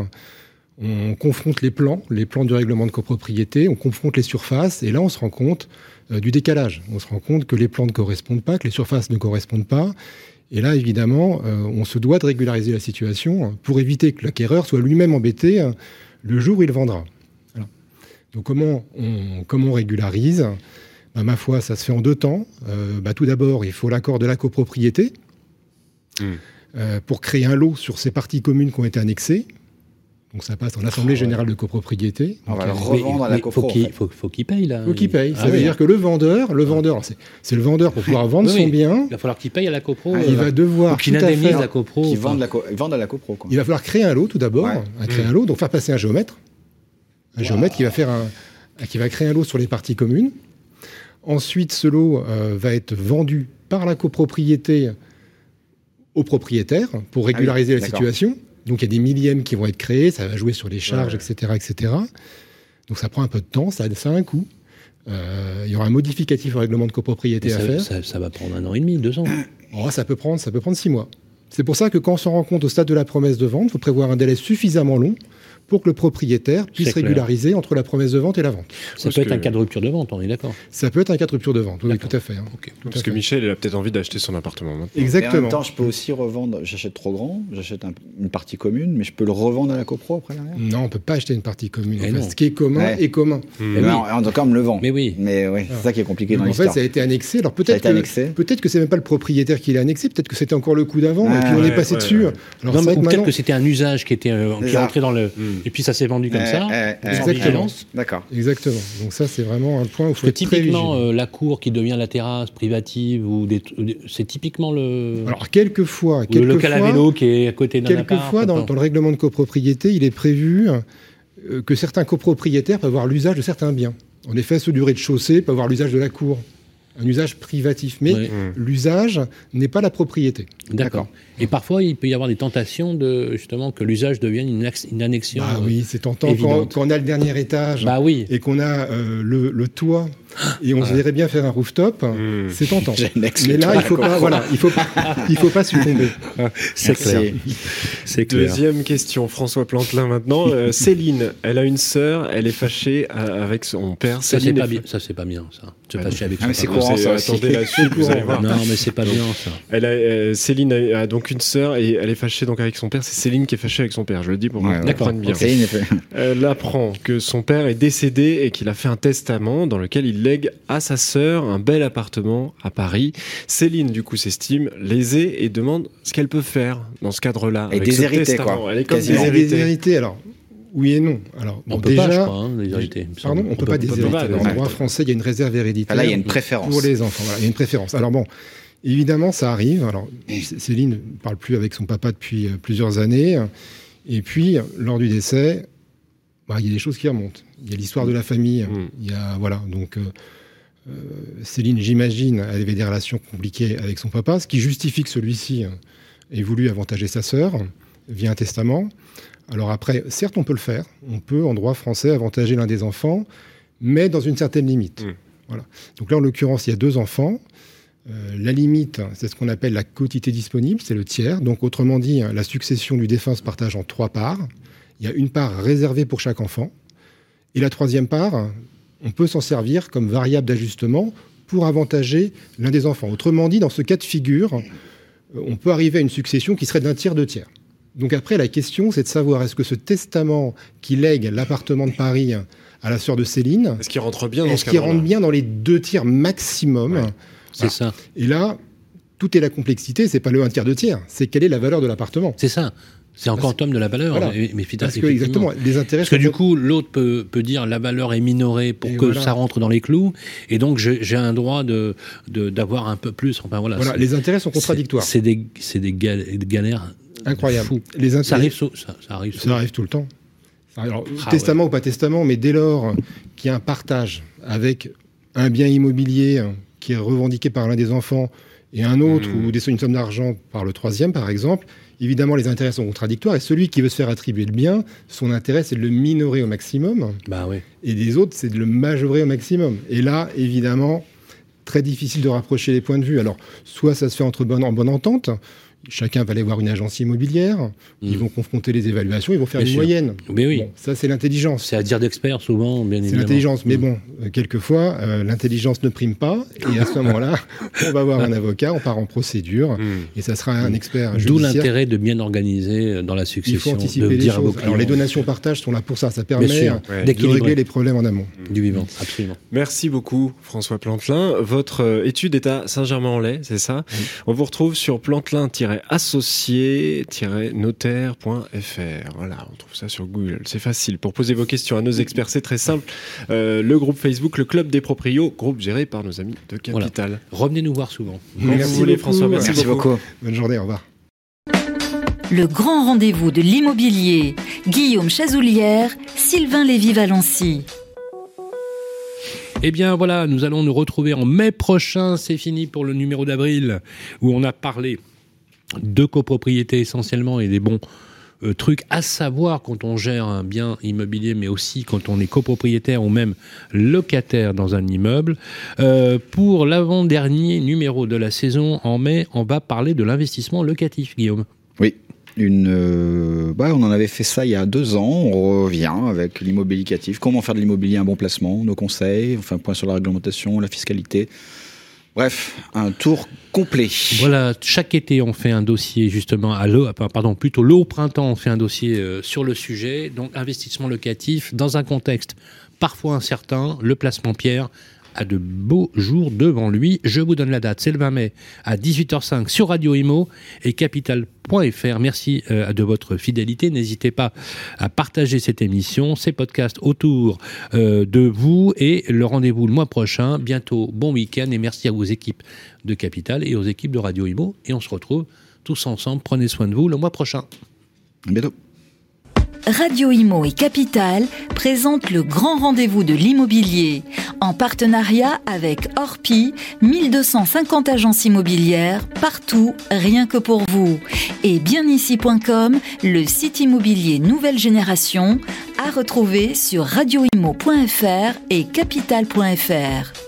on confronte les plans, les plans du règlement de copropriété, on confronte les surfaces, et là on se rend compte euh, du décalage. On se rend compte que les plans ne correspondent pas, que les surfaces ne correspondent pas. Et là, évidemment, on se doit de régulariser la situation pour éviter que l'acquéreur soit lui-même embêté le jour où il vendra. Donc comment on, comment on régularise? Bah, ma foi, ça se fait en deux temps. Euh, bah, tout d'abord, il faut l'accord de la copropriété hmm. euh, pour créer un lot sur ces parties communes qui ont été annexées. Donc ça passe en assemblée ah générale de copropriété. On va le revendre à la copro. Il faut qu'il paye là. Faut qu'il paye. ça ah veut dire que le vendeur, le vendeur, c'est le vendeur pour pouvoir vendre son bien. Il va falloir qu'il paye à la copro. Ah, il va devoir qu'il indemnise la copro. Qu'il vende, à la copro. Il va falloir créer un lot tout d'abord, créer un lot, donc faire passer un géomètre, un géomètre qui va faire un, qui va créer un lot sur les parties communes. Ensuite, ce lot euh, va être vendu par la copropriété au propriétaire pour ah régulariser la situation. Donc il y a des millièmes qui vont être créés, ça va jouer sur les charges, etc., etc. Donc ça prend un peu de temps, ça, a un coût. Euh, il y aura un modificatif au règlement de copropriété à faire. Ça, va prendre un an et demi, deux ans. Oh, ça peut prendre, ça peut prendre six mois. C'est pour ça que quand on se rend compte au stade de la promesse de vente, il faut prévoir un délai suffisamment long pour que le propriétaire puisse régulariser entre la promesse de vente et la vente. Ça peut être un cas de rupture de vente, on est d'accord Ça peut être un cas de rupture de vente, oui, tout à fait. Hein. Parce que Michel, il a peut-être envie d'acheter son appartement maintenant. Exactement. en même temps, je peux aussi revendre, j'achète trop grand, j'achète une partie commune, mais je peux le revendre à la copro après derrière Non, on ne peut pas acheter une partie commune. ce qui est commun est commun. Hmm. en, tout cas, on me le vend. Mais oui. Mais oui, c'est ça qui est compliqué dans l'histoire. En fait, ça a été annexé. Alors peut-être que, peut-être que c'est même pas le propriétaire qui l'a annexé, peut-être que c'était encore le coup d'avant, et puis on est passé dessus. Peut-être que c'était un usage qui était euh, rentrait dans le, hmm. Et puis ça s'est vendu ça. Exactement. D'accord. Exactement. Donc ça, c'est vraiment un point où il faut être typiquement euh, la cour qui devient la terrasse privative ou des, c'est typiquement le. Alors quelquefois, quelquefois le local à vélo qui est à côté d'un Quelquefois, dans, dans, le règlement de copropriété, il est prévu euh, que certains copropriétaires peuvent avoir l'usage de certains biens. En effet, ceux du rez-de-chaussée peuvent avoir l'usage de la cour un usage privatif. Mais l'usage n'est pas la propriété. D'accord. Et parfois, il peut y avoir des tentations de justement que l'usage devienne une, annexion. Ah oui, c'est tentant quand, on a le dernier étage bah oui. et qu'on a euh, le, toit et on se verrait bien faire un rooftop, mmh. c'est tentant. [laughs] Mais là, il faut pas, voilà, il faut, il faut pas succomber. [laughs] c'est clair. C'est Deuxième question, François Plantelin maintenant. Euh, [laughs] Céline, elle a une sœur, elle est fâchée euh, avec son père. Ça c'est pas bien. Ça c'est pas bien, ça. Se fâcher avec ah, son père. Attendez la suite, vous allez voir. Non, mais c'est pas bien ça. Elle a, Céline a, donc une sœur et elle est fâchée donc avec son père. C'est Céline qui est fâchée avec son père. Je le dis pour qu'on comprenne bien. Elle apprend que son père est décédé et qu'il a fait un testament dans lequel il lègue à sa sœur un bel appartement à Paris. Céline, du coup, s'estime lésée et demande ce qu'elle peut faire dans ce cadre-là. Et déshéritée, quoi. Elle est comme déshéritée. Alors, oui et non. Alors, on peut déjà, pas, je crois, hein, Pardon, on, ne peut, pas déshériter. Dans le droit français, il y a une réserve héréditaire. Là, il y a une préférence. Pour les enfants, voilà, il y a une préférence. Alors bon, évidemment, ça arrive. Alors, Céline ne parle plus avec son papa depuis euh, plusieurs années. Et puis, lors du décès, bah, il y a des choses qui remontent. Il y a l'histoire de la famille. Mm. Il y a, voilà, donc, euh, euh, Céline, j'imagine, elle avait des relations compliquées avec son papa, ce qui justifie que celui-ci ait voulu avantager sa sœur via un testament. Alors après, certes, on peut le faire. On peut, en droit français, avantager l'un des enfants, mais dans une certaine limite. Mm. Voilà. Donc là, en l'occurrence, il y a deux enfants. Euh, la limite, c'est ce qu'on appelle la quotité disponible, c'est le tiers. Donc, autrement dit, la succession du défunt se partage en trois parts. Il y a une part réservée pour chaque enfant. Et la troisième part, on peut s'en servir comme variable d'ajustement pour avantager l'un des enfants. Autrement dit, dans ce cas de figure, on peut arriver à une succession qui serait d'un tiers, deux tiers. Donc après, la question, c'est de savoir est-ce que ce testament qui lègue l'appartement de Paris à la sœur de Céline, est-ce qu'il rentre bien dans Est-ce qu'il rentre bien dans les deux tiers maximum c'est ça. Et là, tout est la complexité, c'est pas le 1 tiers, 2 tiers, c'est quelle est la valeur de l'appartement. C'est ça. C'est encore tome de la valeur, mais, Parce que, exactement, les intérêts. Parce que du coup, l'autre peut, peut, dire la valeur est minorée pour que ça rentre dans les clous, et donc j'ai un droit de d'avoir un peu plus. Enfin voilà. voilà les intérêts sont contradictoires. C'est des, des, galères incroyables. Les intérêts, ça, arrive, ça, ça, arrive, ça arrive tout le temps. Alors, ah testament ou pas testament, mais dès lors qu'il y a un partage avec un bien immobilier qui est revendiqué par l'un des enfants et un autre mmh. ou des, une somme d'argent par le troisième, par exemple, évidemment, les intérêts sont contradictoires. Et celui qui veut se faire attribuer le bien, son intérêt, c'est de le minorer au maximum. Bah oui. Et des autres, c'est de le majorer au maximum. Et là, évidemment, très difficile de rapprocher les points de vue. Alors, soit ça se fait entre bonne, en bonne entente, Chacun va aller voir une agence immobilière, ils mm. vont confronter les évaluations, ils vont faire une moyenne. Mais oui. ça, c'est l'intelligence. C'est à dire d'experts, souvent, bien évidemment. C'est l'intelligence. Mais mm. bon, euh, quelquefois, euh, l'intelligence ne prime pas. Et à ce moment-là, [laughs] on va voir un avocat, on part en procédure, mm. et ça sera un expert D'où l'intérêt de bien organiser euh, dans la succession. Il faut anticiper les choses. Alors, les donations partage sont là pour ça. Ça permet de régler les problèmes en amont. Du vivant, absolument. Merci beaucoup, François Plantelin. Votre étude est à Saint-Germain-en-Laye, c'est ça? On vous retrouve sur plantelin associé-notaire.fr. Voilà, on trouve ça sur Google. C'est facile. Pour poser vos questions à nos experts, c'est très simple. Euh, le groupe Facebook, le Club des Proprios, groupe géré par nos amis de Capital. Revenez nous voir souvent. Merci, vous voulez, François. Merci, beaucoup. Bonne journée, au revoir. Le grand rendez-vous de l'immobilier. Guillaume Chazoulière, Sylvain Lévy-Valency. Eh bien voilà, nous allons nous retrouver en mai prochain. C'est fini pour le numéro d'avril où on a parlé de copropriété essentiellement et des bons euh, trucs à savoir quand on gère un bien immobilier, mais aussi quand on est copropriétaire ou même locataire dans un immeuble. Euh, pour l'avant-dernier numéro de la saison en mai, on va parler de l'investissement locatif, Guillaume. Oui. Une, euh, bah, on en avait fait ça il y a deux ans. On revient avec l'immobilier locatif. Comment faire de l'immobilier un bon placement Nos conseils, enfin, point sur la réglementation, la fiscalité. Bref, un tour Voilà, chaque été, on fait un dossier justement à l'eau, pardon, plutôt l'eau au printemps, on fait un dossier euh, sur le sujet. Donc, investissement locatif dans un contexte parfois incertain, le placement pierre a de beaux jours devant lui. Je vous donne la date, c'est le 20 mai à 18h05 sur Radio Imo et capital.fr. Merci euh, de votre fidélité. N'hésitez pas à partager cette émission, ces podcasts autour euh, de vous et le rendez-vous le mois prochain. Bientôt, bon week-end et merci à vos équipes de Capital et aux équipes de Radio Imo. Et on se retrouve tous ensemble. Prenez soin de vous le mois prochain. À bientôt. Radio Imo et Capital présentent le grand rendez-vous de l'immobilier en partenariat avec Orpi, 1250 agences immobilières partout, rien que pour vous. Et bienici.com, le site immobilier nouvelle génération à retrouver sur radioimo.fr et capital.fr.